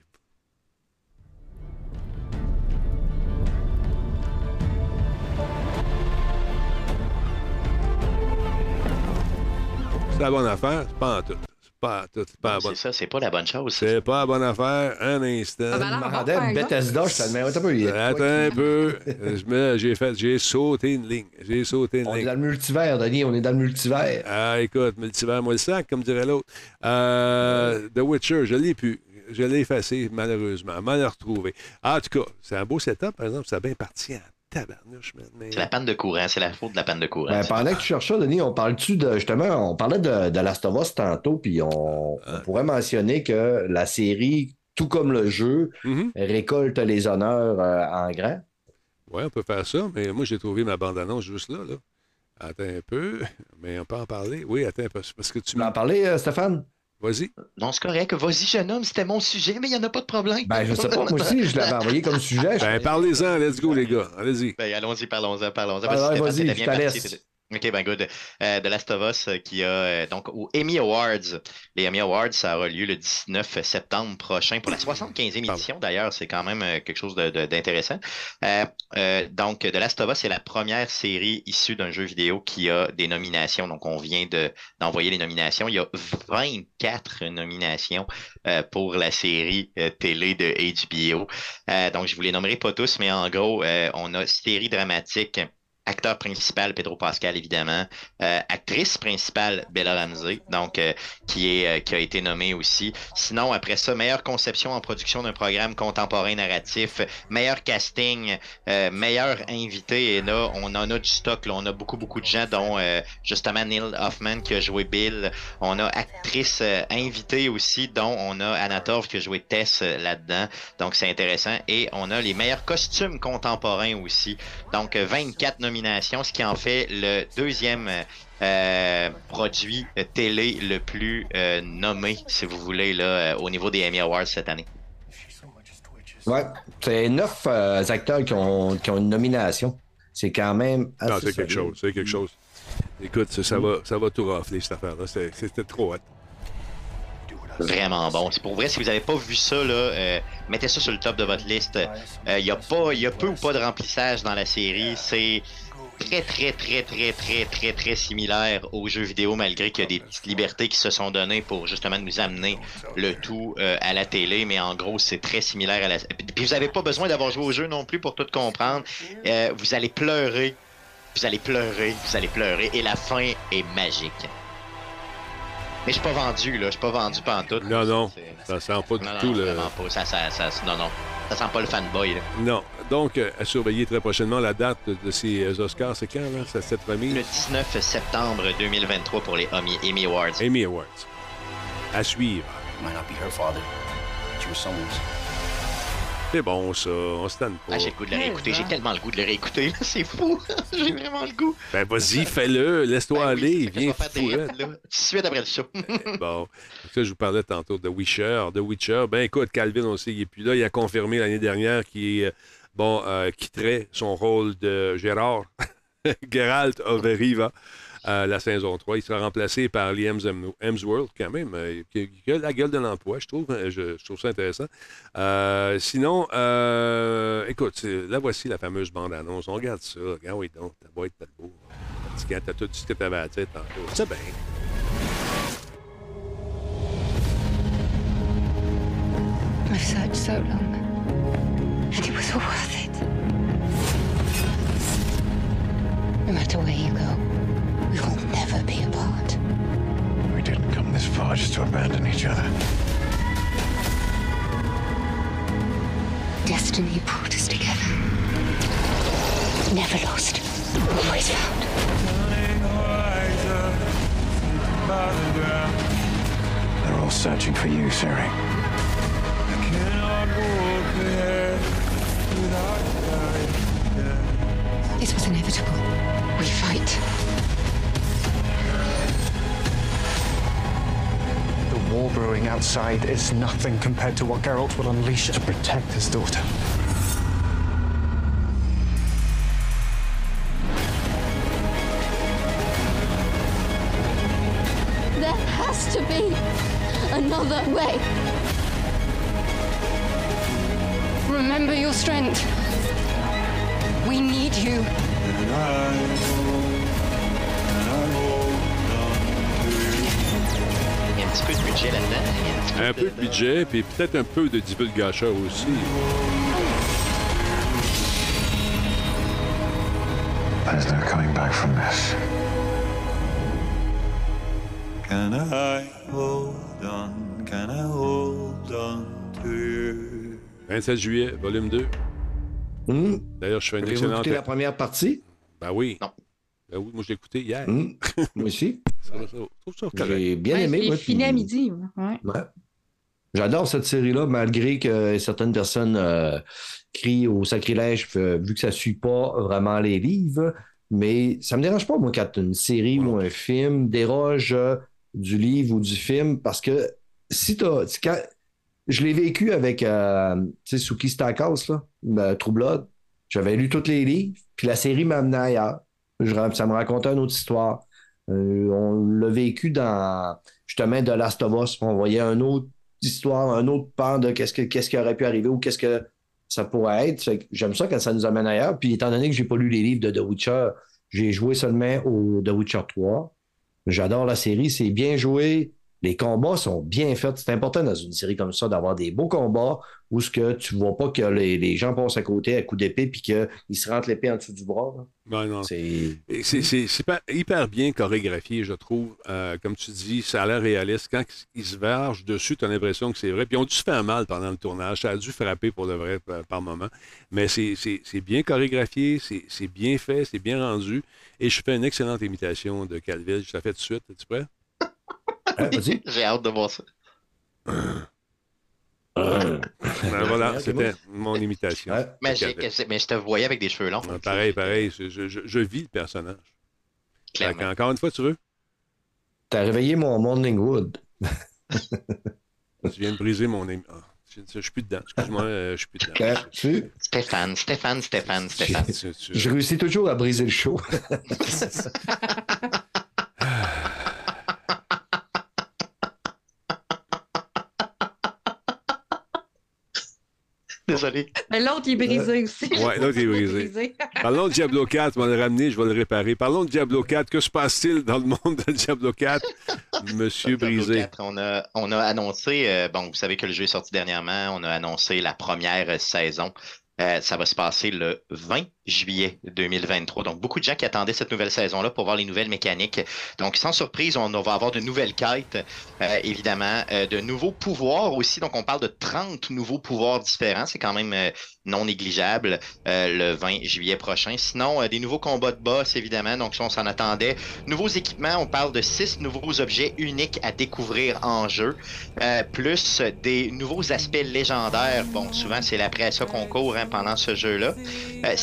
Speaker 1: C'est la bonne affaire? C'est pas en tout. C'est pas tout. C'est pas la bonne.
Speaker 4: C'est ça, c'est pas la bonne chose.
Speaker 1: C'est pas la bonne affaire. Un instant.
Speaker 3: Je me rendais Bethesda, je te le mets un peu.
Speaker 1: Attends un peu. J'ai fait, j'ai sauté une ligne. J'ai sauté une
Speaker 3: On est
Speaker 1: ligne.
Speaker 3: dans le multivers, Denis, on est dans le multivers.
Speaker 1: Ah, écoute, multivers, moi le sac, comme dirait l'autre. Euh, The Witcher, je l'ai plus. Je l'ai effacé, malheureusement. Mal retrouvé. Ah, en tout cas, c'est un beau setup, par exemple. Ça a bien parti en tabarnouche, man. Mais...
Speaker 4: C'est la panne de courant, c'est la faute de la panne de courant.
Speaker 3: Ben, pendant que tu cherches ça, Denis, on parle-tu de. Justement, on parlait de, de Last of Us tantôt, puis on, on pourrait mentionner que la série, tout comme le jeu,
Speaker 1: Mm-hmm.
Speaker 3: récolte les honneurs euh, en grand?
Speaker 1: Oui, on peut faire ça, mais moi, j'ai trouvé ma bande-annonce juste là, là. Attends un peu, mais on peut en parler. Oui, attends un peu. Parce que tu
Speaker 3: Tu veux en parler, euh, Stéphane?
Speaker 1: Vas-y.
Speaker 4: Non, c'est correct. Vas-y, jeune homme, c'était mon sujet, mais il n'y en a pas de problème.
Speaker 3: Ben, je sais pas, moi aussi, je l'avais envoyé comme sujet.
Speaker 1: Ben, parlez-en, let's go, les gars. Allez-y.
Speaker 4: Ben, allons-y, parlons-en, parlons-en.
Speaker 3: Ah,
Speaker 4: Stéphane,
Speaker 3: vas-y, je te laisse.
Speaker 4: OK, ben good. Euh, The Last of Us euh, qui a euh, donc aux Emmy Awards. Les Emmy Awards, ça aura lieu le 19 septembre prochain pour la 75e édition. D'ailleurs, c'est quand même euh, quelque chose d'intéressant. Euh, euh, donc, The Last of Us, c'est la première série issue d'un jeu vidéo qui a des nominations. Donc, on vient de- d'envoyer les nominations. Il y a 24 nominations euh, pour la série télé de HBO. Euh, donc, je vous les nommerai pas tous, mais en gros, euh, on a série dramatique. Acteur principal, Pedro Pascal, évidemment. Euh, actrice principale, Bella Ramsey, donc euh, euh, qui a été nommée aussi. Sinon, après ça, meilleure conception en production d'un programme contemporain narratif, meilleur casting, meilleur invité. Et là, on en a du stock. On a beaucoup, beaucoup de gens, dont justement Neil Hoffman qui a joué Bill. On a actrice invitée aussi, dont on a Anna Torv qui a joué Tess là-dedans. Donc, c'est intéressant. Et on a les meilleurs costumes contemporains aussi. Donc, euh, 24 nominations, ce qui en fait le deuxième euh, euh, produit euh, télé le plus euh, nommé, si vous voulez, là, euh, au niveau des Emmy Awards cette année.
Speaker 3: Ouais, c'est neuf euh, acteurs qui ont, qui ont une nomination. C'est quand même.
Speaker 1: Non,
Speaker 3: assez
Speaker 1: c'est quelque chose, c'est quelque chose. Écoute, ça, ça va, ça va tout rafler, cette affaire-là. C'était trop hot.
Speaker 4: Vraiment bon. C'est pour vrai, si vous n'avez pas vu ça, là, euh, mettez ça sur le top de votre liste. Euh, Il y a pas, il y a peu ou pas de remplissage dans la série. C'est très, très, très, très, très, très, très similaire aux jeux vidéo, malgré qu'il y a des petites libertés qui se sont données pour justement nous amener le tout euh, à la télé. Mais en gros, c'est très similaire à la. Puis vous n'avez pas besoin d'avoir joué au jeu non plus pour tout comprendre. Euh, vous allez pleurer, vous allez pleurer, vous allez pleurer, et la fin est magique. Mais je suis pas vendu, là. Je suis pas vendu pantoute.
Speaker 1: Non, non, ça sent pas du
Speaker 4: Non, non,
Speaker 1: tout
Speaker 4: pas. Ça, ça, ça, non, non. Ça sent pas le fanboy, là.
Speaker 1: Non. Donc, euh, à surveiller très prochainement la date de, ces euh, Oscars. C'est quand, là, ça- cette remise?
Speaker 4: Le 19 septembre 2023 pour les Emmy, Awards.
Speaker 1: Emmy Awards. À suivre.
Speaker 20: Might not be her father, but you were someone's.
Speaker 1: C'est bon, ça. On se tanne pas.
Speaker 4: Ah, j'ai le goût de le réécouter. J'ai tellement le goût de le réécouter. là. C'est fou. j'ai vraiment le goût.
Speaker 1: Ben, vas-y, fais-le. Laisse-toi aller.
Speaker 4: C'est ce que
Speaker 1: Viens
Speaker 4: faire direct, là, tout de suite après le show.
Speaker 1: Bon, ça, je vous parlais tantôt de Witcher. De Witcher, ben écoute, Calvin aussi, il est plus là. Il a confirmé l'année dernière qu'il euh, bon, euh, quitterait son rôle de Gérard, Geralt of Riva, la saison 3. Il sera remplacé par Liam Hem- Hemsworth, quand même, euh, qui, a la gueule de l'emploi, je trouve. Euh, Je, je trouve ça intéressant. Euh, sinon, euh, écoute, là, voici la fameuse bande-annonce. On regarde ça. Regarde, oui, donc, beau être t'as beau. Fatigant, T'as tout dit ce que t'avais à dire tantôt. C'est bien.
Speaker 9: I've searched so long, and it was all worth it. No matter where you go, we will never be apart.
Speaker 19: We didn't come this far just to abandon each other.
Speaker 9: Destiny brought us together. Never lost, always found.
Speaker 19: They're all searching for you, Siri.
Speaker 9: This was inevitable. We fight.
Speaker 11: War brewing outside is nothing compared to what Geralt will unleash to protect his daughter.
Speaker 15: There has to be another way.
Speaker 9: Remember your strength. We need you.
Speaker 4: Un petit peu de budget là-dedans. Un
Speaker 1: peu de budget, puis peut-être un peu de divulgacheur aussi.
Speaker 19: There's no coming back from this.
Speaker 21: Can I hold on? Can I hold on to you?
Speaker 1: 27 juillet, volume 2. D'ailleurs, je fais une excellente...
Speaker 3: écouté la première partie?
Speaker 1: Ben oui. Non. Ben oui, moi, je l'ai écouté hier.
Speaker 3: Hum, Moi aussi. J'ai bien
Speaker 5: Ouais,
Speaker 3: aimé.
Speaker 5: fini à midi. Ouais.
Speaker 3: Ouais. J'adore cette série-là, malgré que certaines personnes euh, crient au sacrilège, euh, vu que ça ne suit pas vraiment les livres. Mais ça me dérange pas, moi, quand une série ou un film déroge euh, du livre ou du film, parce que si tu quand Je l'ai vécu avec euh, Suki Stackhouse, là, euh, True Blood. J'avais lu tous les livres, puis la série m'a amené ailleurs. Je- ça me racontait une autre histoire. Euh, on l'a vécu dans justement de Last of Us. On voyait une autre histoire, un autre pan de qu'est-ce, que, qu'est-ce qui aurait pu arriver ou qu'est-ce que ça pourrait être. J'aime ça quand ça nous amène ailleurs. Puis étant donné que j'ai pas lu les livres de The Witcher, j'ai joué seulement au The Witcher 3. J'adore la série, c'est bien joué. Les combats sont bien faits. C'est important dans une série comme ça d'avoir des beaux combats où ce que tu vois pas que les, les gens passent à côté à coups d'épée puis qu'ils se rentrent l'épée en dessous du bras. là.
Speaker 1: Ben non.
Speaker 3: C'est
Speaker 1: hyper bien chorégraphié, je trouve. Euh, comme tu dis, ça a l'air réaliste. Quand ils se vergent dessus, tu as l'impression que c'est vrai. Puis ils ont dû se faire mal pendant le tournage. Ça a dû frapper pour le vrai par, par moment. Mais c'est- bien chorégraphié, c'est c'est bien fait, c'est bien rendu. Et je fais une excellente imitation de Calville. Je la fais tout de suite. Es-tu prêt?
Speaker 4: J'ai hâte de voir ça.
Speaker 1: Ben voilà,
Speaker 4: C'est
Speaker 1: c'était mon imitation.
Speaker 4: Mais, je te voyais avec des cheveux longs.
Speaker 1: Ouais, pareil, pareil. Je, je- je- je vis le personnage. Encore une fois, tu veux?
Speaker 3: T'as réveillé mon Morning Wood.
Speaker 1: Tu viens de briser mon... Ah, je, je suis plus dedans. Excuse-moi, euh, je suis plus dedans.
Speaker 3: Tu-
Speaker 4: Stéphane, Stéphane, Stéphane, Stéphane.
Speaker 3: Je réussis toujours à briser le show.
Speaker 4: Désolé.
Speaker 5: Mais l'autre, il est brisé aussi.
Speaker 1: Ouais, l'autre est brisé. Parlons de Diablo 4, on va le ramener, je vais le réparer. Parlons de Diablo 4, que se passe-t-il dans le monde de Diablo 4, Monsieur
Speaker 4: Diablo
Speaker 1: Brisé?
Speaker 4: 4, on, a, on a annoncé, euh, bon, vous savez que le jeu est sorti dernièrement, on a annoncé la première saison. Euh, ça va se passer le 20 juillet 2023. Donc, beaucoup de gens qui attendaient cette nouvelle saison-là pour voir les nouvelles mécaniques. Donc, sans surprise, on va avoir de nouvelles quêtes, euh, évidemment, euh, de nouveaux pouvoirs aussi. Donc, on parle de 30 nouveaux pouvoirs différents. C'est quand même euh, non négligeable le 20 juillet prochain. Sinon, des nouveaux combats de boss, évidemment. Donc, ça, on s'en attendait. Nouveaux équipements, on parle de 6 nouveaux objets uniques à découvrir en jeu. Plus des nouveaux aspects légendaires. Bon, souvent, c'est l'après ça qu'on court hein, pendant ce jeu-là. Euh,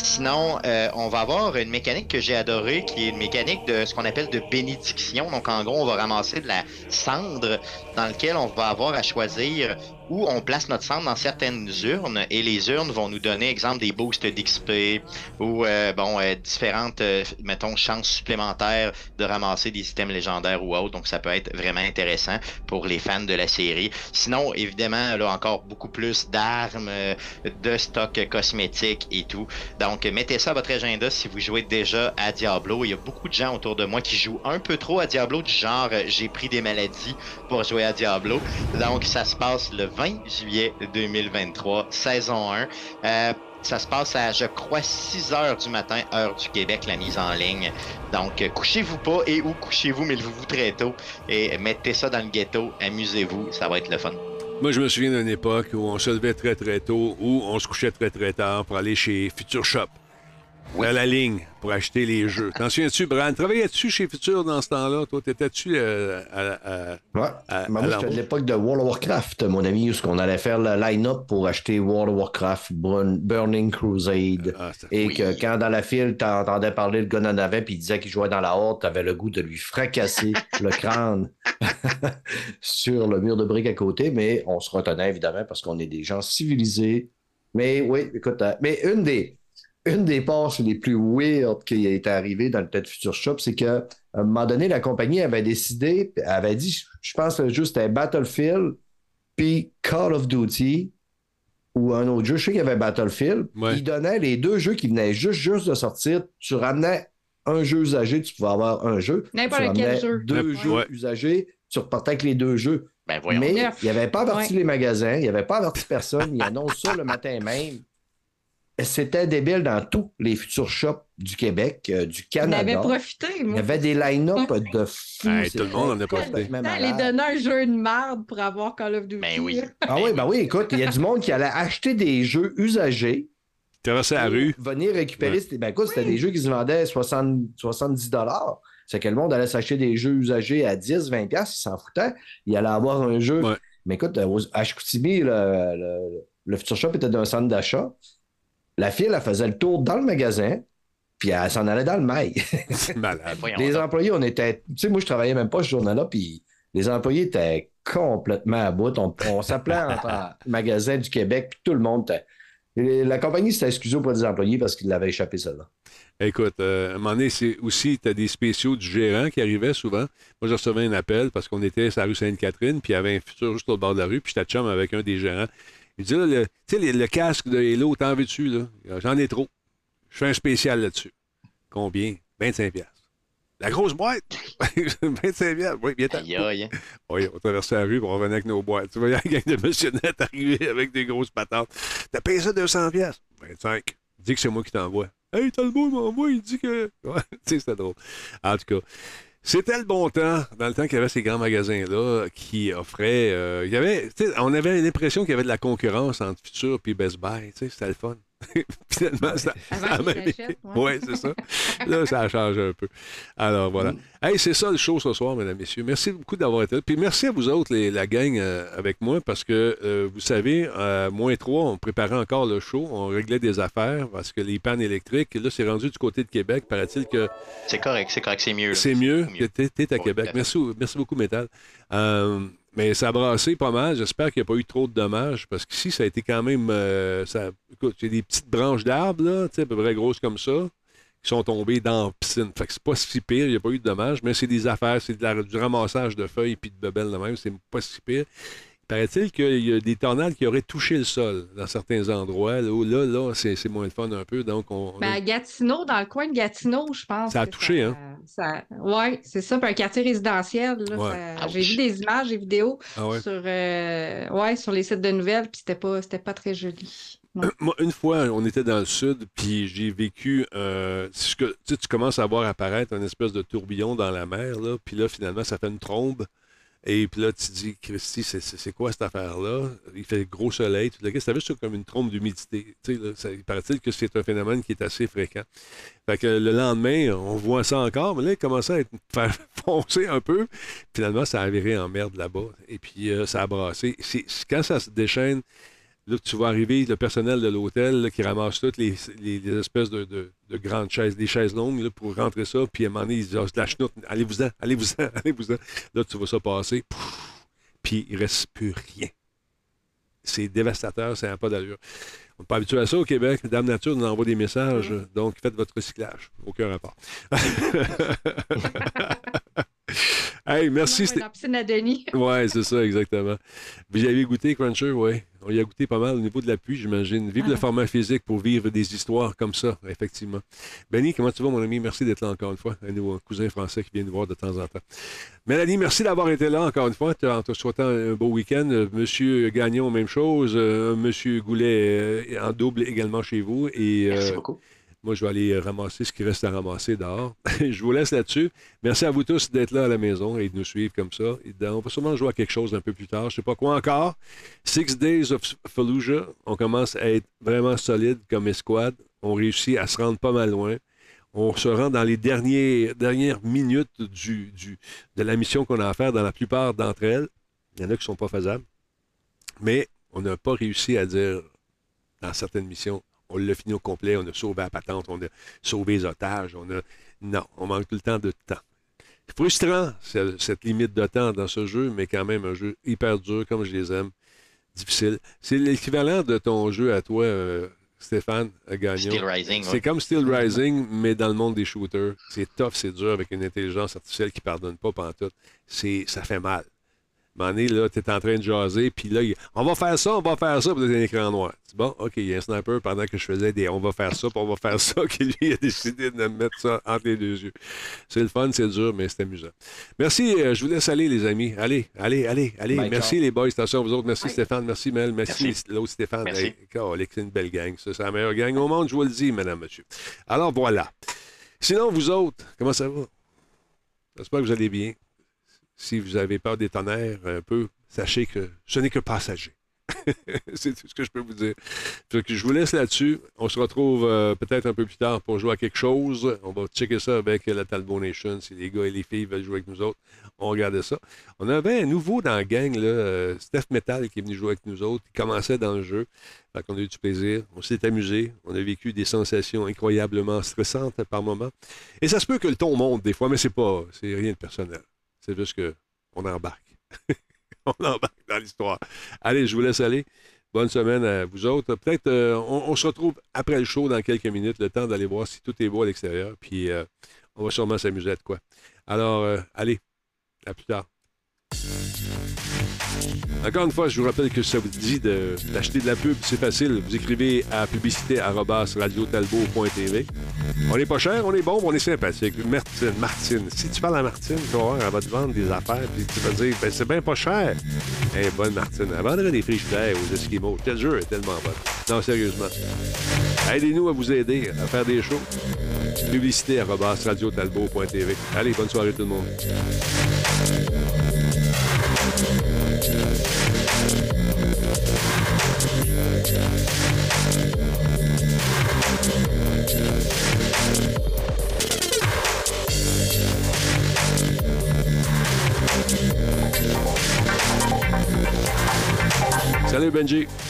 Speaker 4: euh, on va avoir une mécanique que j'ai adorée, qui est une mécanique de ce qu'on appelle de bénédiction. Donc, en gros, on va ramasser de la cendre dans laquelle on va avoir à choisir où on place notre cendre dans certaines urnes et les urnes vont nous donner, exemple, des boosts d'XP ou, euh, bon, euh, différentes, euh, mettons, chances supplémentaires de ramasser des items légendaires ou autres. Donc, ça peut être vraiment intéressant pour les fans de la série. Sinon, évidemment, là, encore beaucoup plus d'armes, euh, de stock cosmétiques et tout. Donc, mettez ça à votre agenda si vous jouez déjà à Diablo. Il y a beaucoup de gens autour de moi qui jouent un peu trop à Diablo, du genre, euh, j'ai pris des maladies pour jouer à Diablo. Donc, ça se passe le 20 juillet 2023, saison 1. Euh, ça se passe à, je crois, 6 heures du matin, heure du Québec, la mise en ligne. Donc, euh, couchez-vous pas et ou couchez-vous, mais levez-vous très tôt et mettez ça dans le ghetto. Amusez-vous, ça va être le fun.
Speaker 1: Moi, je me souviens d'une époque où on se levait très, très tôt, où on se couchait très, très tard pour aller chez Future Shop. À la ligne pour acheter les jeux. T'en souviens-tu, Brian? Travaillais-tu chez Futur dans ce temps-là? Toi, t'étais-tu euh, à, à,
Speaker 3: Ouais.
Speaker 1: à-
Speaker 3: moi, l'époque de World of Warcraft, mon ami, où qu'on allait faire le line-up pour acheter World of Warcraft, Burn- Burning Crusade.
Speaker 1: Ah,
Speaker 3: et que quand dans la file, t'entendais parler le gars en avait, puis il disait qu'il jouait dans la horde, t'avais le goût de lui fracasser le crâne sur le mur de briques à côté, mais on se retenait évidemment parce qu'on est des gens civilisés. Mais oui, écoute, euh, mais une des, une des passes les plus weird qui est arrivée dans le Tête Future Shop, c'est qu'à un moment donné, la compagnie avait décidé, avait dit, je pense que le jeu c'était Battlefield, puis Call of Duty, ou un autre jeu. Je sais qu'il y avait Battlefield. Ils donnaient les deux jeux qui venaient juste, juste de sortir. Tu ramenais un jeu usagé, tu pouvais avoir un jeu.
Speaker 5: N'importe quel jeu.
Speaker 3: Deux
Speaker 5: Ouais.
Speaker 3: jeux
Speaker 5: Ouais.
Speaker 3: usagés, tu repartais avec les deux jeux.
Speaker 4: Ben.
Speaker 3: Mais il n'y avait pas averti
Speaker 5: Ouais.
Speaker 3: les magasins, il n'y avait pas averti personne. Il annonce ça le matin même. C'était débile dans tous les futurs shops du Québec, euh, du
Speaker 5: On
Speaker 3: Canada.
Speaker 5: avait profité,
Speaker 3: Il y
Speaker 5: moi.
Speaker 3: avait des line-up de fous.
Speaker 1: Hey, tout le monde en a profité.
Speaker 3: malade.
Speaker 5: donner un jeu de merde pour avoir Call of Duty.
Speaker 4: Ben oui.
Speaker 3: Ah oui, ben oui, écoute, il y a du monde qui allait acheter des jeux usagés.
Speaker 1: Traverser la rue.
Speaker 3: Venir récupérer. c'était- Ben écoute, c'était des jeux qui se vendaient 60, 70 C'est que le monde allait s'acheter des jeux usagés à 10, 20 pièces, il s'en foutait. Il allait avoir un jeu. Mais écoute, à Chicoutimi, le, le, le Future Shop était d'un centre d'achat. La fille, elle faisait le tour dans le magasin, puis elle s'en allait dans le mail.
Speaker 1: Malade.
Speaker 3: les employés, on était. Tu sais, moi, je travaillais même pas ce journal-là, puis les employés étaient complètement à bout. On, on s'appelait entre magasins du Québec, puis tout le monde était. La compagnie s'était excusée auprès des employés parce qu'ils l'avaient échappé, celle-là.
Speaker 1: Écoute, euh, à un moment donné, c'est aussi, tu as des spéciaux du gérant qui arrivaient souvent. Moi, je recevais un appel parce qu'on était sur la rue Sainte-Catherine, puis il y avait un futur juste au bord de la rue, puis j'étais chum avec un des gérants. Il dit, là, le- tu sais, le, le casque de Hello, t'en veux-tu, là? J'en ai trop. Je fais un spécial là-dessus. Combien? 25 piastres. La grosse boîte? 25 piastres. Oui, bien
Speaker 4: Aïe, aïe. hein.
Speaker 1: Oui, on traversait la rue pour revenir avec nos boîtes. Tu vois, la gang de missionnettes arriver avec des grosses patentes. T'as payé ça 200 piastres? 25. Dis que c'est moi qui t'envoie. Hey, Talbot m'envoie, il dit que... Ouais, tu sais, c'était drôle. En tout cas, c'était le bon temps, dans le temps qu'il y avait ces grands magasins-là qui offraient... euh, il y avait, on avait l'impression qu'il y avait de la concurrence entre Future et Best Buy. C'était le fun. Finalement, ça
Speaker 5: Avant
Speaker 1: même
Speaker 5: ouais.
Speaker 1: Ouais, c'est ça. Là, ça a changé un peu. Alors, voilà. Hey, c'est ça le show ce soir, mesdames, messieurs. Merci beaucoup d'avoir été là. Puis merci à vous autres, les- la gang, euh, avec moi, parce que, euh, vous savez, à moins 3, on préparait encore le show. On réglait des affaires parce que les pannes électriques, là, c'est rendu du côté de Québec. Paraît-il que
Speaker 4: C'est correct, c'est correct, c'est mieux.
Speaker 1: c'est mieux t'es t'es à Québec. Merci, merci beaucoup, Métal. Euh, mais ça a brassé pas mal. J'espère qu'il n'y a pas eu trop de dommages parce qu'ici, ça a été quand même. euh, ça, écoute, a des petites branches d'arbres, là, à peu près grosses comme ça, qui sont tombées dans la piscine. Fait que c'est pas si pire, il n'y a pas eu de dommages, mais c'est des affaires, c'est de du ramassage de feuilles puis de bebelles de même, c'est pas si pire. Paraît-il qu'il y a des tornades qui auraient touché le sol dans certains endroits. Là, où là, là c'est c'est moins le fun un peu. Donc, on,
Speaker 5: Ben, à Gatineau, dans le coin de Gatineau, je pense.
Speaker 1: Ça a touché,
Speaker 5: ça-
Speaker 1: hein?
Speaker 5: ça- Ouais, c'est ça. Puis un quartier résidentiel. là,
Speaker 1: Ouais.
Speaker 5: ça- J'ai vu des images, des vidéos
Speaker 1: Ah ouais?
Speaker 5: sur, euh, ouais, sur les sites de nouvelles, puis c'était pas, c'était pas très joli. Ouais.
Speaker 1: Moi, une fois, on était dans le sud, puis j'ai vécu. euh, sais, tu commences à voir apparaître un espèce de tourbillon dans la mer, là, puis là, finalement, ça fait une trombe. Et puis là, tu dis, Christy, c'est- quoi cette affaire-là? Il fait gros soleil. Tout le reste, ça veut comme une trombe d'humidité. Il paraît-il que c'est un phénomène qui est assez fréquent. Fait que le lendemain, on voit ça encore, mais là, il commençait à être, faire foncer un peu. Finalement, ça a viré en merde là-bas. Et puis, euh, ça a brassé. Quand ça se déchaîne, là, tu vas arriver, le personnel de l'hôtel qui ramasse toutes les, les- les espèces de, de- de grandes chaises, des chaises longues là, pour rentrer ça. Puis à un moment donné, ils disent, Ah, c'est la chenoute, allez-vous-en, allez-vous-en, allez-vous-en. Là, tu vois ça passer, pouf, puis il ne reste plus rien. C'est dévastateur, ça n'a pas d'allure. On n'est pas habitué à ça au Québec. Dame Nature nous envoie des messages, donc faites votre recyclage. Aucun rapport. hey, merci.
Speaker 5: Dans la piscine à Denis.
Speaker 1: Ouais, c'est ça, exactement. Vous y avez goûté, Cruncher? Oui. On y a goûté pas mal au niveau de l'appui, j'imagine. Vive le format physique pour vivre des histoires comme ça, effectivement. Benny, comment tu vas, mon ami? Merci d'être là encore une fois. Un nouveau cousin français qui vient nous voir de temps en temps. Mélanie, merci d'avoir été là encore une fois, te- en te souhaitant un beau week-end. Monsieur Gagnon, même chose. Euh, Monsieur Goulet, euh, en double également chez vous. Et,
Speaker 4: Merci
Speaker 1: euh,
Speaker 4: beaucoup.
Speaker 1: Moi, je vais aller ramasser ce qui reste à ramasser dehors. je vous laisse là-dessus. Merci à vous tous d'être là à la maison et de nous suivre comme ça. On va sûrement jouer à quelque chose un peu plus tard. Je ne sais pas quoi encore. Six Days of Fallujah. On commence à être vraiment solide comme escouade. on réussit à se rendre pas mal loin. On se rend dans les dernières minutes de la mission qu'on a à faire dans la plupart d'entre elles. Il y en a qui ne sont pas faisables. Mais on n'a pas réussi à dire dans certaines missions, on l'a fini au complet, on a sauvé la patente, on a sauvé les otages, on a. Non, on manque tout le temps de temps. Frustrant, ce- cette limite de temps dans ce jeu, mais quand même un jeu hyper dur, comme je les aime. Difficile. C'est l'équivalent de ton jeu à toi, euh, Stéphane Gagnon. C'est
Speaker 4: ouais.
Speaker 1: comme Steel Rising, mais dans le monde des shooters. C'est tough, c'est dur, avec une intelligence artificielle qui ne pardonne pas pantoute. Ça fait mal. Donné, là, tu es en train de jaser, puis là, il- on va faire ça, on va faire ça, puis là, t'as un écran noir. C'est bon, OK, il y a un sniper pendant que je faisais des on va faire ça, puis on va faire ça, qui lui a décidé de me mettre ça entre les deux yeux. C'est le fun, c'est dur, mais c'est amusant. Merci, euh, je vous laisse aller, les amis. Allez, allez, allez, allez.
Speaker 3: Bye,
Speaker 1: merci,
Speaker 3: ciao.
Speaker 1: les boys. Attention à vous autres. Merci, Stéphane. Merci, Mel. Merci,
Speaker 4: Merci.
Speaker 1: l'autre Stéphane.
Speaker 4: Merci.
Speaker 1: Hey, c'est une belle gang. Ça, c'est la meilleure gang au monde, je vous le dis, madame, monsieur. Alors, voilà. Sinon, vous autres, comment ça va? J'espère que vous allez bien. Si vous avez peur des tonnerres un peu, sachez que ce n'est que passager. c'est tout ce que je peux vous dire. Je vous laisse là-dessus. On se retrouve euh, peut-être un peu plus tard pour jouer à quelque chose. On va checker ça avec la Talbot Nation. Si les gars et les filles veulent jouer avec nous autres, on regardait ça. On avait un nouveau dans la gang, euh, Steph Metal, qui est venu jouer avec nous autres. Il commençait dans le jeu. Fait qu'on a eu du plaisir. On s'est amusé. On a vécu des sensations incroyablement stressantes par moments. Et ça se peut que le ton monte des fois, mais c'est pas, c'est rien de personnel. C'est juste que on embarque. on embarque dans l'histoire. Allez, je vous laisse aller. Bonne semaine à vous autres. Peut-être euh, on, se retrouve après le show dans quelques minutes, le temps d'aller voir si tout est beau à l'extérieur. Puis euh, on va sûrement s'amuser à de quoi. Alors, euh, allez, à plus tard. Encore une fois, je vous rappelle que ça vous dit d'acheter de, la pub, c'est facile. Vous écrivez à publicité.radiotalbot.tv. On n'est pas cher, on est bon, on est sympathique. Martine, Martine. Si tu parles à Martine, tu vas voir, elle va te vendre des affaires, puis tu vas dire, ben, c'est bien pas cher. Eh, bonne Martine. Elle vendrait des frigidaires aux Esquimaux. Quel jeu est tellement bon. Non, sérieusement. Aidez-nous à vous aider à faire des shows. Publicité.radiotalbot.tv. Allez, bonne soirée tout le monde. Salut Benji.